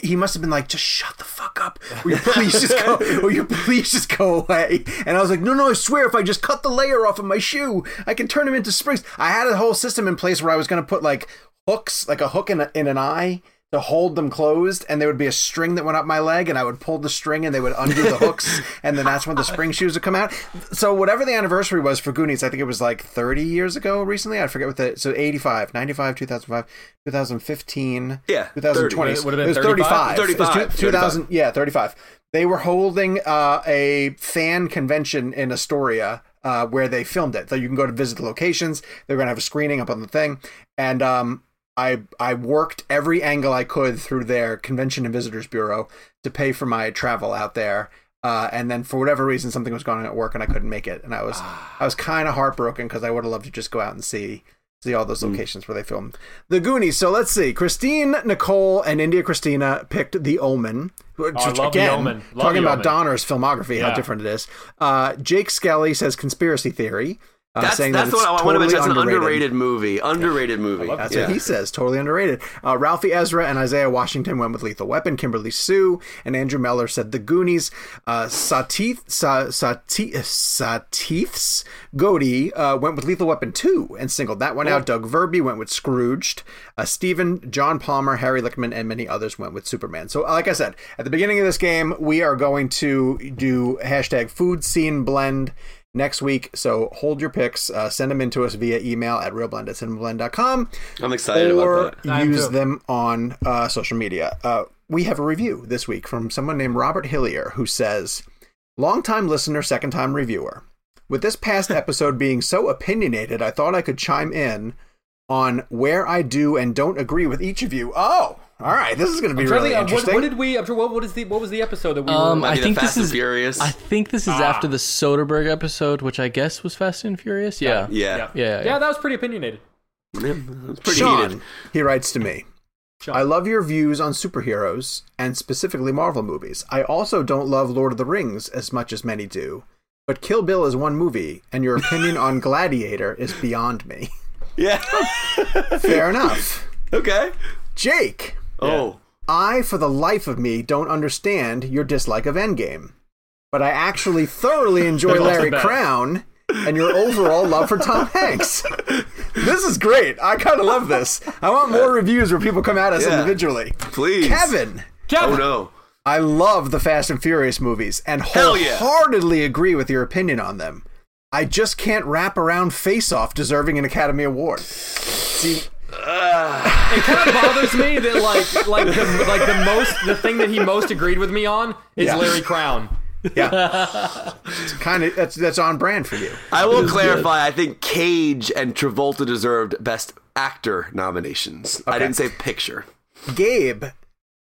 He must have been like, just shut the fuck up. Will you please just go? Will you please just go away? And I was like, no, no, I swear, if I just cut the layer off of my shoe, I can turn them into springs. I had a whole system in place where I was going to put like hooks, like a hook in, a, in an eye to hold them closed, and there would be a string that went up my leg, and I would pull the string, and they would undo the hooks, and then that's when the spring shoes would come out. So whatever the anniversary was for Goonies, I think it was like 30 years ago recently. I forget what the so 85, 95, 2005, 2015, Yeah, 2020. 30. It would've been was 35? 35. It was 35, two- 2000, yeah, 35. They were holding uh, a fan convention in Astoria uh, where they filmed it. So you can go to visit the locations. They're going to have a screening up on the thing. And um, I I worked every angle I could through their convention and visitors bureau to pay for my travel out there. Uh, and then for whatever reason, something was going on at work and I couldn't make it, and I was I was kind of heartbroken because I would have loved to just go out and see see all those locations where they filmed the Goonies. So let's see, Christine, Nicole, and India Christina picked The Omen. Which, Oh, I love The again, Omen. Talking about Omen. Donner's filmography, how different it is. Uh, Jake Skelly says conspiracy theory. Uh, That's saying that's that what it's I want to mention. That's an underrated movie. Underrated movie. love that's Yeah. what he says. Totally underrated. Uh, Ralphie Ezra and Isaiah Washington went with Lethal Weapon. Kimberly Sue and Andrew Meller said The Goonies. Uh, Sateeth, Sa, Sati, Sateeth's Godey uh, went with Lethal Weapon 2 and singled that one out. Doug Verby went with Scrooged. Uh, Stephen, John Palmer, Harry Lickman, and many others went with Superman. So, uh, like I said, at the beginning of this game, we are going to do hashtag food scene blend next week. So hold your picks. Uh, send them in to us via email at reelblend at cinemablend.com I'm excited or about that. I use them on uh, social media. Uh, we have a review this week from someone named Robert Hillier who says, Longtime listener, second time reviewer. With this past episode being so opinionated, I thought I could chime in on where I do and don't agree with each of you. Oh, all right. This is going to be I'm to really uh, what, interesting. what did we? I'm sure, what, what is the what was the episode that we Um, were? I Maybe the think Fast this is Furious. I think this is Ah. after the Soderbergh episode, which I guess was Fast and Furious. Yeah, yeah. yeah, yeah. yeah, that was pretty opinionated. Yeah, It's pretty Sean, heated. he writes to me. Sean. I love your views on superheroes and specifically Marvel movies. I also don't love Lord of the Rings as much as many do. But Kill Bill is one movie, and your opinion on Gladiator is beyond me. Yeah. Fair enough. okay. Jake, Oh. I, for the life of me, don't understand your dislike of Endgame. But I actually thoroughly enjoy Larry. Crowne and your overall love for Tom Hanks. This is great. I kind of love this. I want more reviews where people come at us Yeah. individually. Please. Kevin, Kevin! Oh no. I love the Fast and Furious movies and Hell yeah. wholeheartedly agree with your opinion on them. I just can't wrap around Face Off deserving an Academy Award. See, It kind of bothers me that like like the like the most the thing that he most agreed with me on is Yeah. Larry Crowne. yeah, it's kind of that's that's on brand for you. I will clarify. I think Cage and Travolta deserved Best Actor nominations. I didn't say picture. Gabe,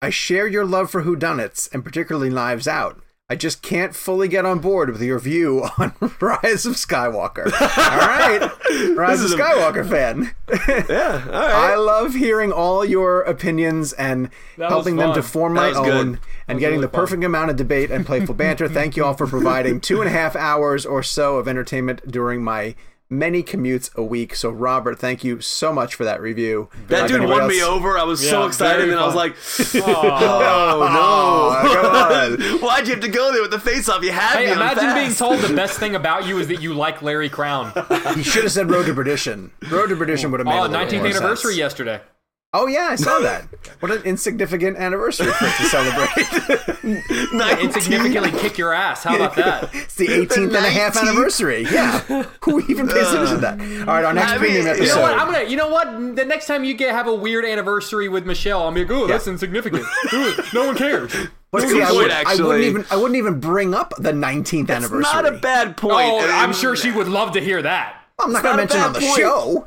I share your love for whodunits and particularly Knives Out. I just can't fully get on board with your view on Rise of Skywalker. All right, Rise of is a- Skywalker fan. Yeah. All right. I love hearing all your opinions and That helping them to form my was good. own and getting really the perfect amount of debate and playful banter. Thank you all for providing two and a half hours or so of entertainment during my many commutes a week. So, Robert, thank you so much for that review. that Like dude anybody won me over. I was so excited, very and I was like, "Oh no! Why'd you have to go there with the face off? You had Hey, me. I'm imagine being told the best thing about you is that you like Larry Crowne. You should have said Road to Perdition. Road to Perdition oh, would have made Oh, a 19th more anniversary sense. yesterday. Oh yeah, I saw that. What an insignificant anniversary for it to celebrate. Insignificantly kick your ass. How about that? it's the 18th and a half anniversary. Yeah. Who even pays attention to that? All right, our next I premium you know episode. You know what? I'm gonna. You know what? The next time you get have a weird anniversary with Michelle, I'm like, oh, that's insignificant. Ooh, no one cares. But That's see, a I, good would, I wouldn't even I wouldn't even bring up the 19th anniversary. Not a bad point. Oh, I I'm sure she would love to hear that. I'm not it's going to not mention it on the point. show.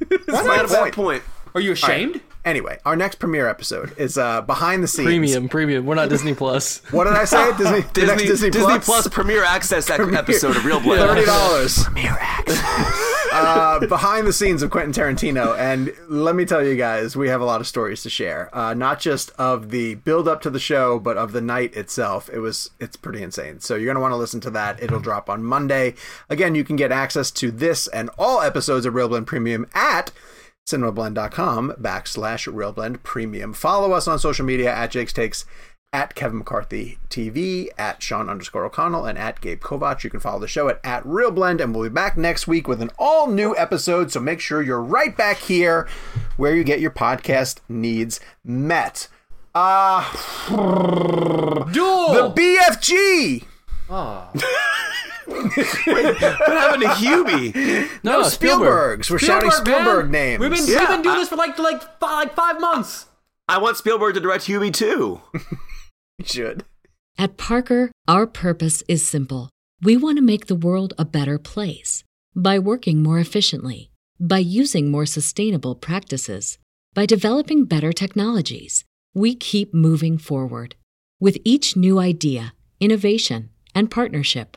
It's not a That's bad point. point. Are you ashamed? Anyway, our next premiere episode is uh, behind the scenes. Premium, premium. We're not Disney Plus. What did I say? Disney, the next Disney, Disney, Disney Plus Premier Access ec- episode of Real Blood. Thirty dollars. uh, behind the scenes of Quentin Tarantino, and let me tell you guys, we have a lot of stories to share. Uh, not just of the build up to the show, but of the night itself. It was it's pretty insane. So you're gonna want to listen to that. It'll drop on Monday. Again, you can get access to this and all episodes of ReelBlend Premium at cinemablend.com backslash reelblend premium. Follow us on social media at Jake's Takes, at Kevin McCarthy TV, at Sean underscore O'Connell, and at Gabe Kovac. You can follow the show at, at reelblend, and we'll be back next week with an all new episode. So make sure you're right back here where you get your podcast needs met. Uh, Duel. the BFG! What happened to Hubie? No, Spielbergs. We're shouting Spielberg, man. Spielberg names. We've been Yeah, we've been doing I- this for like like five, like five months. I want Spielberg to direct Hubie too. You should. At Parker, our purpose is simple. We want to make the world a better place by working more efficiently, by using more sustainable practices, By developing better technologies, we keep moving forward. With each new idea, innovation, and partnership,